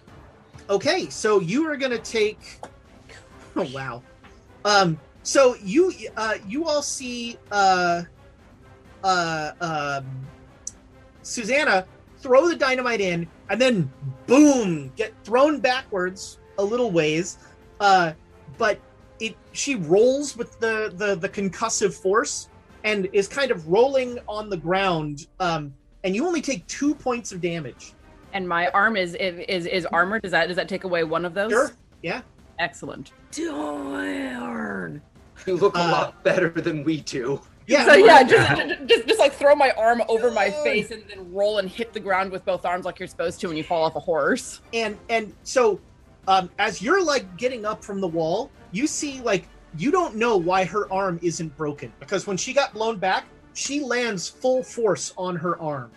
Okay, so you are gonna take. Oh wow. Um. So you uh you all see uh uh um Susanna throw the dynamite in and then boom get thrown backwards a little ways. Uh, but it she rolls with the the the concussive force and is kind of rolling on the ground. Um, and you only take two points of damage. And my arm is is is armored. Does that does that take away one of those? Sure. Yeah. Excellent. Darn. You look a Uh, lot better than we do. Yeah. So yeah, just, just just like throw my arm over my face and then roll and hit the ground with both arms like you're supposed to when you fall off a horse. and and so um as you're like getting up from the wall you see like you don't know why her arm isn't broken because when she got blown back she lands full force on her arm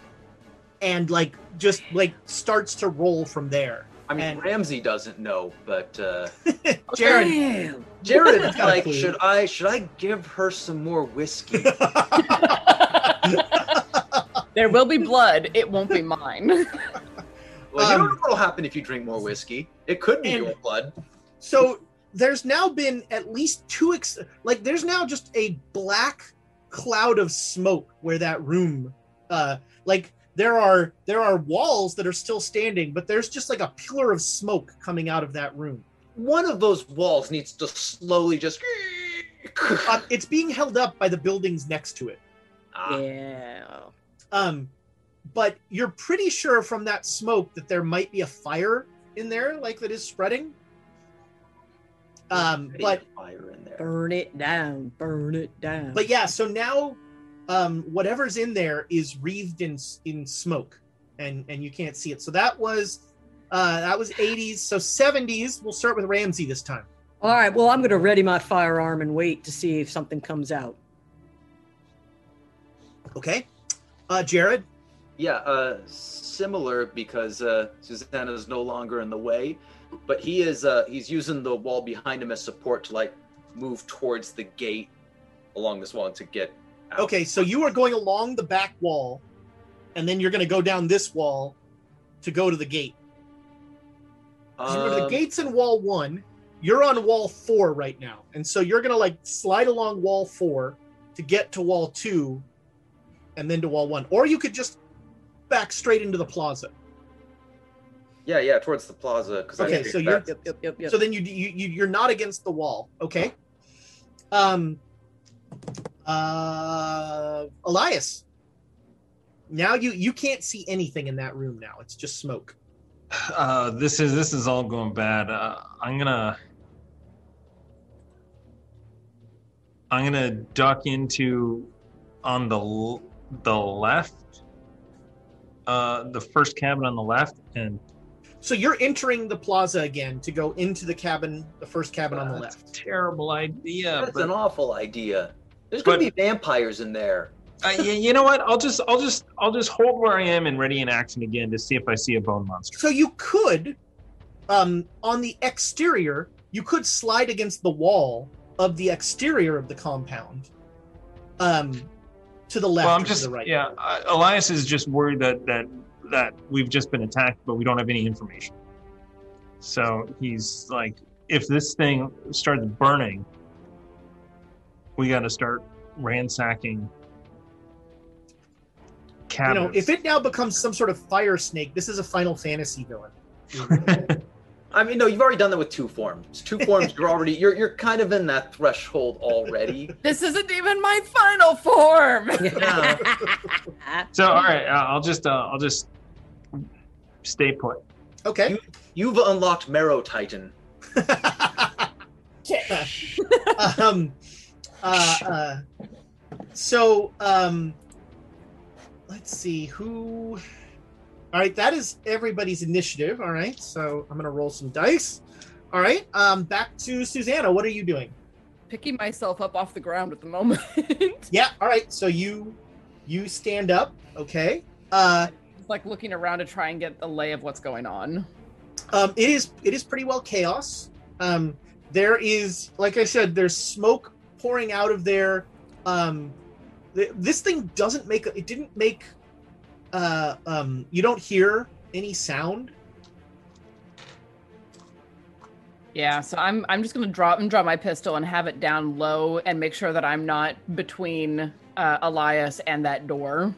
and like just like starts to roll from there I mean, And- Ramsey doesn't know, but uh, jared Damn. Jared's Got a like, should I should I give her some more whiskey? There will be blood. It won't be mine. Well, you don't Um, know what'll happen if you drink more whiskey. It could be And- your blood. so there's now been at least two ex- like there's now just a black cloud of smoke where that room uh like there are there are walls that are still standing but there's just like a pillar of smoke coming out of that room One of those walls needs to slowly just. um, it's being held up by the buildings next to it Ah, Yeah. um but you're pretty sure from that smoke that there might be a fire in there like that is spreading um but fire in there. Burn it down. Burn it down. but yeah so now um whatever's in there is wreathed in in smoke and and you can't see it so that was uh that was 80s so 70s we'll start with ramsey this time All right. Well, I'm going to ready my firearm and wait to see if something comes out. okay uh jared Yeah, uh, similar because uh, is no longer in the way, but he is uh, he's using the wall behind him as support to like move towards the gate along this wall to get out. okay so you are going along the back wall and then you're going to go down this wall to go to the gate. 'Cause remember, the Um, gate's in wall one. You're on wall four right now, and so you're going to like slide along wall four to get to wall two, and then to wall one. Or you could just back straight into the plaza. Yeah, yeah, towards the plaza. Because Okay, so you're Yep, yep, yep, yep. so then you, you you you're not against the wall. Okay. Um. Uh, Elias. Now you you can't see anything in that room. Now it's just smoke. Uh, this is this is all going bad. Uh, I'm gonna I'm gonna duck into on the the left, uh, the first cabin on the left, and So you're entering the plaza again to go into the cabin, the first cabin on the That's left. terrible idea. That's but- an awful idea. There's gonna But- be vampires in there. Uh, you know what? I'll just, I'll just, I'll just hold where I am and ready in action again to see if I see a bone monster. So you could, um, on the exterior, you could slide against the wall of the exterior of the compound, um, to the left well, or I'm to just, the right. yeah. Uh, Elias is just worried that that that we've just been attacked, but we don't have any information. So he's like, if this thing starts burning, we got to start ransacking you know, if it now becomes some sort of fire snake, this is a Final Fantasy villain. I mean, no, you've already done that with two forms. Two forms, you're already, you're you're kind of in that threshold already. This isn't even my final form. Yeah. so all right, uh, I'll just, uh, I'll just stay put. Okay. You've unlocked Marrow Titan. um, uh, uh, so, um, let's see who. All right, that is everybody's initiative. All right, so I'm gonna roll some dice. All right, um, back to Susanna. What are you doing? Picking myself up off the ground at the moment. Yeah. All right, so you you stand up. Okay. Uh, like looking around to try and get the lay of what's going on. Um, it is it is pretty well chaos. Um, there is, like I said, there's smoke pouring out of there. Um, this thing doesn't make it didn't make. Uh, um, you don't hear any sound. Yeah, so I'm I'm just gonna drop and draw my pistol and have it down low and make sure that I'm not between uh, Elias and that door.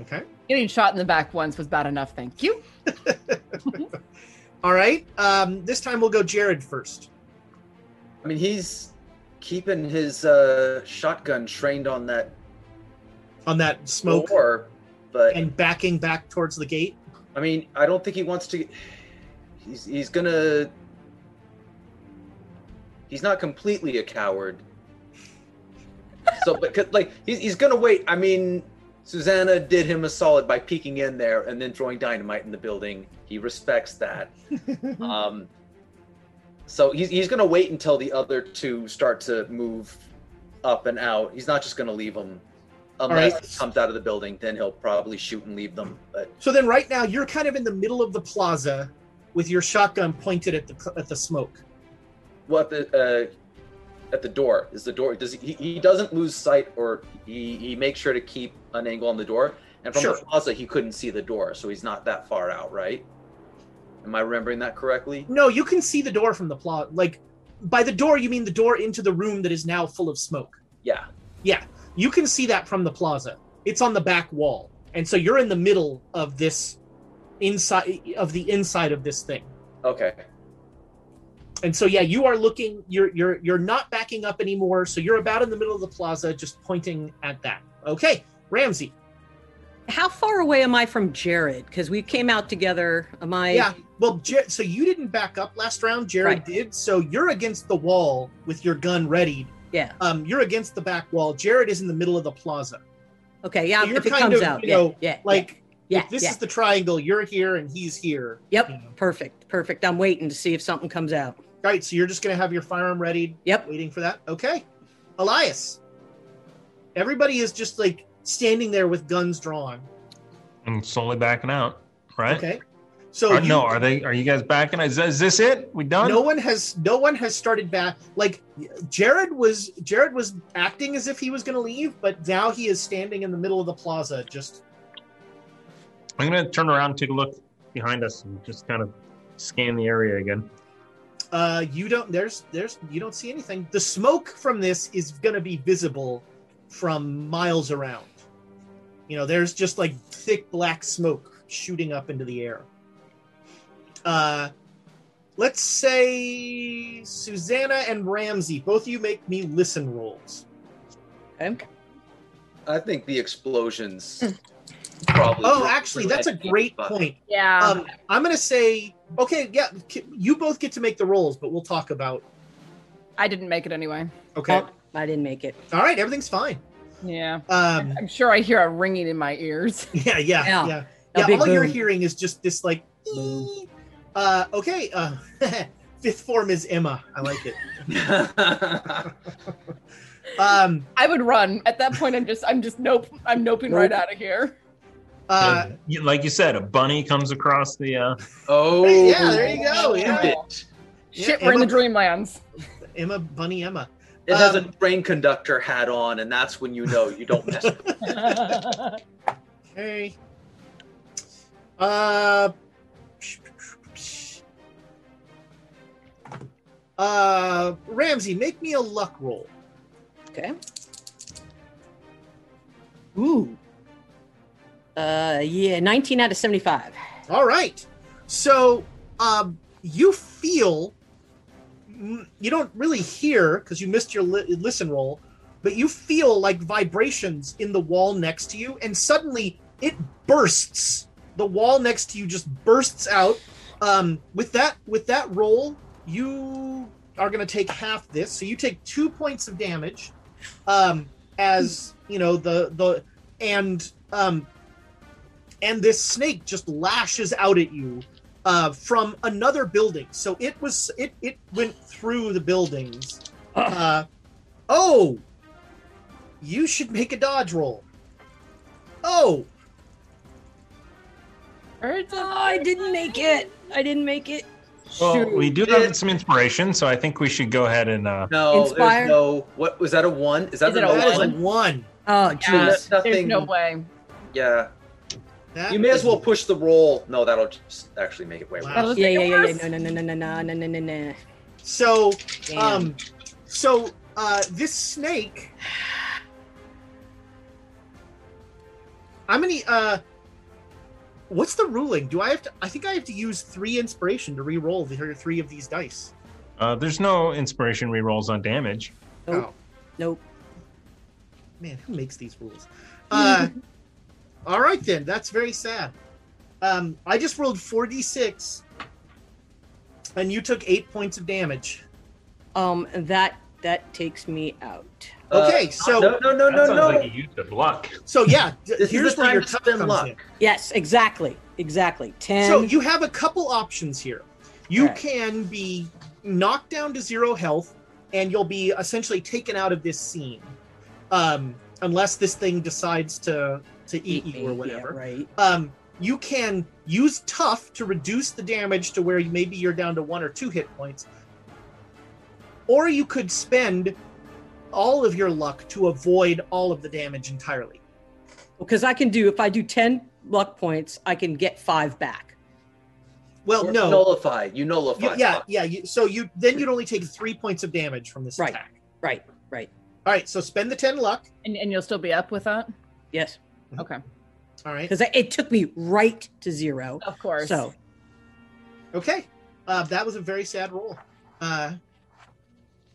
Okay. Getting shot in the back once was bad enough, thank you. All right. Um, this time we'll go Jared first. I mean, he's keeping his uh, shotgun trained on that on that smoke door, but and backing back towards the gate. I mean, I don't think he wants to. He's he's gonna. He's not completely a coward. So, but 'cause, like he's he's gonna wait. I mean, Susanna did him a solid by peeking in there and then throwing dynamite in the building. He respects that. um, so he's he's gonna wait until the other two start to move up and out. He's not just gonna leave them unless right. he comes out of the building. Then he'll probably shoot and leave them. But So then, right now, you're kind of in the middle of the plaza with your shotgun pointed at the at the smoke. what the uh, at the door is the door does he, he doesn't lose sight or he, he makes sure to keep an angle on the door and from Sure. the plaza he couldn't see the door so he's not that far out right am i remembering that correctly No, you can see the door from the plaza. Like by the door, you mean the door into the room that is now full of smoke. yeah Yeah, you can see that from the plaza. It's on the back wall, and so you're in the middle of this inside of the inside of this thing. okay And so yeah, you are looking. You're you're you're not backing up anymore. So you're about in the middle of the plaza, just pointing at that. Okay, Ramsey. How far away am I from Jared? Because we came out together. Am I? Yeah. Well, Jar- so you didn't back up last round. Jared Right. did. So you're against the wall with your gun readied. Yeah. Um, you're against the back wall. Jared is in the middle of the plaza. Okay. Yeah. So you're if it kind comes of, out. you yeah, know, yeah. Like, Yeah. if this yeah. is the triangle, you're here and he's here. Yep. you know. Perfect. Perfect. I'm waiting to see if something comes out. All right. So you're just gonna have your firearm ready. Yep. Waiting for that. Okay. Elias. Everybody is just like standing there with guns drawn. I'm slowly backing out, right? Okay. So Or you- no, are they? Are you guys backing? Is, is this it? We done? no one has no one has started back like jared was jared was acting as if he was going to leave but now he is standing in the middle of the plaza just I'm gonna turn around and take a look behind us and just kind of scan the area again. Uh, you don't. There's there's you don't see anything. The smoke from this is gonna be visible from miles around. You know, there's just like thick black smoke shooting up into the air. Uh, let's say Susanna and Ramsey, both of you make me listen rolls. Okay. I think the explosions probably. Oh, actually, that's a great point. Yeah. Um, I'm gonna say, okay, yeah, you both get to make the rolls, but we'll talk about. I didn't make it anyway. Okay. Oh, I didn't make it. All right, everything's fine. Yeah. Um, I'm sure I hear a ringing in my ears. yeah, yeah, Yeah. yeah, yeah. big all you're hearing is just this like. "ee." Uh, okay. Uh, fifth form is Emma. I like it. Um, I would run. At that point, I'm just, I'm just nope. I'm noping right out of here. uh, And like you said, a bunny comes across the. Uh, oh, yeah, there you go. shoot Yeah. Shit, Yeah, we're in the dreamlands. Emma, Bunny, Emma. It has a Um, train conductor hat on, and that's when you know you don't mess. with it. Okay. Uh. Uh, Ramsey, make me a luck roll. Okay. Ooh. Uh, yeah, 19 out of 75. All right. So, um, you feel mm, you don't really hear because you missed your li- listen roll, but you feel like vibrations in the wall next to you, and suddenly it bursts. The wall next to you just bursts out. Um, with that, with that roll, you are going to take half this, so you take two points of damage. Um, as you know, the the and um, and this snake just lashes out at you uh, from another building. So it was it it went through the buildings. Uh, oh, you should make a dodge roll. Oh, Birds of- Oh, I didn't make it. I didn't make it. Well, we do have some inspiration, so I think we should go ahead and. Uh, No, Inspire? there's no. What was that? A one? Is that Is a it a no that is a one? one. Oh, Yeah, jeez. There's there's nothing. no way. Yeah, That you may as is- well push the roll. No, that'll just actually make it way Wow. worse. That'll Yeah, yeah, yeah, yeah. No, no, no, no, no, no, no, no, no, no. So Damn. um, so uh, this snake. I'm gonna uh. What's the ruling? Do I have to? I think I have to use three inspiration to re-roll the three of these dice. uh, there's no inspiration re-rolls on damage. Nope. Oh. Nope. Man, who makes these rules? Uh, all right, then. That's very sad. Um, I just rolled 4d6, and you took eight points of damage. Um, that that takes me out. Uh, Okay, so no, no, no, no, sounds no. like you used of luck. so yeah, This here's where your to tough spend comes luck. in. Yes, exactly, exactly. Ten. So you have a couple options here. You Alright. can be knocked down to zero health, and you'll be essentially taken out of this scene, um, unless this thing decides to to eat, me, you or yeah, whatever. right. um, you can use tough to reduce the damage to where you, maybe you're down to one or two hit points or you could spend all of your luck to avoid all of the damage entirely Because I can do if I do ten luck points, I can get five back. well Or no Nullify. You You- nullify. yeah yeah you, so you then you'd only take three points of damage from this Right. attack Right, right. all right so spend the 10 luck And, and you'll still be up with that? Yes, Okay. all right because it took me right to zero. Of course. So Okay. Uh, that was a very sad roll. Uh,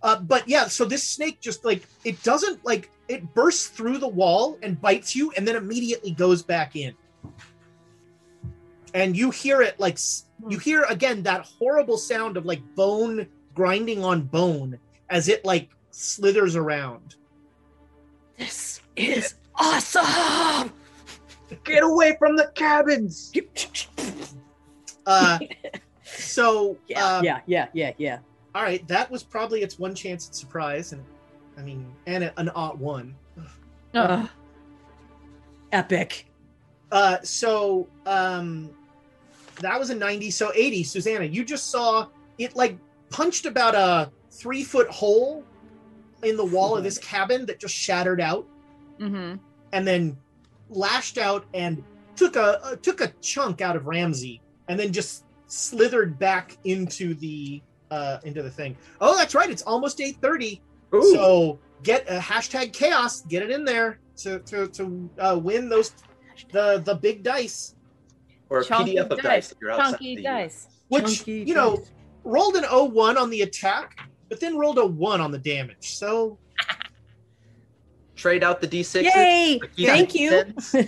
uh, but yeah, so this snake just like it doesn't like it bursts through the wall and bites you, and then immediately goes back in. And you hear it like you hear again that horrible sound of like bone grinding on bone as it like slithers around. this is awesome. Get away from the cabins. Uh, so Yeah, um, yeah, yeah, yeah, yeah. All right, that was probably its one chance at surprise, and I mean, and an odd one. Ugh. epic. Uh, so um, that was a 90. So 80, Susanna, you just saw it like punched about a three foot hole in the wall of this cabin that just shattered out Mm-hmm. and then lashed out and took a, a took a chunk out of Ramsey and then just slithered back into the uh into the thing. Oh, that's right. It's almost eight thirty. So get a hashtag chaos. Get it in there to to to uh, win those the the big dice. or a Chunky PDF of dice. dice. if you're outside Chunky dice. Which Chunky you know dice. rolled an 01 on the attack, but then rolled a one on the damage. So Trade out the D6. Yay! Thank you. tens. well,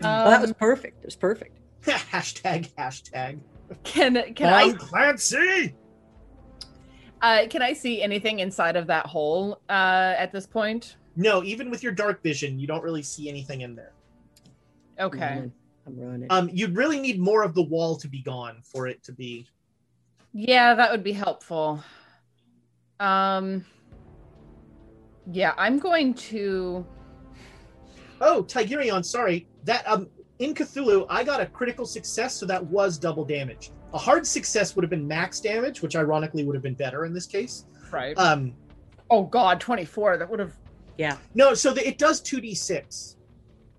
that was Um, perfect. It was perfect. hashtag hashtag. Can can Tom I Clancy. uh, can I see anything inside of that hole uh, at this point? No, even with your dark vision, you don't really see anything in there. I'm Okay. running. I'm running. Um, you'd really need more of the wall to be gone for it to be. Yeah, that would be helpful. Um. Yeah, I'm going to. Oh, Tigerion, sorry. That um in Cthulhu, I got a critical success, so that was double damage. A hard success would have been max damage, which ironically would have been better in this case. Right. Um, oh God, 24. That would have. yeah. no, so the, it does two d six,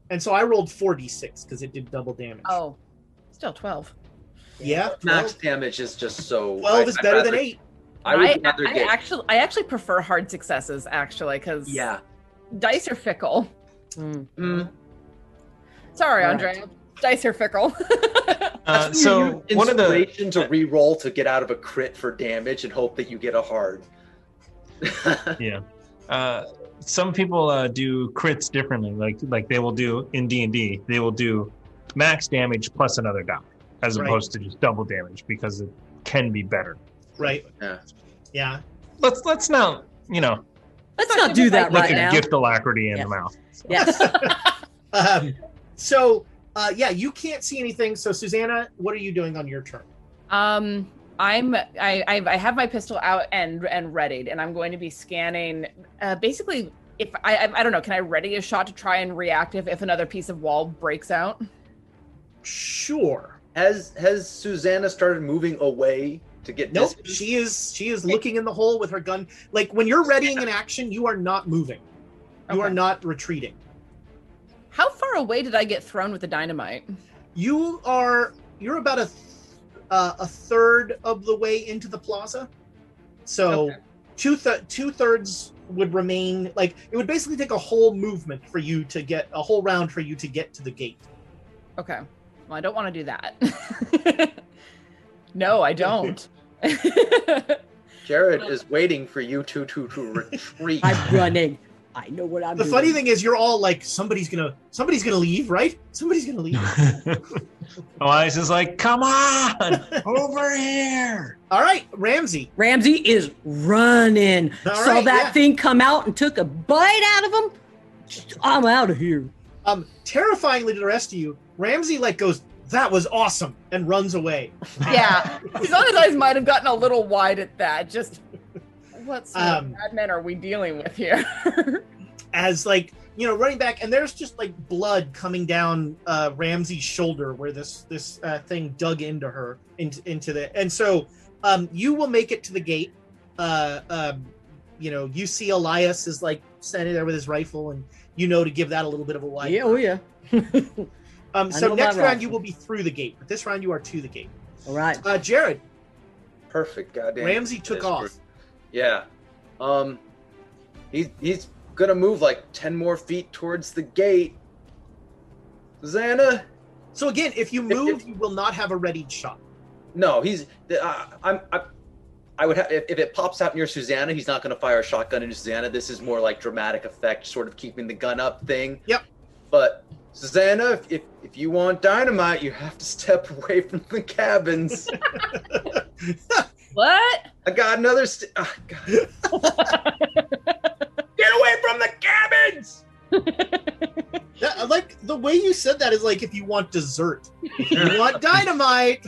and so I rolled four d six because it did double damage. Oh, still 12. yeah, Max damage is just so. 12 is I'd better than eight. I would I, rather I get. actually, I actually prefer hard successes actually because yeah. dice are fickle. Mm. Mm. Sorry, Right. Andrea. Dice are fickle. Uh, so one of the inspiration to re-roll to get out of a crit for damage and hope that you get a hard. yeah, uh, some people uh, do crits differently. Like like they will do in D and D, they will do max damage plus another die, as Right. opposed to just double damage because it can be better. Right. Yeah. Yeah. Let's let's not you know Let's not do that look right at now. gift alacrity in Yeah. the mouth. Yes. Um, so uh, yeah, you can't see anything. So Susanna, what are you doing on your turn? Um, I'm I, I have my pistol out and and readied, and I'm going to be scanning. Uh, basically, if I, I I don't know, can I ready a shot to try and react if, if another piece of wall breaks out? Sure. Has has Susanna started moving away to get Nope. distance? She is she is looking in the hole with her gun. Like when you're readying an action, you are not moving. You are not retreating. How far away did I get thrown with the dynamite? You are you're about a th- uh, a third of the way into the plaza. So Okay. two th- two thirds would remain like it would basically take a whole movement for you to get a whole round for you to get to the gate. Okay. Well, I don't want to do that. no, I don't. Jared is waiting for you two to to retreat. I'm running. I know what I'm The doing. funny thing is you're all like somebody's gonna somebody's gonna leave, right? Somebody's gonna leave. Elias is like, come on, over here. all right, Ramsey. Ramsey is running. All Saw right, that yeah. thing come out and took a bite out of him. I'm out of here. Um, terrifyingly to the rest of you, Ramsey like goes, "That was awesome," and runs away. yeah, his other eyes might have gotten a little wide at that. Just what sort Um, of bad men are we dealing with here? as like you know running back and there's just like blood coming down uh ramsey's shoulder where this this uh, thing dug into her into into the and so um you will make it to the gate uh um you know you see elias is like standing there with his rifle and you know to give that a little bit of a wide Yeah, oh yeah. um so next round rifle. you will be through the gate but this round you are to the gate All right. uh jared Perfect. Goddamn. ramsey took This off group. Yeah. Um he's he's gonna move like ten more feet towards the gate. Susanna? so again if you move you will not have a readied shot No, he's uh, I'm I, I would have if, if it pops out near Susanna, he's not gonna fire a shotgun into Susanna. This is more like dramatic effect, sort of keeping the gun up thing. Yep. But Susanna, if, if if you want dynamite, you have to step away from the cabins. what? I got another. St- God. Get away from the cabins! That, like the way you said that is like if you want dessert. You want dynamite.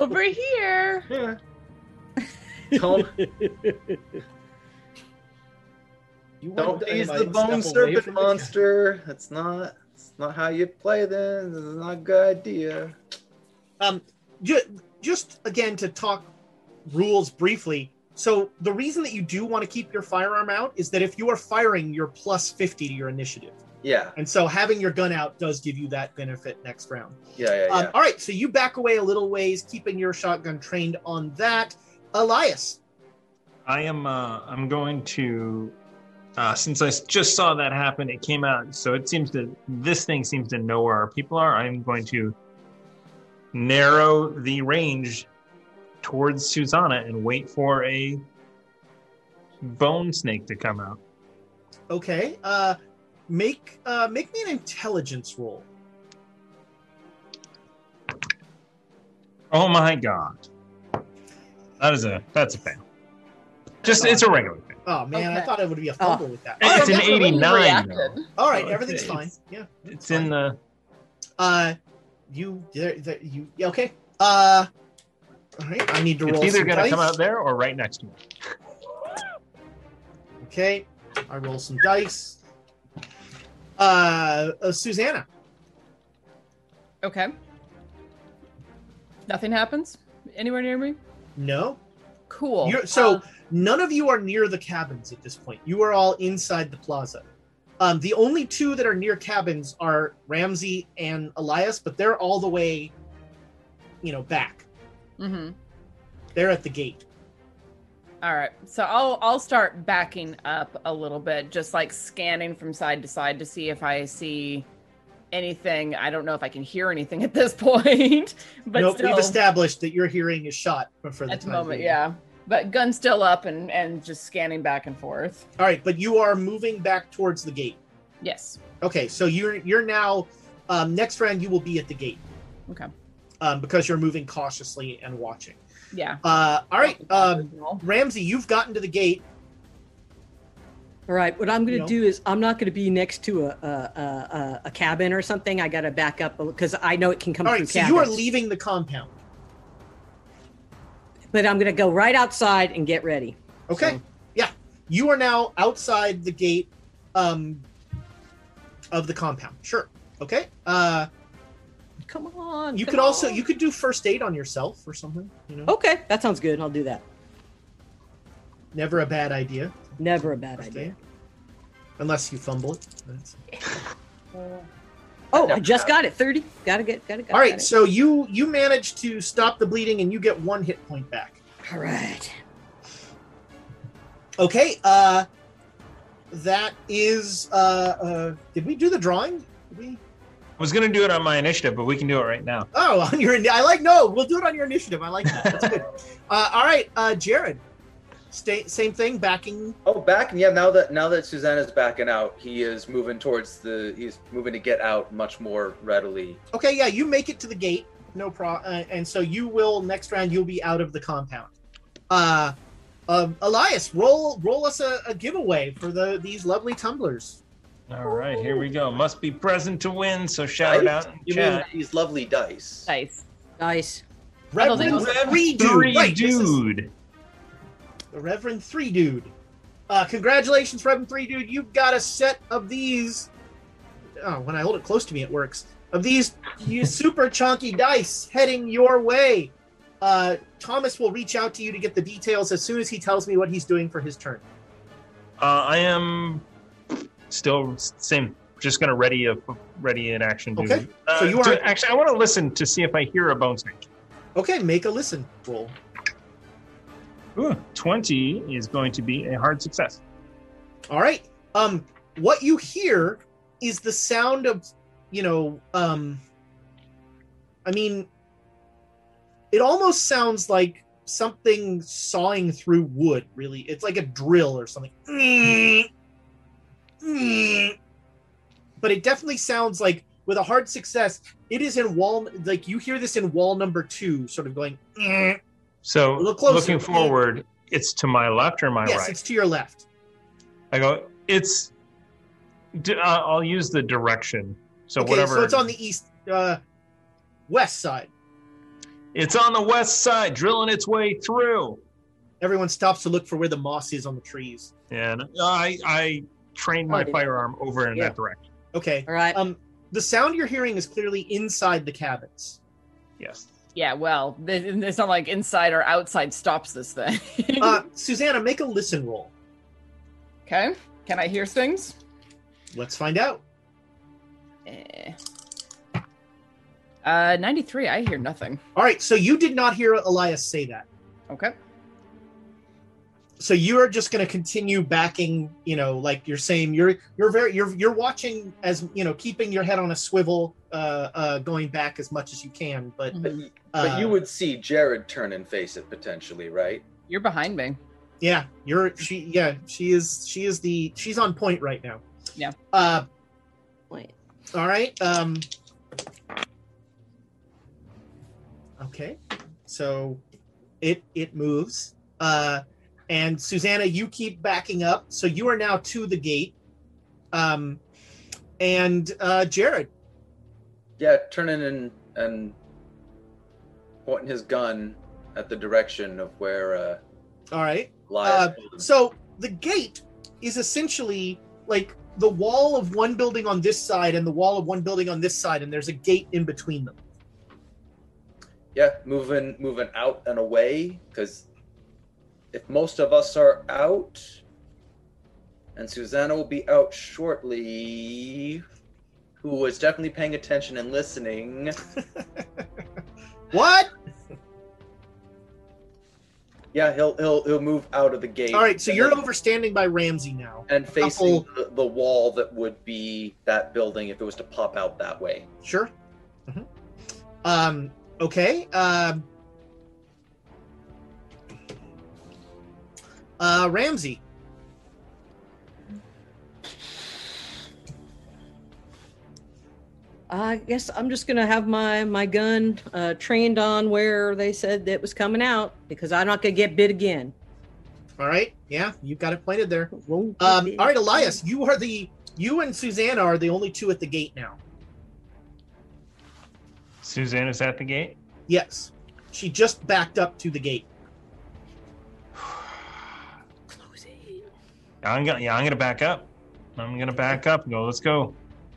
Over here. Yeah. Don't You want don't tease the bone serpent monster. That's not. That's not how you play this. This is not a good idea. Um, ju- just again to talk rules briefly. So the reason that you do want to keep your firearm out is that if you are firing, you're plus fifty to your initiative. Yeah, And so having your gun out does give you that benefit next round. yeah, yeah, yeah. Um, all right, so you back away a little ways, keeping your shotgun trained on that. Elias. I am. Uh, I'm going to. Uh, since I just saw that happen, it came out. So it seems to. This thing seems to know where our people are. I'm going to narrow the range towards Susanna and wait for a bone snake to come out. Okay. Uh, make uh, make me an intelligence roll. Oh my god. That is a. That's a fail. Just it's a regular fail. Oh man, I thought it would be a fumble with that. It's All an right, That's the way you 89. reacted. though. all right, Oh, everything's it's- fine. Yeah. It's in the. Uh, you there? there you yeah, okay. Uh, all right. I need to roll. It's either some going to come out there or right next to me. Okay, I roll some dice. Uh, uh Susanna. Okay. Nothing happens anywhere near me. No. Cool. You're, so Uh, none of you are near the cabins at this point. You are all inside the plaza. Um, the only two that are near cabins are Ramsey and Elias, but they're all the way, you know, back. Mhm. They're at the gate. All right. So I'll I'll start backing up a little bit, just like scanning from side to side to see if I see anything. I don't know if I can hear anything at this point, but nope, still we've established that your hearing is shot for the at the moment, yeah. But gun still up and and just scanning back and forth. All right, but you are moving back towards the gate. Yes. Okay, so you're you're now um, next round. You will be at the gate Okay. Um, because you're moving cautiously and watching. Yeah. Uh, all right, um, Ramsey, you've gotten to the gate. All right, what I'm going You to know? do is I'm not going to be next to a a, a, a- a cabin or something. I got to back up because I know it can come All through right, so cabins. you are leaving the compound. But I'm going to go right outside and get ready. Okay. So- Yeah. You are now outside the gate um of the compound. Sure. Okay. Uh Come on. you come could also on. you could do first aid on yourself or something, you know. Okay, that sounds good. I'll do that. Never a bad idea. Never a bad First idea. aid. Unless you fumble it. Oh, I just got it. 30. Got to get got to get All right, so you you manage to stop the bleeding and you get one hit point back. All right. Okay, uh that is uh uh did we do the drawing? Did we I was going to do it on my initiative, but we can do it right now. Oh, on your I like no, we'll do it on your initiative. I like that. That's good. uh all right, uh Jared. Stay, same thing, backing Oh, backing. yeah. Now that now that Susanna's backing out, he is moving towards the. He's moving to get out much more readily. Okay, yeah, you make it to the gate, no problem. Uh, and so you will next round. You'll be out of the compound. Uh, um, Elias, roll roll us a, a giveaway for the these lovely tumblers. All right, here we go. Must be present to win, so shout Dice? out in You mean chat. these lovely dice? Nice. Nice. those Reverend Three Dude, Three right? this is dude. the Reverend Three Dude. Uh, congratulations, Reverend Three Dude. You've got a set of these. Oh, when I hold it close to me, it works. Of these you super chunky dice heading your way. Uh, Thomas will reach out to you to get the details as soon as he tells me what he's doing for his turn. Uh, I am still same. Just gonna ready a ready in action. dude. Okay, Uh, so you to- are- actually. I want to listen to see if I hear a bone snake. Okay, make a listen roll. Ooh, Twenty is going to be a hard success. All right. Um, what you hear is the sound of, you know, um, I mean, it almost sounds like something sawing through wood. Really, it's like a drill or something. But it definitely sounds like, with a hard success, it is in wall. Like you hear this in wall number two, sort of going. So little closer. looking forward, it's to my left or my Yes, right. it's to your left. I go. It's. uh, I'll use the direction. So okay, whatever. so it's on the east, uh, west side. It's on the west side, drilling its way through. Everyone stops to look for where the moss is on the trees. And I I trained my Oh, firearm over in yeah. that direction. Okay. All right. Um, the sound you're hearing is clearly inside the cabins. Yes. Yeah. Well, th- it's not like inside or outside stops this thing. Uh, Susanna, make a listen roll. okay. Can I hear things? Let's find out. Eh. Uh, 93. I hear nothing. All right, so you did not hear Elias say that. Okay. So you are just going to continue backing, you know, like you're saying you're you're very you're you're watching as, you know, keeping your head on a swivel uh uh going back as much as you can, but But, y- but Uh, you would see Jared turn and face it potentially, right? You're behind me. yeah, you're she yeah, she is she is the she's on point right now. Yeah. Uh Wait. all right. Um Okay. So it it moves. Uh and Susanna, you keep backing up. So you are now to the gate. Um and uh Jared. Yeah, turning and and pointing his gun at the direction of where uh, All right. Uh, so the gate is essentially like the wall of one building on this side and the wall of one building on this side, and there's a gate in between them. yeah, moving moving out and away because if most of us are out, and Susanna will be out shortly, who was definitely paying attention and listening. What? Yeah, he'll he'll he'll move out of the gate. All right, so you're then- over standing by Ramsey now. and facing couple- the, the wall that would be that building if it was to pop out that way. Sure. Mhm. Um. Okay. Um. Uh, Ramsey. I guess I'm just gonna have my my gun uh, trained on where they said it was coming out because I'm not gonna get bit again. All right. Yeah, you've got it pointed there. Um. All right, Elias. You are the you and Susanna are the only two at the gate now. Suzanne is at the gate. Yes. She just backed up to the gate. I'm gonna yeah, I'm gonna back up. I'm gonna back up and go. Let's go.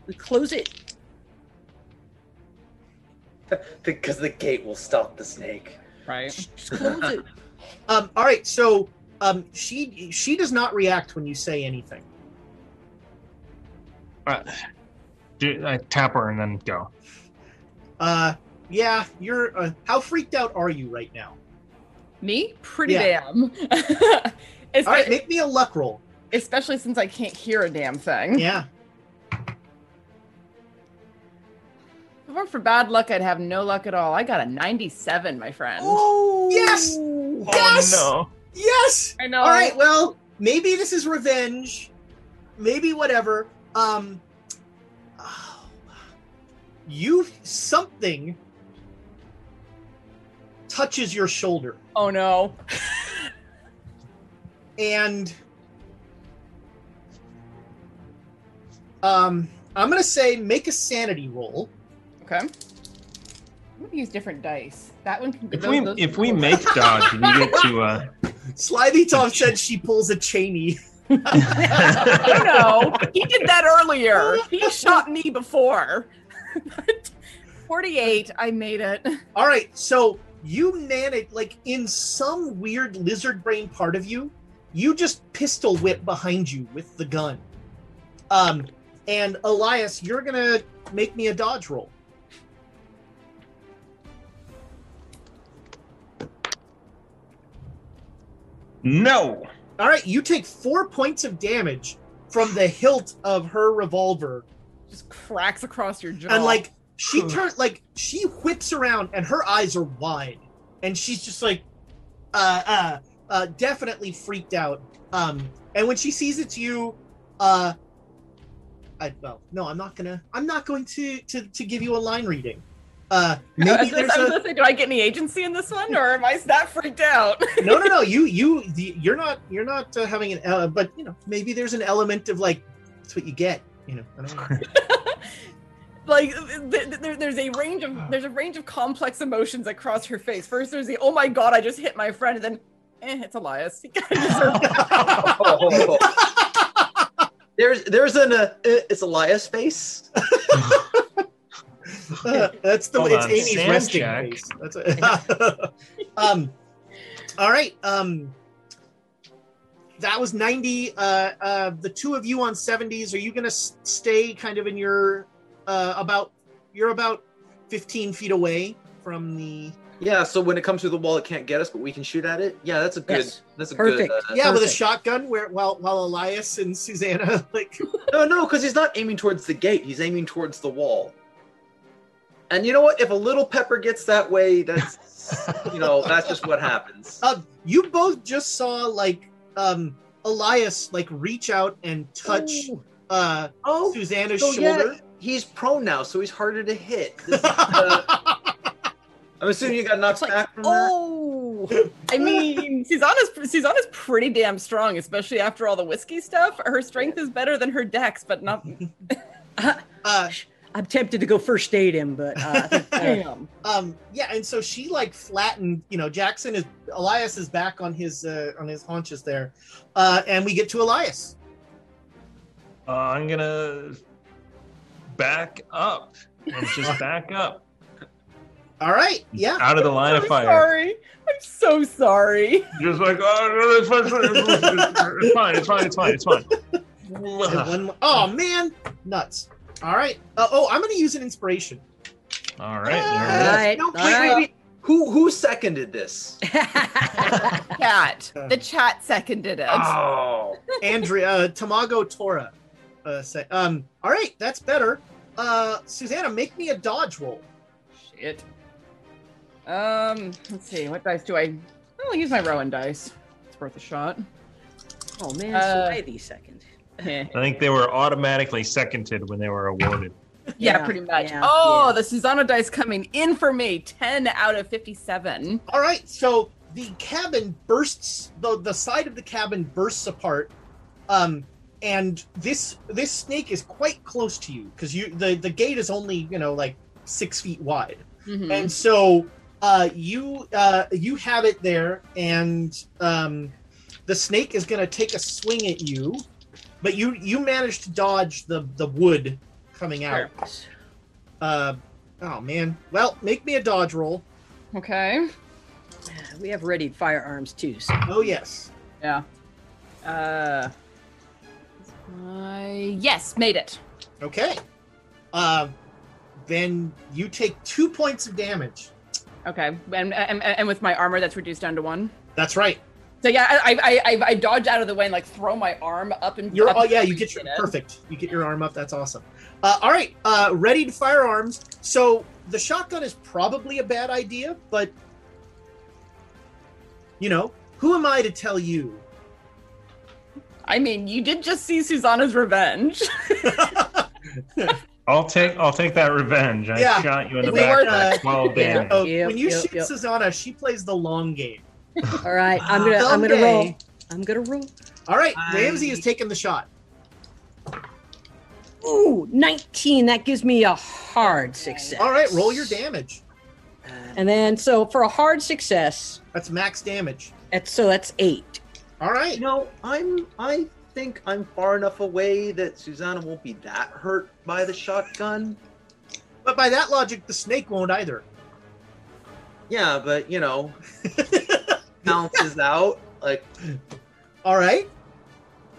We close it. because the gate will stop the snake. Right. Just close it. Um. All right. So, um, she she does not react when you say anything. Uh, do, I tap her and then go. Uh. Yeah. You're. Uh, how freaked out are you right now? Me? Pretty Yeah. damn. Espe- All right. Make me a luck roll. Especially since I can't hear a damn thing. Yeah. If it weren't for bad luck, I'd have no luck at all. I got a 97, my friend. Yes. Yes. Oh Yes. I know. All right. Well, maybe this is revenge. Maybe whatever. Um. You something touches your shoulder, Oh no. and um, I'm gonna say make a sanity roll. Okay. I'm gonna use different dice. That one can. If those- we those- if we make dodge, we get to uh. Slimy Tom said she pulls a Cheney. I know. He did that earlier. He shot me before. 48, I made it. All right, so you manage, like in some weird lizard brain part of you, you just pistol whip behind you with the gun. Um, and Elias, you're gonna make me a dodge roll. No. All right, you take four points of damage from the hilt of her revolver, Just cracks across your jaw. and like she turns, like she whips around, and her eyes are wide, and she's just like, uh, uh, uh, definitely freaked out. Um, and when she sees it's you, uh, I well, no, I'm not gonna, I'm not going to to to give you a line reading. Uh, I maybe was there's gonna a say, do I get any agency in this one, or am I that freaked out? no, no, no. You, you, the, you're not, you're not uh, having an, uh, but you know, maybe there's an element of like, that's what you get. You know, I don't know. like th- th- there, there's a range of there's a range of complex emotions that cross her face. First, there's the oh my god, I just hit my friend, and then eh, it's Elias. He kinda deserved it. There's there's an uh, it's Elias face. Uh, that's the Hold it's on, Amy's sand resting check. face. That's a, um. All right. Um. That was ninety. Uh. Uh. The two of you on seventies. Are you gonna s- stay kind of in your, uh, about you're about 15 feet away from the. Yeah, so when it comes through the wall, it can't get us, but we can shoot at it. Yeah, that's a good. Yes. That's a Perfect. good. Uh, Yeah, with a shotgun, where while while Elias and Susanna like. No, no, because he's not aiming towards the gate. He's aiming towards the wall. And you know what? If a little pepper gets that way, that's you know that's just what happens. Um, you both just saw like um Elias like reach out and touch Ooh. uh Oh, Susanna's so shoulder. yeah, he's prone now, so he's harder to hit. This uh, I'm assuming you got knocked back from that. Oh, I mean, Susanna's Susanna's pretty damn strong, especially after all the whiskey stuff. Her strength is better than her dex, but not. Uh, I'm tempted to go first aid him, but uh, uh, Damn. um, yeah, and so she like flattened. You know, Jackson is Elias is back on his uh, on his haunches there, uh, and we get to Elias. Uh, I'm gonna back up and just back up All right, yeah. out of the line I'm of fire. sorry. I'm so sorry. Just like, oh, no, it's fine, it's fine, it's fine, it's fine, it's fine, it's fine. And one more- oh man, nuts. All right. Uh, oh, I'm going to use an inspiration. All right, there it is. all right, No, all wait, right. wait, wait. Who who seconded this? Chat. The chat seconded it. Oh, Andrea uh, Tamago Tora. Uh, say, um. All right, that's better. Uh, Susanna, make me a dodge roll. Shit. Um, let's see. What dice do I? I'll use my Rowan dice. It's worth a shot. oh man, Uh, so wait second. yeah, I think they were automatically seconded when they were awarded. Yeah, pretty much. yeah, oh, yeah. the Susanna dice coming in for me. Ten out of fifty-seven. All right, so the cabin bursts. the The side of the cabin bursts apart. Um, and this this snake is quite close to you because you the the gate is only you know like six feet wide. Mhm. and so uh, you uh, you have it there, and um, the snake is going to take a swing at you, but you you managed to dodge the the wood coming out. Uh, oh man! Well, make me a dodge roll. Okay. We have readied firearms too. So. Oh yes. Yeah. Uh. I yes, made it. Okay. Uh, then you take two points of damage. Okay, and, and and with my armor, that's reduced down to one. That's right. So yeah, I I I, I dodge out of the way and like throw my arm up and You're up oh yeah, you get your perfect. You get your arm up. That's awesome. Uh, all right, uh, ready to firearms. So the shotgun is probably a bad idea, but you know, who am I to tell you? I mean, you did just see Susanna's revenge. I'll take I'll take that revenge. I Yeah. shot you in the We back were, like uh, twelve yeah. damage. Oh, Yep, when you yep, shoot yep. Susanna, she plays the long game. All right, I'm gonna I'm gonna roll. I'm gonna roll. All right, I- Ramsey is taking the shot. Ooh, 19. That gives me a hard success. All right, roll your damage. And then, so for a hard success, That's max damage. that's, so that's eight. All right. you know, I'm I think I'm far enough away that Susanna won't be that hurt by the shotgun. But by that logic, the snake won't either. Yeah, but you know, bounces out like. All right.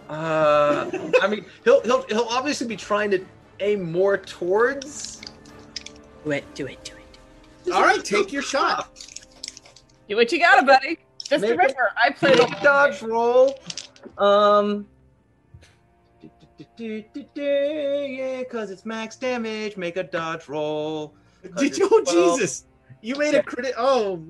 Uh, I mean, he'll he'll he'll obviously be trying to aim more towards. Do it, do it, do it. All right, take your shot. Do what you gotta, buddy. Just Make remember, I played a dodge roll. Um. Yeah, because it's max damage. Make a dodge roll. Did you? Oh, Jesus. You made a credit. Oh,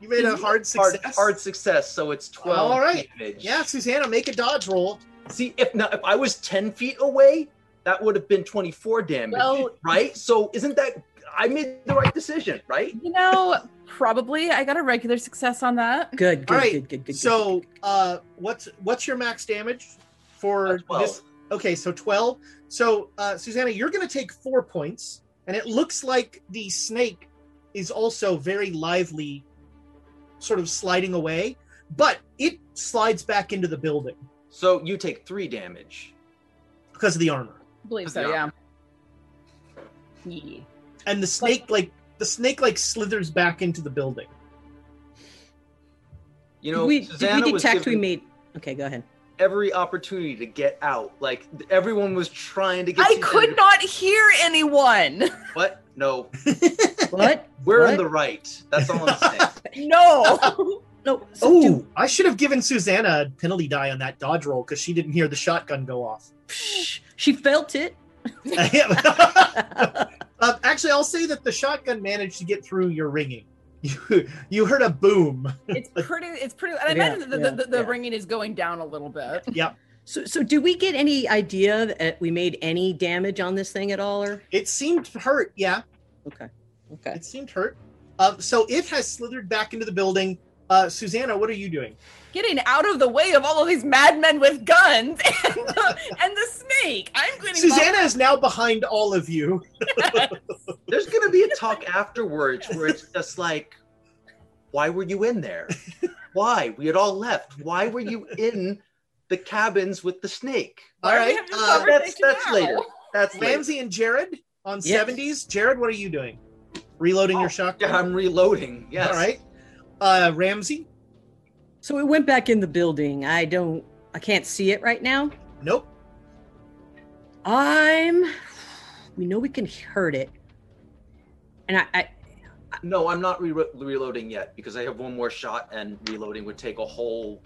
you made a hard Hard, success. hard success. So it's twelve. All right. damage. Yeah, Susanna, make a dodge roll. See, if now if I was ten feet away, that would have been twenty-four damage. Well- right? So isn't that I made the right decision, right? You know, probably I got a regular success on that. Good, good, All right. good, good, good, good. So, uh, what's what's your max damage for Uh, this? Okay, so twelve. So, uh, Susanna, you're going to take four points, and it looks like the snake is also very lively, sort of sliding away, but it slides back into the building So you take three damage. because of the armor, I believe so, yeah. Yeah. and the snake like the snake like slithers back into the building. You did know, we, Susanna did we was detect we giving- made. Okay, go ahead. Every opportunity to get out. Like everyone was trying to get. I Susanna could to- not hear anyone. What? No, What? we're What? in the right. That's all I'm saying. No. No. So do- Oh, I should have given Susanna a penalty die on that dodge roll because she didn't hear the shotgun go off. She felt it. uh, actually, I'll say that the shotgun managed to get through your ringing. You, you heard a boom. It's pretty. It's pretty. I Yeah, imagine that the, yeah, the, the yeah. ringing is going down a little bit. Yep. So, so do we get any idea that we made any damage on this thing at all, or It seemed hurt, yeah. okay, okay? It seemed hurt. Um, so it has slithered back into the building. Uh, Susanna, what are you doing? Getting out of the way of all of these madmen with guns and the, and the snake. I'm going to. Susanna is now behind all of you. There's gonna be a talk afterwards where it's just like, why were you in there? Why? We had all left. Why were you in the cabins with the snake? All right. Uh, That's that's later. That's later. Ramsey and Jared on Yes. 70s. Jared, what are you doing? Reloading your shotgun? Yeah, I'm reloading. Yes. All right. Uh, Ramsey? So we went back in the building. I don't. I can't see it right now. Nope. I'm. We know we can hurt it, and I. I No, I'm not re- reloading yet because I have one more shot, and reloading would take a whole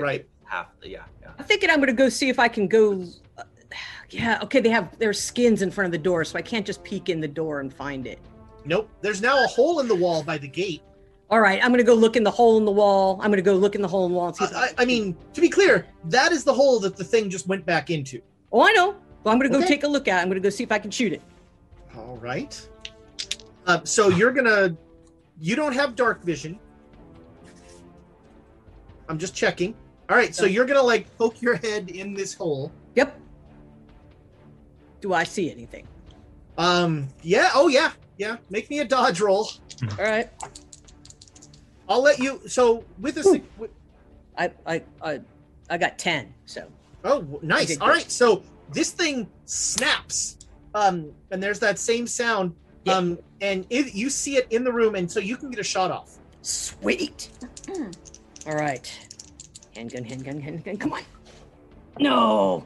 Right. half. Yeah, yeah. I'm thinking I'm gonna go see if I can go. uh, yeah. Okay. They have their skins in front of the door, so I can't just peek in the door and find it. Nope. There's now a hole in the wall by the gate. All right. I'm gonna go look in the hole in the wall. I'm gonna go look in the hole in the wall and see. If I, I mean, to be clear, that is the hole that the thing just went back into. oh, I know. Well, I'm gonna go Okay. take a look at. it. I'm gonna go see if I can shoot it. All right. Uh, so you're gonna. You don't have dark vision. I'm just checking. All right. So you're gonna like poke your head in this hole. Yep. Do I see anything? Um. Yeah. Oh yeah. Yeah. Make me a dodge roll. All right. I'll let you. So with this, I I I, I got ten. So Oh, nice. Okay, All good. right. So this thing snaps. Um. And there's that same sound. Yeah. Um. And it, you see it in the room, and so you can get a shot off. sweet. All right. Handgun, handgun, handgun. Come on. No.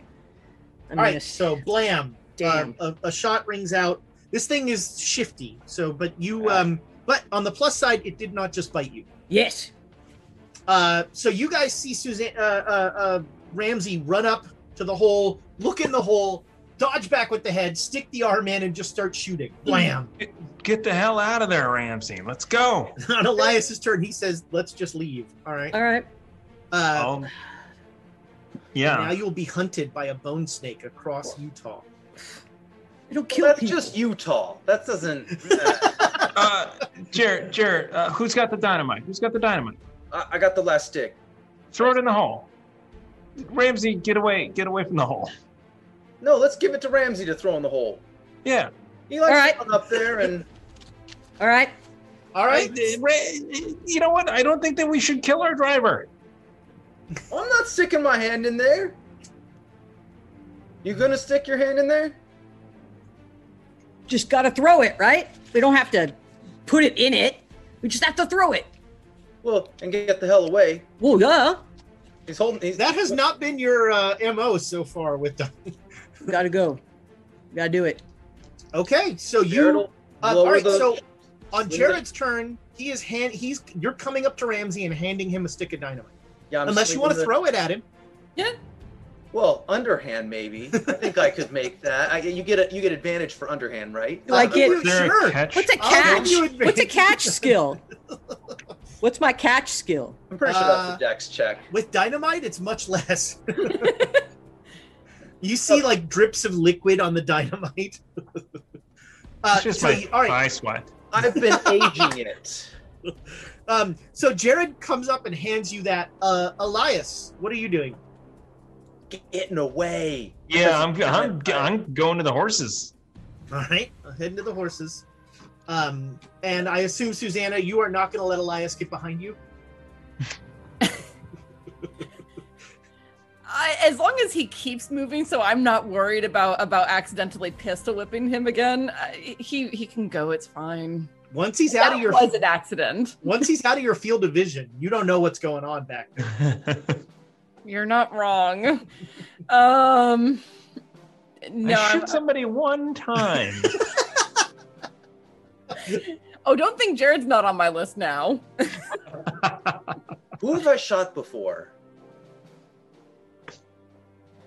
I All right. missed. So blam. Damn. Uh, a, a shot rings out. This thing is shifty. So, but you. Um. But on the plus side, it did not just bite you. yes. Uh. So you guys see Suzanne. Uh. Uh. uh Ramsey run up to the hole, look in the hole, dodge back with the head, stick the arm in, and just start shooting. Blam. Get the hell out of there, Ramsey. Let's go. on Elias's turn, he says, "Let's just leave." All right. All right. Uh, Oh, Now you'll be hunted by a bone snake across Utah. It'll Well, that's people. just Utah. That doesn't. uh, Uh, Jared, Jared, uh, who's got the dynamite? Who's got the dynamite? I, I got the last stick. Throw it in the hole. Ramsey, get away, get away from the hole. No, let's give it to Ramsey to throw in the hole. Yeah. He likes All right. to run up there and All right. All right. I- you know what? I don't think that we should kill our driver. I'm not sticking my hand in there. You gonna stick your hand in there? Just got to throw it, right? We don't have to put it in it. We just have to throw it. Well, and get the hell away. Well, yeah. He's holding. He's, That has not been your uh, mo so far with the. Got to go. Got to do it. Okay, so you. will Uh, all right, the- so on swing Jared's turn, he is hand. He's you're coming up to Ramsey and handing him a stick of dynamite. Yeah, I'm Unless you want to throw it at him. the- Well, underhand maybe. I think I could make that. I, you get a, you get advantage for underhand, right? Like I Uh, get- you- Is there sure. a catch? What's a I'll give catch? What's a catch skill? What's my catch skill? I'm pretty sure that's Uh, a dex check. With dynamite, it's much less. you see like drips of liquid on the dynamite. uh, It's just so my you- all right. eye sweat. I've been aging it. Um, so Jared comes up and hands you that. Uh, Elias, what are you doing? Getting away. Yeah, I'm, I'm, I'm going to the horses. All right, heading to the horses. Um, and I assume Susanna, you are not going to let Elias get behind you. I, as long as he keeps moving, so I'm not worried about about accidentally pistol whipping him again. I, he he can go. It's fine. Once he's out that of your was an accident. once he's out of your field of vision, you don't know what's going on back there. You're not wrong. Um, no, I I'm- shoot somebody one time. oh, don't think Jared's not on my list now. Who have I shot before?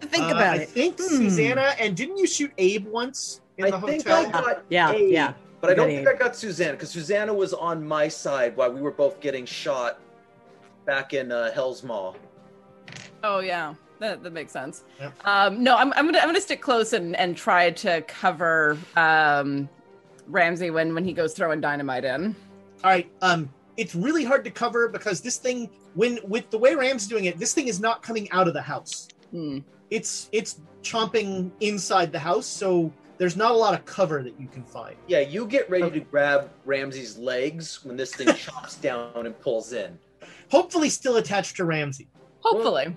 Think Uh, about I it. think Hmm. Susanna, and didn't you shoot Abe once in I the think hotel? I got Yeah, Abe, yeah. But I don't think I got Susanna because Susanna was on my side while we were both getting shot back in uh, Hell's Maw. Oh yeah, that, that makes sense. Yep. Um, no, I'm, I'm gonna I'm gonna stick close and, and try to cover um, Ramsey when when he goes throwing dynamite in. All right. Um, it's really hard to cover because this thing, when with the way Ram's doing it, this thing is not coming out of the house. Hmm. It's it's chomping inside the house, so there's not a lot of cover that you can find. Yeah, you get ready to grab Ramsey's legs when this thing chops down and pulls in. Hopefully, still attached to Ramsey. Hopefully,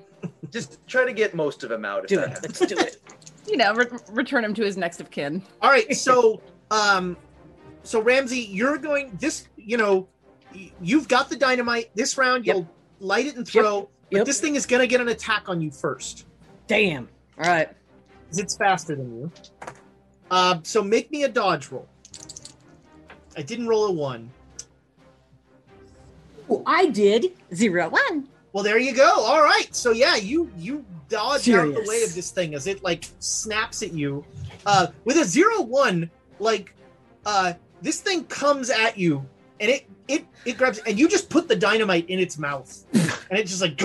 Just try to get most of them out. If Do that it. happens. Let's do it. you know, re- return him to his next of kin. All right, so um, so Ramsey, you're going this. You know, you've got the dynamite. This round, Yep. you'll light it and throw. But Yep. this thing is gonna get an attack on you first. Damn. All right. it's faster than you. Uh, so make me a dodge roll. I didn't roll a one. Well, I did zero one. Well, there you go. All right. So yeah, you you dodge out the way of this thing as it like snaps at you. Uh, with a zero one, like uh, this thing comes at you and it it it grabs and you just put the dynamite in its mouth and it just like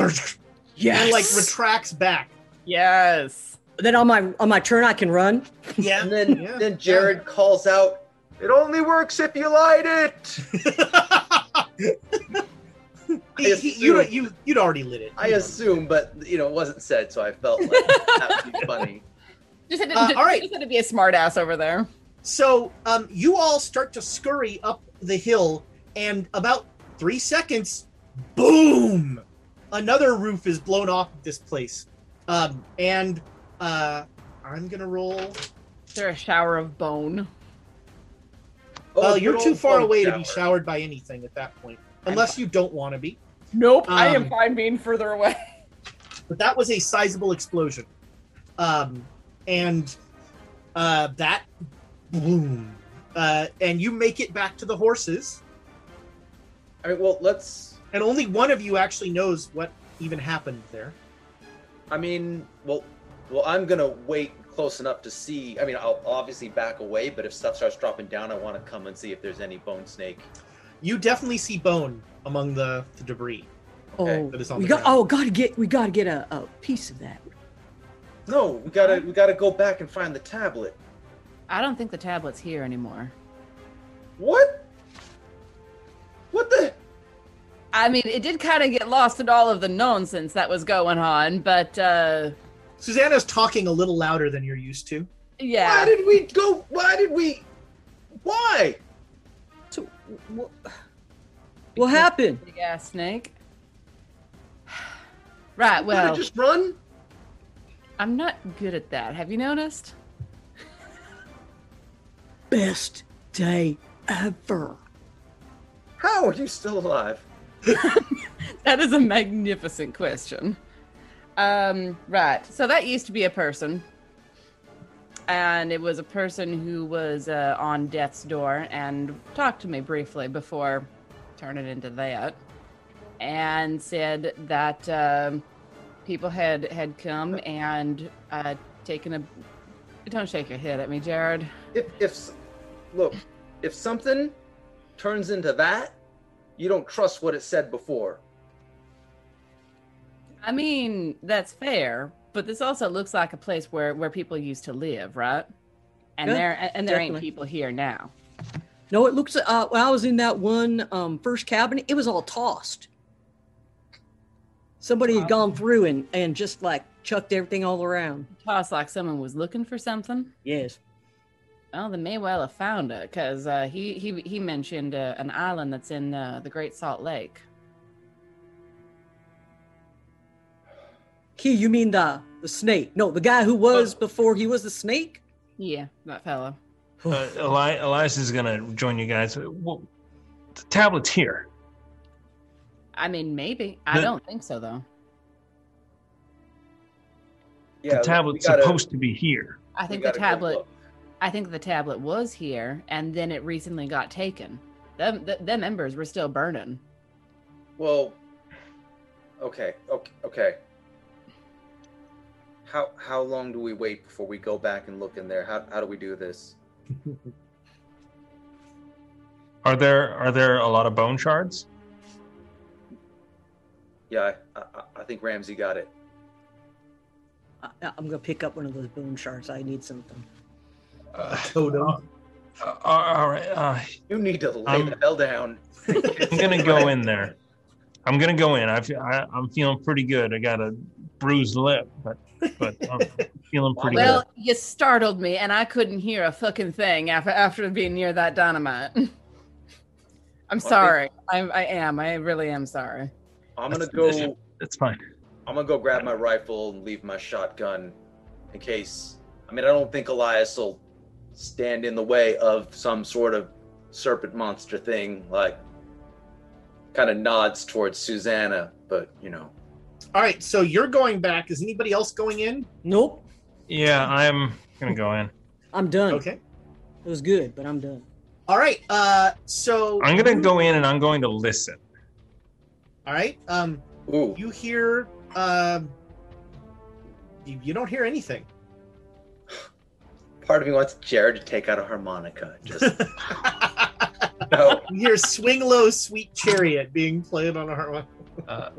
Yes. and like retracts back. Yes. then on my on my turn, I can run. Yeah. And then Yeah. then Jared calls out, "It only works if you light it." He- he- you you you'd already lit it. I You know. assume, but you know, it wasn't said, so I felt like that would be funny. Just had to, Uh, just, all right. just had to be a smartass over there. So um, you all start to scurry up the hill, and about three seconds, boom! Another roof is blown off of this place. Um, and uh, I'm gonna roll. Is there a shower of bone? well, Oh, you're too far bone away to be showered by anything at that point, unless you don't want to be. Nope, I am Um, fine being further away. But that was a sizable explosion, um, and uh, that boom, uh, and you make it back to the horses. I mean, well, let's. and only one of you actually knows what even happened there. I mean, well, well, I'm gonna wait close enough to see. I mean, I'll obviously back away, but if stuff starts dropping down, I want to come and see if there's any bone snake. You definitely see bone among the, the debris. Okay. Oh, That is on we the got. ground. Oh, gotta get. We gotta get a, a piece of that. No, we gotta we gotta go back and find the tablet. I don't think the tablet's here anymore. What? What the? I mean, it did kind of get lost in all of the nonsense that was going on, but uh Susanna's talking a little louder than you're used to. Yeah. Why did we go? Why did we? Why? So, what, what happened? Big ass snake. Right, Well, well, just run. I'm not good at that. Have you noticed? Best day ever. How are you still alive? That is a magnificent question. Um, right. So that used to be a person. And it was a person who was uh, on death's door and talked to me briefly before turning into that. And said that um, people had had come and uh, taken a. Don't shake your head at me, Jared. If if look, if something turns into that, you don't trust what it said before. I mean, that's fair, but this also looks like a place where where people used to live, right? And Yeah, there and there ain't people here now. No, it looks. Uh, when I was in that one um, first cabin, it was all tossed. Somebody had gone through and and just like chucked everything all around. Tossed like someone was looking for something. Yes. Well, they may well have found it because uh, he he he mentioned uh, an island that's in uh, the Great Salt Lake. Key, you mean the the snake? No, the guy who was before he was the snake. Yeah, that fella. Uh, Eli- Elias is gonna join you guys. Well, the tablet's here. I mean, maybe. I The- don't think so though. Yeah, the tablet's we gotta- supposed to be here. I think the tablet. I think the tablet was here, and then it recently got taken. Them, th- them embers were still burning. Well, okay, okay, okay. How how long do we wait before we go back and look in there? How how do we do this? Are there are there a lot of bone shards? Yeah, I, I, I think Ramsey got it. I, I'm gonna pick up one of those bone shards. I need something. Uh, Totem. uh, all right, uh, You need to lay I'm- the hell down. I'm gonna go in there. I'm gonna go in. I, feel, I I'm feeling pretty good. I got a bruised lip, but but I'm feeling pretty Well, good. you startled me, and I couldn't hear a fucking thing after after being near that dynamite. I'm sorry. I, I am. I really am sorry. I'm gonna go. It's fine. I'm gonna go grab my rifle and leave my shotgun in case. I mean, I don't think Elias will stand in the way of some sort of serpent monster thing. Like, kind of nods towards Susanna, but you know. All right, so you're going back. Is anybody else going in? Nope, Yeah, I'm gonna go in. I'm done. Okay. It was good, but I'm done. All right. Uh, so I'm gonna go in and I'm going to listen. All right. Um, Ooh, you hear. Um, you, you don't hear anything. part of me wants Jared to take out a harmonica. Just no. You hear "Swing Low, Sweet Chariot" being played on a harmonica. Uh,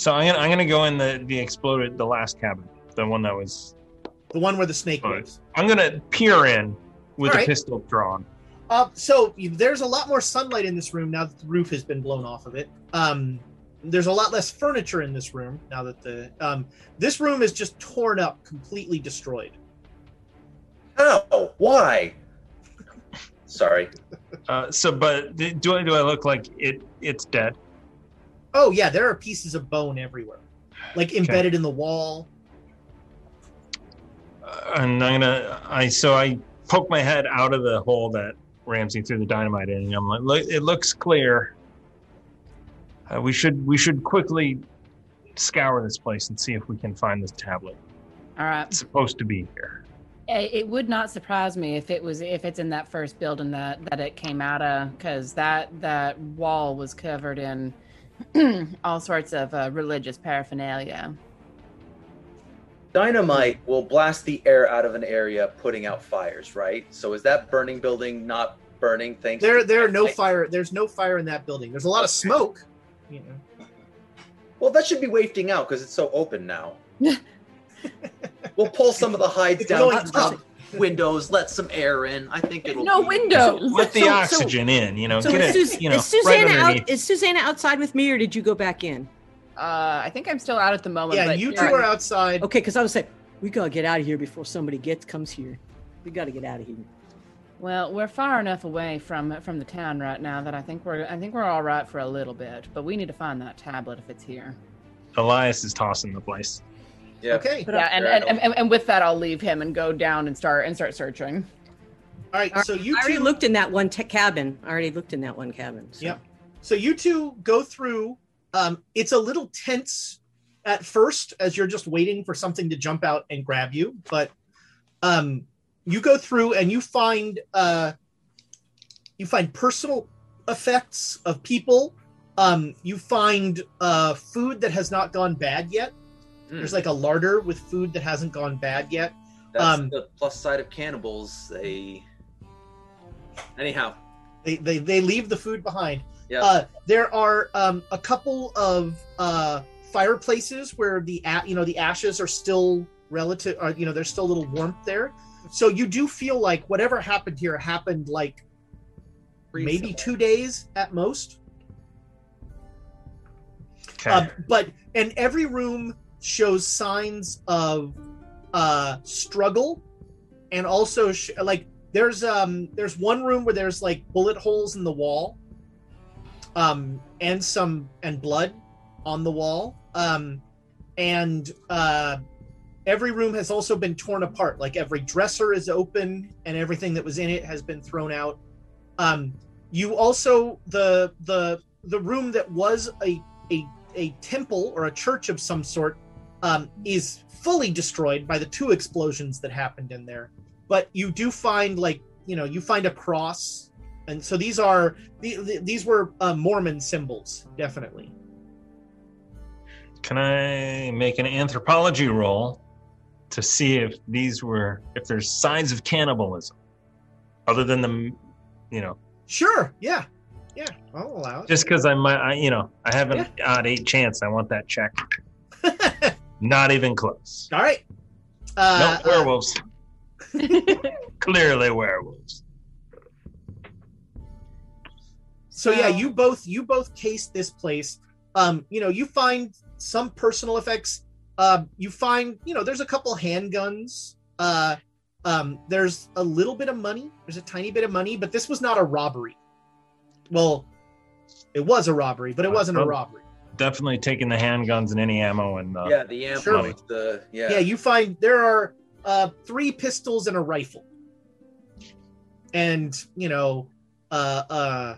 so I'm gonna I'm gonna go in the the exploded the last cabin, the one that was. The one where the snake All right. lives. I'm gonna peer in with All a right. pistol drawn. Uh, so there's a lot more sunlight in this room now that the roof has been blown off of it. Um, there's a lot less furniture in this room now that the um, this room is just torn up, completely destroyed. How? Why? Sorry. Uh, so, but do I do I look like it? It's dead. Oh yeah, there are pieces of bone everywhere, like embedded in the wall. Uh, and I'm gonna I so I poke my head out of the hole that Ramsey threw the dynamite in, and I'm like, look, it looks clear. Uh, we should we should quickly scour this place and see if we can find this tablet. All right. It's supposed to be here. It would not surprise me if it was if it's in that first building that that it came out of, because that that wall was covered in all sorts of uh, religious paraphernalia. Dynamite will blast the air out of an area, putting out fires, right? So is that burning building not burning? Thanks. There, to there are no dynamite? fire. There's no fire in that building. There's a lot of smoke. You know. Well, that should be wafting out because it's so open now. we'll pull some of the hides It's down going the top windows, let some air in. I think it'll No be- windows. Let the So- so- oxygen in, you know. So get is, it, you know, is Susanna underneath. out? Is Susanna outside with me, or did you go back in? Uh, I think I'm still out at the moment. Yeah, but you two Jared- are outside. Okay, because I was saying we gotta get out of here before somebody gets comes here. We gotta get out of here. Well, we're far enough away from from the town right now that I think we're I think we're all right for a little bit. But we need to find that tablet if it's here. Elias is tossing the place. Yeah. Okay. Yeah, and, and, and, and with that, I'll leave him and go down and start and start searching. All right. So you I already two looked in that one te- cabin. I already looked in that one cabin. So. Yep. So you two go through. Um, it's a little tense at first as you're just waiting for something to jump out and grab you, but um, you go through and you find uh, you find personal effects of people. Um, you find uh, food that has not gone bad yet. Mm. There's like a larder with food that hasn't gone bad yet. That's um, the plus side of cannibals. They. Anyhow, They they, they leave the food behind. yeah. Uh, there are um, a couple of uh, fireplaces where the a- you know the ashes are still relative. Or, you know, there's still a little warmth there. So you do feel like whatever happened here happened like maybe two days at most. Okay. Um, but and every room shows signs of uh, struggle, and also sh- like there's um there's one room where there's like bullet holes in the wall, um, and some and blood on the wall, um, and uh, every room has also been torn apart. Like every dresser is open, and everything that was in it has been thrown out. Um, you also the the the room that was a a a temple or a church of some sort um, is fully destroyed by the two explosions that happened in there. But you do find like you know you find a cross, and so these are the, the, these were uh, Mormon symbols, definitely. Can I make an anthropology roll to see if these were if there's signs of cannibalism, other than the, you know, Sure. Yeah. Yeah. I'll allow it. just because I might, I, you know, I have an odd eight chance. I want that check. Not even close. All right. Uh, no werewolves. Clearly werewolves. So yeah, you both you both case this place. Um, you know, you find some personal effects. Uh, you find you know there's a couple handguns. Uh, um, there's a little bit of money. There's a tiny bit of money, but this was not a robbery. Well, it was a robbery, but it wasn't a Oh. robbery. Definitely taking the handguns and any ammo and uh, yeah, the amp, Sure. the yeah. Yeah, you find there are uh, three pistols and a rifle, and you know, uh, uh,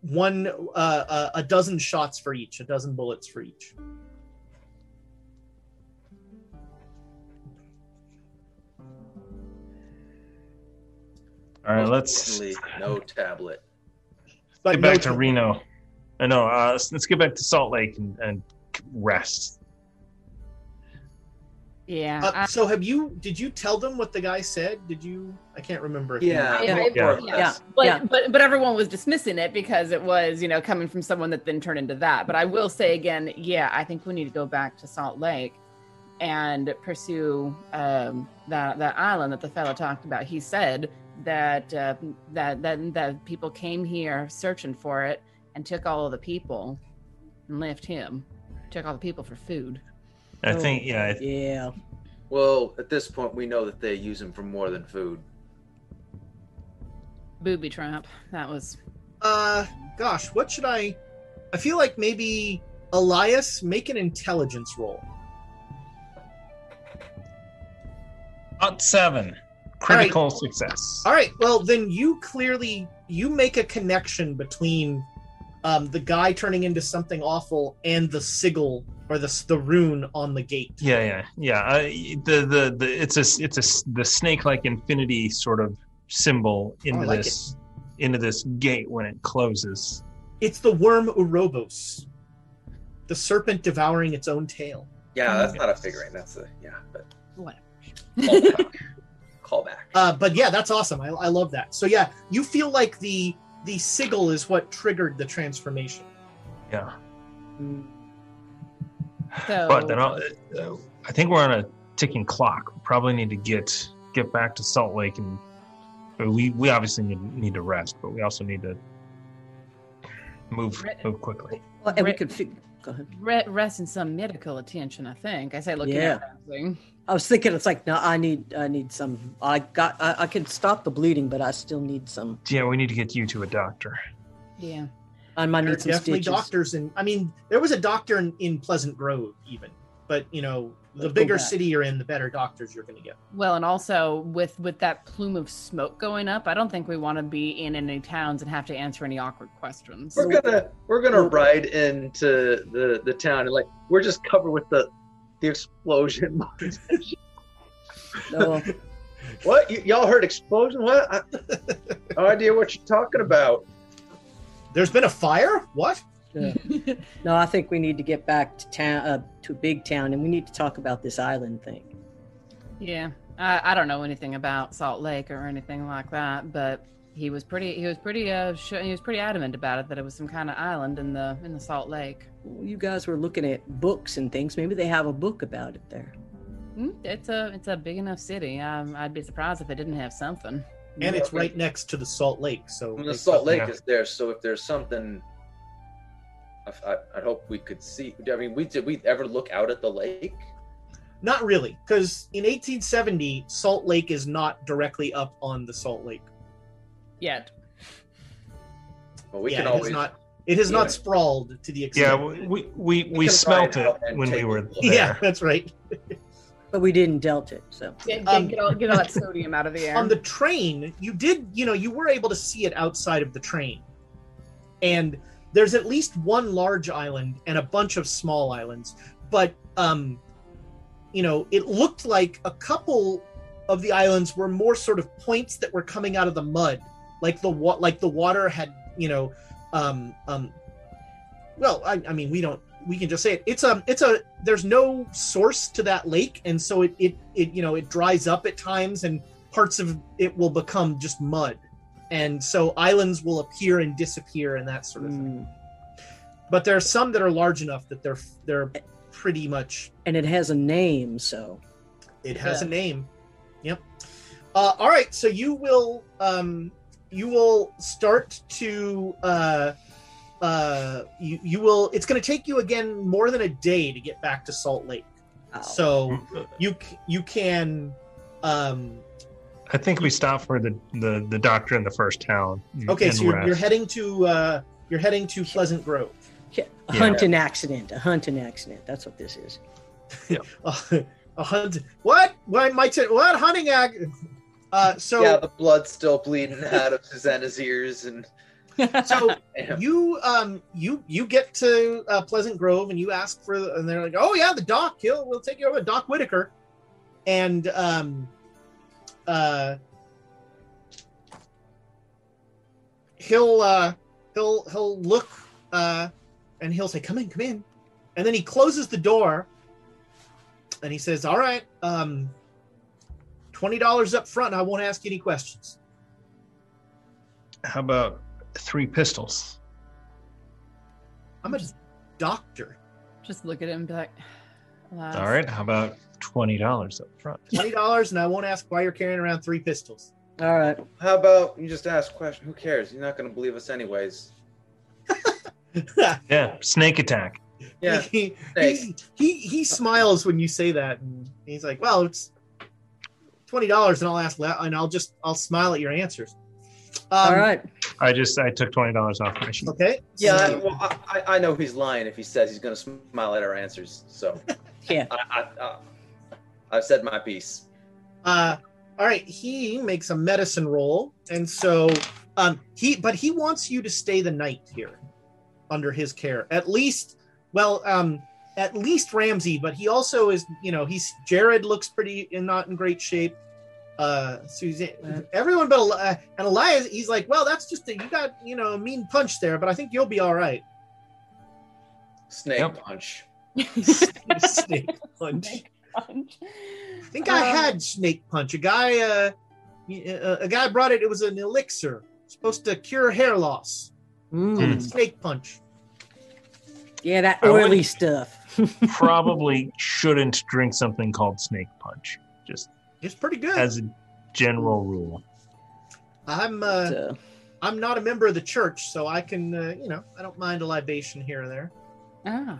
one uh, uh, a dozen shots for each, a dozen bullets for each. All right, let's Definitely no tablet. But get no back to ta- Reno. I know. Uh, let's, let's get back to Salt Lake and, and rest. Yeah. Uh, I- so have you? Did you tell them what the guy said? Did you? I can't remember. if you- Yeah, Yeah. more- Yeah. Yeah. but, Yeah. but but everyone was dismissing it because it was you know coming from someone that then turned into that but i will say again yeah i think we need to go back to salt lake and pursue um, that that island that the fellow talked about he said that uh, that that that people came here searching for it and took all of the people and left him took all the people for food I Oh, think, yeah, I- Yeah. Well, at this point, we know that they use him for more than food. booby trap that was Uh, gosh, what should I? I feel like maybe Elias make an intelligence roll. Hot seven. Critical success. All right. Well, then you clearly you make a connection between um, the guy turning into something awful and the sigil or the the rune on the gate. Yeah, yeah, yeah. I, the, the the it's a it's a s- the snake like infinity sort of symbol into Oh, like this into this gate when it closes. It's the worm Urobos, the serpent devouring its own tail. Yeah, that's not a figurine. That's a yeah, but whatever callback. callback. Uh, but yeah, that's awesome. I, I love that. So yeah, you feel like the the sigil is what triggered the transformation. Yeah, so but then I'll, uh, I think we're on a ticking clock. We probably need to get get back to Salt Lake and we we obviously need need to rest, but we also need to move move quickly. Well, and we could fig- go ahead. re- rest in some medical attention i think i say looking Yeah. at everything I was thinking it's like no, I need I need some. I got I, I can stop the bleeding, but I still need some. Yeah, we need to get you to a doctor. yeah I might There are need some definitely stitches. doctors, and I mean, there was a doctor in, in Pleasant Grove, even. But you know, the Let's bigger city you're in, the better doctors you're going to get. Well, and also with with that plume of smoke going up, I don't think we want to be in any towns and have to answer any awkward questions. We're gonna we're gonna ride into the the town and like we're just covered with the the explosion. No, what y- y'all heard explosion? What? I, no idea what you're talking about. There's been a fire? What? no, I think we need to get back to town, uh, to a big town, and we need to talk about this island thing. Yeah, I, I don't know anything about Salt Lake or anything like that, but he was pretty he was pretty uh sh- he was pretty adamant about it that it was some kind of island in the in the Salt Lake. You guys were looking at books and things. Maybe they have a book about it there. Mm, It's a it's a big enough city. Um, I'd be surprised if it didn't have something. And it's right next to the Salt Lake. So I mean, the Salt Lake Yeah. is there, so if there's something, I, I, I hope we could see. I mean, we did we ever look out at the lake? Not really, because in 1870, Salt Lake is not directly up on the Salt Lake. Yet. Well, we yeah, can it always. has not. It has Yeah. not sprawled to the extent. Yeah, we, we, We we smelt ride it when we were there. yeah, that's right. But we didn't dealt it, so Get, get, Um, get all, get all that sodium out of the air. on the train you did you know you were able to see it outside of the train and there's at least one large island and a bunch of small islands but um, you know, it looked like a couple of the islands were more sort of points that were coming out of the mud, like the wa- like the water had, you know, um, um, well, I, I mean, we don't, we can just say it. It's a, it's a. There's no source to that lake, and so it, it, it, you know, it dries up at times, and parts of it will become just mud, and so islands will appear and disappear, and that sort of thing. But there are some that are large enough that they're, they're pretty much And it has a name, so it has a name. Yep. Uh, all right, so you will um, you will start to uh, uh, you you will. It's going to take you again more than a day to get back to Salt Lake. So you you can. Um, I think we stop for the, the, the doctor in the first town. okay, so you're, you're heading to uh, you're heading to Pleasant Grove. a Yeah. hunting accident. A hunting accident. That's what this is. Yeah. a hunt. What? What? My t- what hunting act? Uh, so yeah, the blood's still bleeding out of Susanna's ears, and so you um you you get to uh, Pleasant Grove and you ask for and they're like oh yeah the doc he'll we'll take you over Doc Whitaker. And um uh he'll uh he'll he'll look uh and he'll say come in come in. And then he closes the door and he says all right um twenty dollars up front and I won't ask you any questions How about three pistols? I'm a doctor. Just look at him and be like, alas. All right. How about twenty dollars up front? twenty dollars, and I won't ask why you're carrying around three pistols. All right. how about you just ask a question? Who cares? You're not going to believe us anyways. Yeah. Snake attack. Yeah, he, he, he he smiles when you say that, and he's like, "Well, it's twenty dollars, and I'll ask, la- and I'll just I'll smile at your answers." Um, All right. I just I took twenty dollars off my sheet. Okay. Yeah, I, well, I, I- I know he's lying if he says he's going to smile at our answers. So Yeah. I, I, I, I've said my piece. Uh, all right. He makes a medicine roll, and so um, he, but he wants you to stay the night here, under his care. At least, well, um, at least Ramsey, but he also is. You know, he's Jared looks pretty in not in great shape. Uh, Suzanne, everyone but Eli- uh, and Elias, he's like, well, that's just a, you got you know a mean punch there, but I think you'll be all right. Snake Yep. punch. snake punch. I think I had snake punch. A guy, uh, a, a guy brought it. It was an elixir supposed to cure hair loss. Mm. Snake punch. Yeah, that oily stuff. Probably shouldn't drink something called snake punch. Just It's pretty good. as a general rule. I'm uh, So, I'm not a member of the church, so I can uh, you know I don't mind a libation here or there. Ah.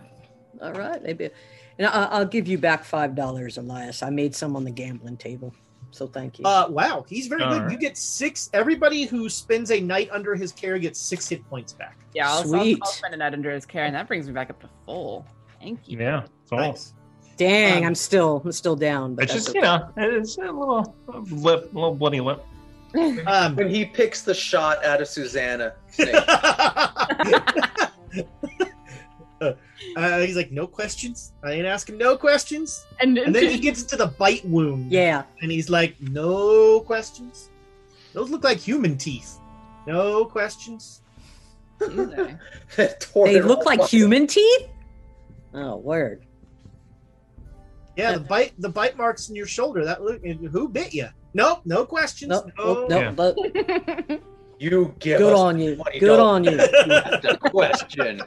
all right. Maybe. And I, I'll give you back five dollars, Elias. I made some on the gambling table, so thank you. Uh, wow, he's very All good. right. You get six. Everybody who spends a night under his care gets six hit points back. Yeah, I'll, I'll, Sweet. I'll spend a night under his care, and that brings me back up to full. Thank you. Yeah. It's all. Nice. Dang, um, I'm still I'm still down. But It's just okay. you know it's a little lip, a little bloody lip. Um, When he picks the shot out of Susanna, uh, he's like, no questions. I ain't asking no questions. And, And then he gets to the bite wound. Yeah. And he's like, no questions. Those look like human teeth. No questions. Tore They look like up. human teeth. Oh, word. Yeah, the bite the bite marks in your shoulder. That look who bit you? Nope, no questions. Nope, no. nope, nope, nope. You give Good us on you. $20 Good on you. the question.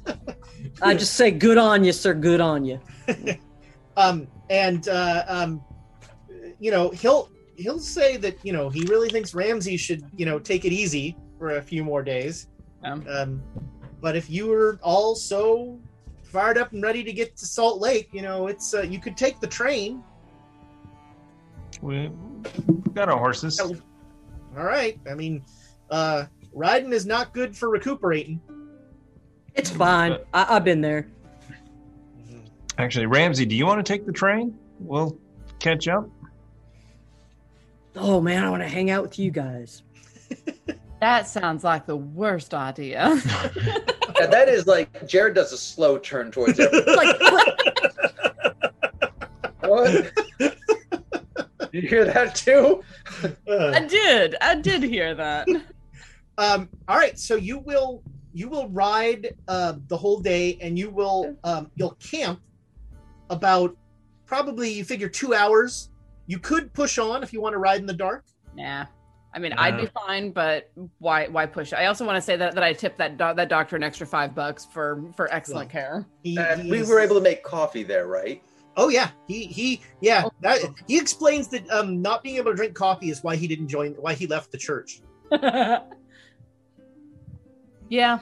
I just say good on you, sir. Good on you. Um, and uh, um, you know he'll he'll say that you know he really thinks Ramsey should you know take it easy for a few more days. Um, Um, but if you were all so fired up and ready to get to Salt Lake, you know it's uh, you could take the train. We got our horses. All right. I mean, uh, riding is not good for recuperating. It's fine. I, I've been there. Actually, Ramsey, do you want to take the train? We'll catch up. Oh man, I want to hang out with you guys. That sounds like the worst idea. Yeah, that is like Jared does a slow turn towards everyone. like, what? you hear that too? I did. I did hear that. Um, all right, so you will you will ride uh, the whole day, and you will um, you'll camp about probably you figure two hours. You could push on if you want to ride in the dark. Nah. I mean, I'd be fine, but why? Why push? I also want to say that, that I tipped that do- that doctor an extra five bucks for for excellent care. He, And we were able to make coffee there, right? Oh yeah, he he yeah. That he explains that um, not being able to drink coffee is why he didn't join, why he left the church. yeah.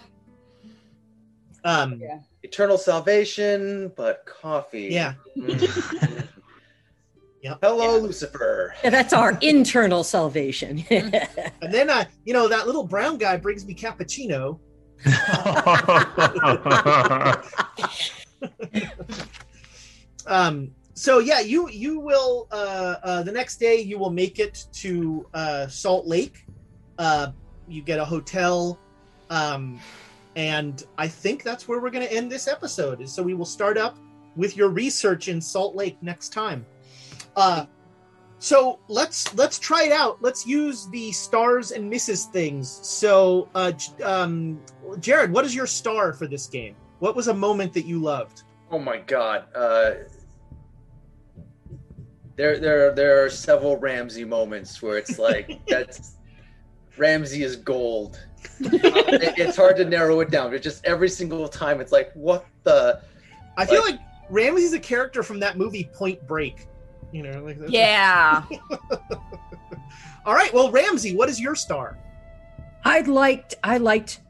Um, Yeah. Eternal salvation, but coffee. Yeah. Yep. Hello, Lucifer. Yeah, that's our internal salvation. and then I, you know that little brown guy brings me cappuccino. Um, so yeah, you you will uh, uh, the next day you will make it to uh, Salt Lake. Uh, you get a hotel, um, and I think that's where we're going to end this episode. So we will start up with your research in Salt Lake next time. Uh, so let's let's try it out. Let's use the stars and misses things. So, uh, um, Jared, what is your star for this game? What was a moment that you loved? Oh my god. Uh, there, there, there are several Ramsey moments where it's like that's Ramsey is gold. Uh, it- it's hard to narrow it down. But just every single time, it's like, what the? I feel like Ramsey's a character from that movie Point Break. You know, like that's- Yeah. All right, well, Ramsey, what is your star? I liked I liked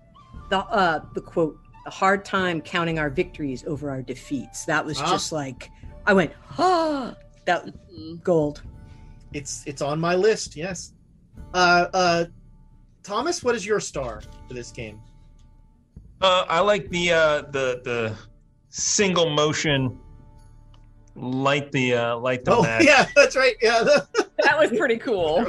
the uh the quote the hard time counting our victories over our defeats. That was Ah. just like I went ah that gold. It's it's on my list. Yes. Uh, uh, Thomas, what is your star for this game? Uh, I like the uh, the the single motion light the uh, light the Oh, match. yeah, that's right. Yeah, that was pretty cool.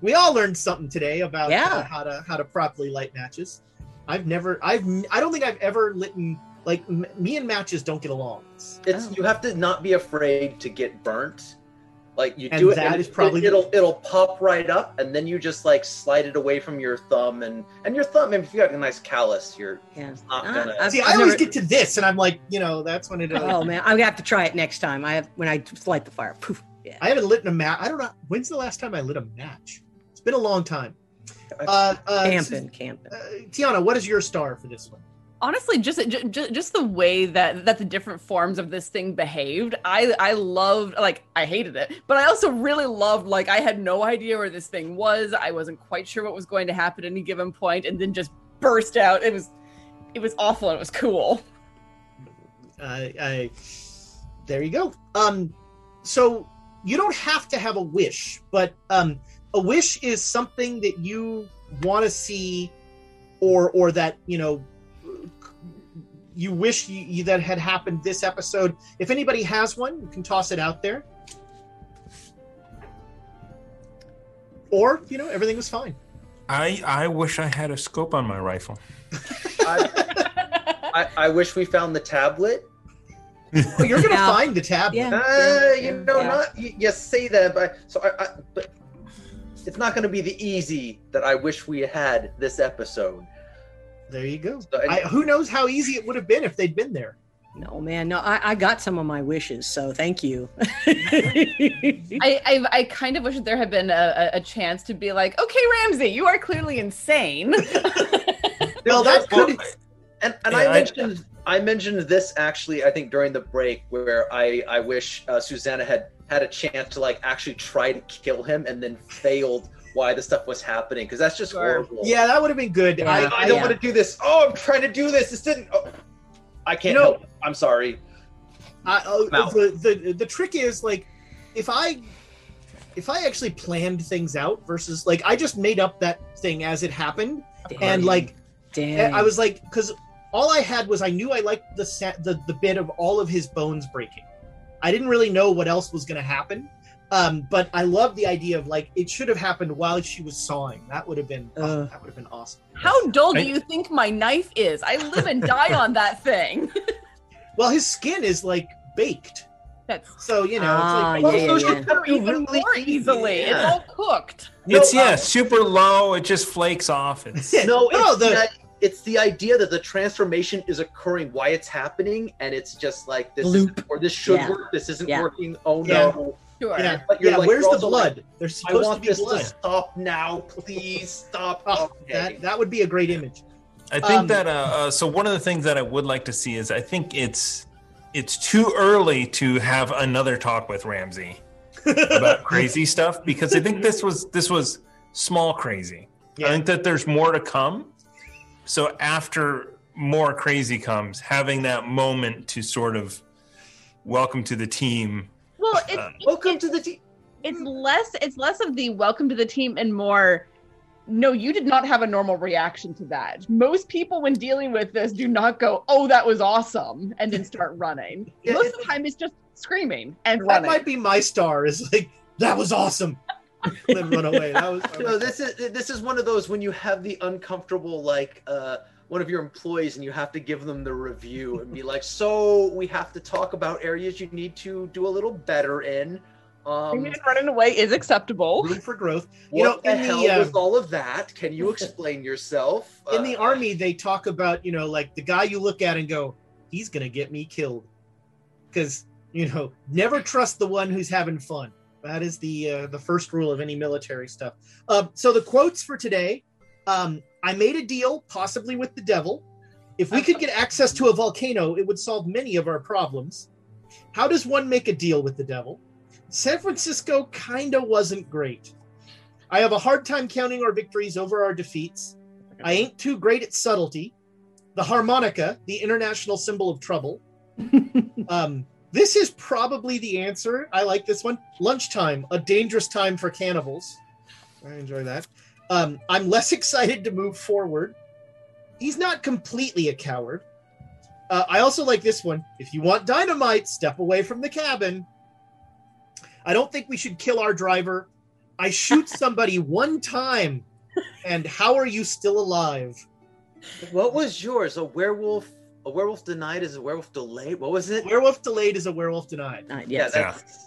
we all learned something today about uh, how to how to properly light matches. I've never, I've, I don't think I've ever lit like m- me and matches don't get along. It's, It's Oh. you have to not be afraid to get burnt. Like you And do it, that and is probably- it, will it'll pop right up, and then you just like slide it away from your thumb, and and your thumb. Maybe if you got a nice callus, you're Yeah. not Ah, gonna. I've- see, I've I always never- get to this, and I'm like, you know, that's when it. Uh, Oh man, I'm gonna have to try it next time. I have when I light the fire. Poof. Yeah. I haven't lit a match. I don't know when's the last time I lit a match. It's been a long time. Uh, uh, Camping, camping. uh, Tiana, what is your star for this one? Honestly just, just just the way that that the different forms of this thing behaved i i loved like i hated it but i also really loved like i had no idea where this thing was. I wasn't quite sure what was going to happen at any given point and then just burst out. It was it was awful and it was cool. I, I there you go. Um, so you don't have to have a wish, but um, a wish is something that you want to see, or or that you know you wish you, you, that had happened this episode. If anybody has one, you can toss it out there. Or you know everything was fine. I I wish I had a scope on my rifle. I, I, I wish we found the tablet. Oh, you're gonna Yeah. find the tablet. Yeah. Uh, you know, Yeah. not you, you say that, but so I, I but it's not going to be the easy that I wish we had this episode. There you go. So, I, who knows how easy it would have been if they'd been there. No man, no, I, I got some of my wishes, so thank you. I, I I kind of wish that there had been a, a, a chance to be like, okay, Ramsey, you are clearly insane. Well, that Well, could. And and Yeah, I I- mentioned I mentioned this actually I think during the break where I I wish uh, Susanna had had a chance to like actually try to kill him and then failed why the stuff was happening because that's just Sure. horrible. Yeah, that would have been good. Yeah. I, I, I, don't want to do this. Oh, I'm trying to do this. This didn't. Oh, I can't You know- help. I'm sorry. I, oh, Mouth. the, the the trick is like if I if I actually planned things out versus like I just made up that thing as it happened and like Damn. I was like because all I had was I knew I liked the sa- the the bit of all of his bones breaking. I didn't really know what else was going to happen. Um, but I love the idea of like it should have happened while she was sawing. That would have been oh, that would have been awesome. How dull do you think my knife is? I live and die on that thing. well, his skin is like baked. That's so you know. Ah, it's like, yeah, well, yeah, those yeah. are even more easily. It's Yeah. all cooked. It's No, yeah, uh, super low. It just flakes off. It's No, it's, No, the, the- it's the idea that the transformation is occurring, why it's happening, and it's just like this is, or this should Yeah. work, this isn't Yeah. working. Oh Yeah. no! Sure. Yeah, But yeah. like, where's the also like, blood? There's I supposed want to be this blood. to stop now, please stop. Oh, Okay. that that would be a great image. I think Um, that uh, uh, so one of the things that I would like to see is I think it's it's too early to have another talk with Ramsey about crazy stuff because I think this was this was small crazy. Yeah. I think that there's more to come. So after more crazy comes, having that moment to sort of welcome to the team. Well, it's Uh, Welcome to the team. it's less it's less of the welcome to the team and more no you did not have a normal reaction to that most people when dealing with this do not go oh that was awesome and then start running Yeah, most of the time it's just screaming and That running might be my star. Is like that was awesome. then run away. That was. No, this is this is one of those when you have the uncomfortable like uh one of your employees and you have to give them the review and be like, so we have to talk about areas you need to do a little better in. Um, and running away is acceptable room for growth. what You know, the hell the uh, was all of that? Can you explain yourself? in the Uh, army, they talk about you know like the guy you look at and go, he's gonna get me killed, because you know never trust the one who's having fun. That is the uh, the first rule of any military stuff. Uh, so the quotes for today. Um, I made a deal, possibly with the devil. If we could get access to a volcano, it would solve many of our problems. How does one make a deal with the devil? San Francisco kinda wasn't great. I have a hard time counting our victories over our defeats. I ain't too great at subtlety. The harmonica, the international symbol of trouble. um, this is probably the answer. I like this one. Lunchtime, a dangerous time for cannibals. I enjoy that. Um, I'm less excited to move forward. He's not completely a coward. Uh, I also like this one. If you want dynamite, step away from the cabin. I don't think we should kill our driver. I shoot somebody one time, and how are you still alive? what was yours? A werewolf? A werewolf denied is a werewolf delayed? What was it? Werewolf delayed is a werewolf denied. Uh, Yeah, yes. that's.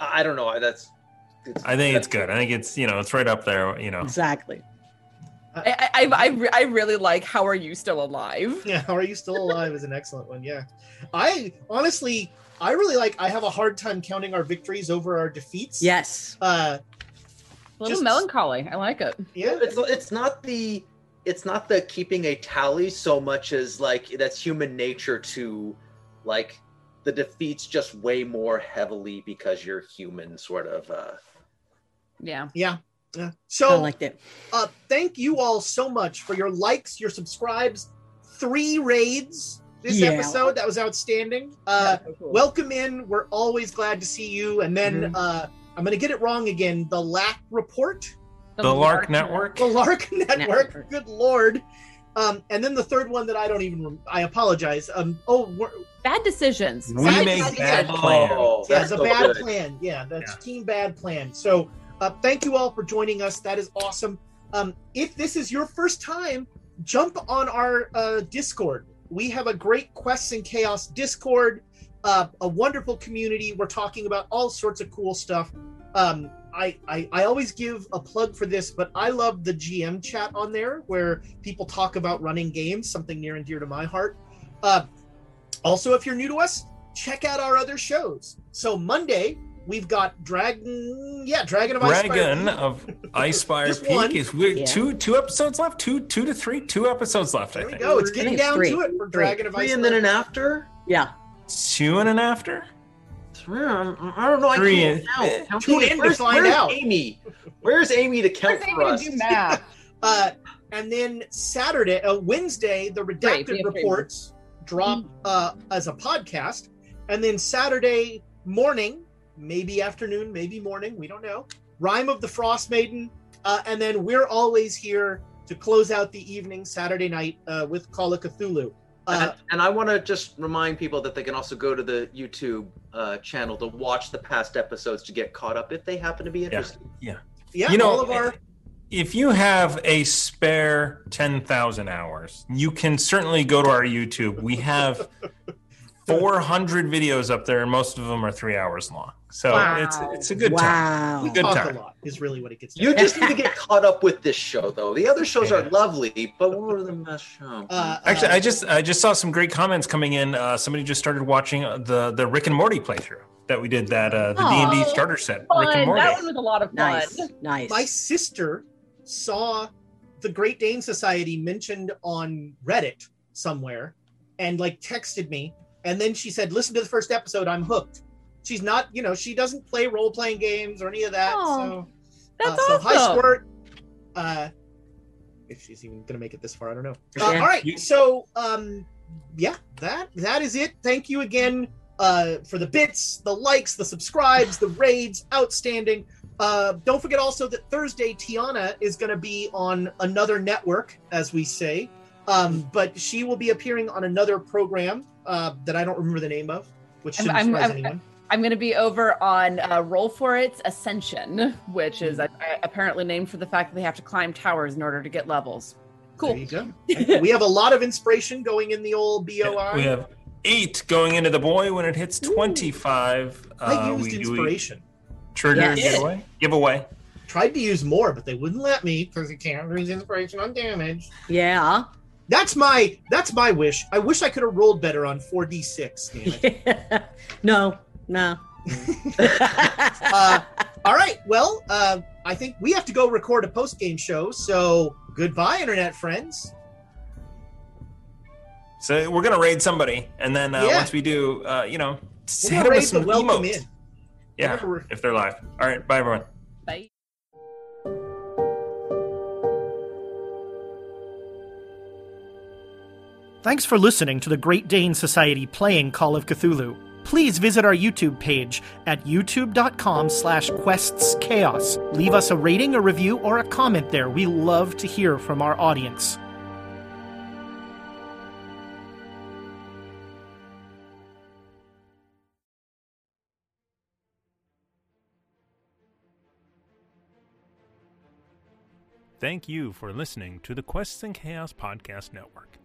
I don't know. That's. I think it's good. I think it's you know it's right up there. You know, exactly. I, I, I, I really like how are you still alive Yeah, how are you still alive is an excellent one. Yeah. I honestly, I really like, I have a hard time counting our victories over our defeats. Yes. Uh, a little Just- melancholy i like it yeah. it's it's not the it's not the keeping a tally so much as like that's human nature to like the defeats just weigh more heavily because you're human sort of uh yeah Yeah. Yeah. I liked it. uh, thank you all so much for your likes, your subscribes, three raids this Yeah. episode. That was outstanding. Uh, That's so cool. welcome in. We're always glad to see you. And then uh, I'm going to get it wrong again. The LAC report, the Lark Network. the Lark Network. Network. Good lord. Um, and then the third one that I don't even. Rem- I apologize. Um, oh, we're, bad decisions We Bad make decisions. bad plans. oh, yeah, that's the so bad good. plan. Yeah, that's Yeah. team bad plan. So, uh, thank you all for joining us. That is awesome. Um, if this is your first time, jump on our uh, Discord. We have a great Quests and Chaos Discord, uh, a wonderful community. We're talking about all sorts of cool stuff. Um, I, I I always give a plug for this, but I love the GM chat on there where people talk about running games, something near and dear to my heart. Uh, also, if you're new to us, check out our other shows. So Monday we've got Dragon, yeah, Dragon of Icespire Dragon Peak. of Icespire Just Peak one. is we Yeah. two two episodes left. Two two to three. Two episodes left. There I we go. It's getting down three. to it for Three. Dragon of Ice. Three and then an after. Yeah. Two and an after. Three, I don't know. I Three can't and- count. Count Tune Amy. in to where's, find where's out. Amy? Where's Amy to count Where's for Amy us? to do math? Uh, and then Saturday, uh, Wednesday, the redacted we have great reports drop uh, as a podcast, and then Saturday morning, maybe afternoon, maybe morning, we don't know. Rime of the Frostmaiden, uh, and then we're always here to close out the evening Saturday night uh, with Call of Cthulhu. Uh, and, and I want to just remind people that they can also go to the YouTube uh, channel to watch the past episodes to get caught up if they happen to be interested. Yeah. yeah, you know, all of our if you have a spare 10,000 hours, you can certainly go to our YouTube. We have 400 videos up there, and most of them are three hours long. So Wow. it's it's a good Wow. time. we Good talk time. a lot is really what it gets. You just need to get caught up with this show, though. The other shows are lovely, but what were the best show? Uh, Actually, uh, I just I just saw some great comments coming in. Uh, somebody just started watching uh, the the Rick and Morty playthrough that we did that uh, the D and D Oh, starter set. Rick and Morty. That one was a lot of fun. Nice. Nice. my sister saw the Great Dane Society mentioned on Reddit somewhere and like texted me. And then she said, Listen to the first episode, I'm hooked. She's not, you know, she doesn't play role playing games or any of that. Oh, so, That's uh, so awesome. High Squirt. Uh, if she's even going to make it this far, I don't know. Uh, Yeah. All right. So, um, yeah, that that is it. Thank you again uh, for the bits, the likes, the subscribes, the raids. Outstanding. Uh, don't forget also that Thursday, Tiana is going to be on another network, as we say. Um, but she will be appearing on another program uh, that I don't remember the name of, which I'm- shouldn't I'm- surprise I'm- anyone. I'm going to be over on uh, Roll for It's Ascension, which is Hmm. uh, apparently named for the fact that they have to climb towers in order to get levels. Cool. There you go. we have a lot of inspiration going in the old BOI. We have eight going into the boy when it hits 25. I uh, used we do a inspiration. Trigger Yes. giveaway. Giveaway. Tried to use more, but they wouldn't let me because you can't use inspiration on damage. yeah. That's my that's my wish. I wish I could have rolled better on 4d6. Damn it. no. No. uh, all right. Well, uh, I think we have to go record a post game show. So goodbye, internet friends. So we're gonna raid somebody, and then uh, Yeah. once we do, uh, you know, We're them raid some welcome emotes. in. Yeah, We're gonna ra- if they're live. All right, bye everyone. Thanks for listening to the Great Dane Society playing Call of Cthulhu. Please visit our YouTube page at youtube.com slash questschaos. Leave us a rating, a review, or a comment there. We love to hear from our audience. Thank you for listening to the Quests and Chaos Podcast Network.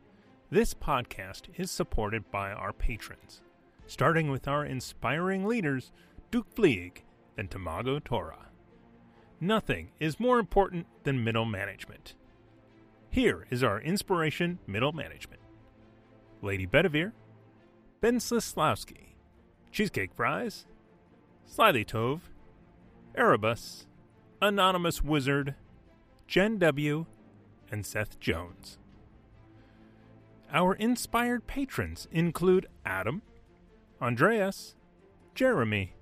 This podcast is supported by our patrons, starting with our inspiring leaders, Duke Fleeg and Tamago Tora. Nothing is more important than middle management. Here is our inspiration middle management Lady Bedivere, Ben Slislawski, Cheesecake Fries, Slithy Tove, Erebus, Anonymous Wizard, Jen W., and Seth Jones. Our inspired patrons include Adam, Andreas, Jeremy,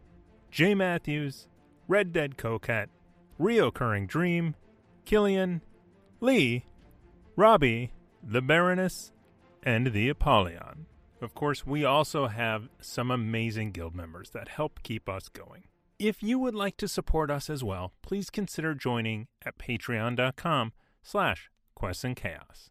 Jay Matthews, Red Dead Coquette, Reoccurring Dream, Killian, Lee, Robbie, the Baroness, and the Apollyon. Of course, we also have some amazing guild members that help keep us going. If you would like to support us as well, please consider joining at patreon.com slash quests and chaos.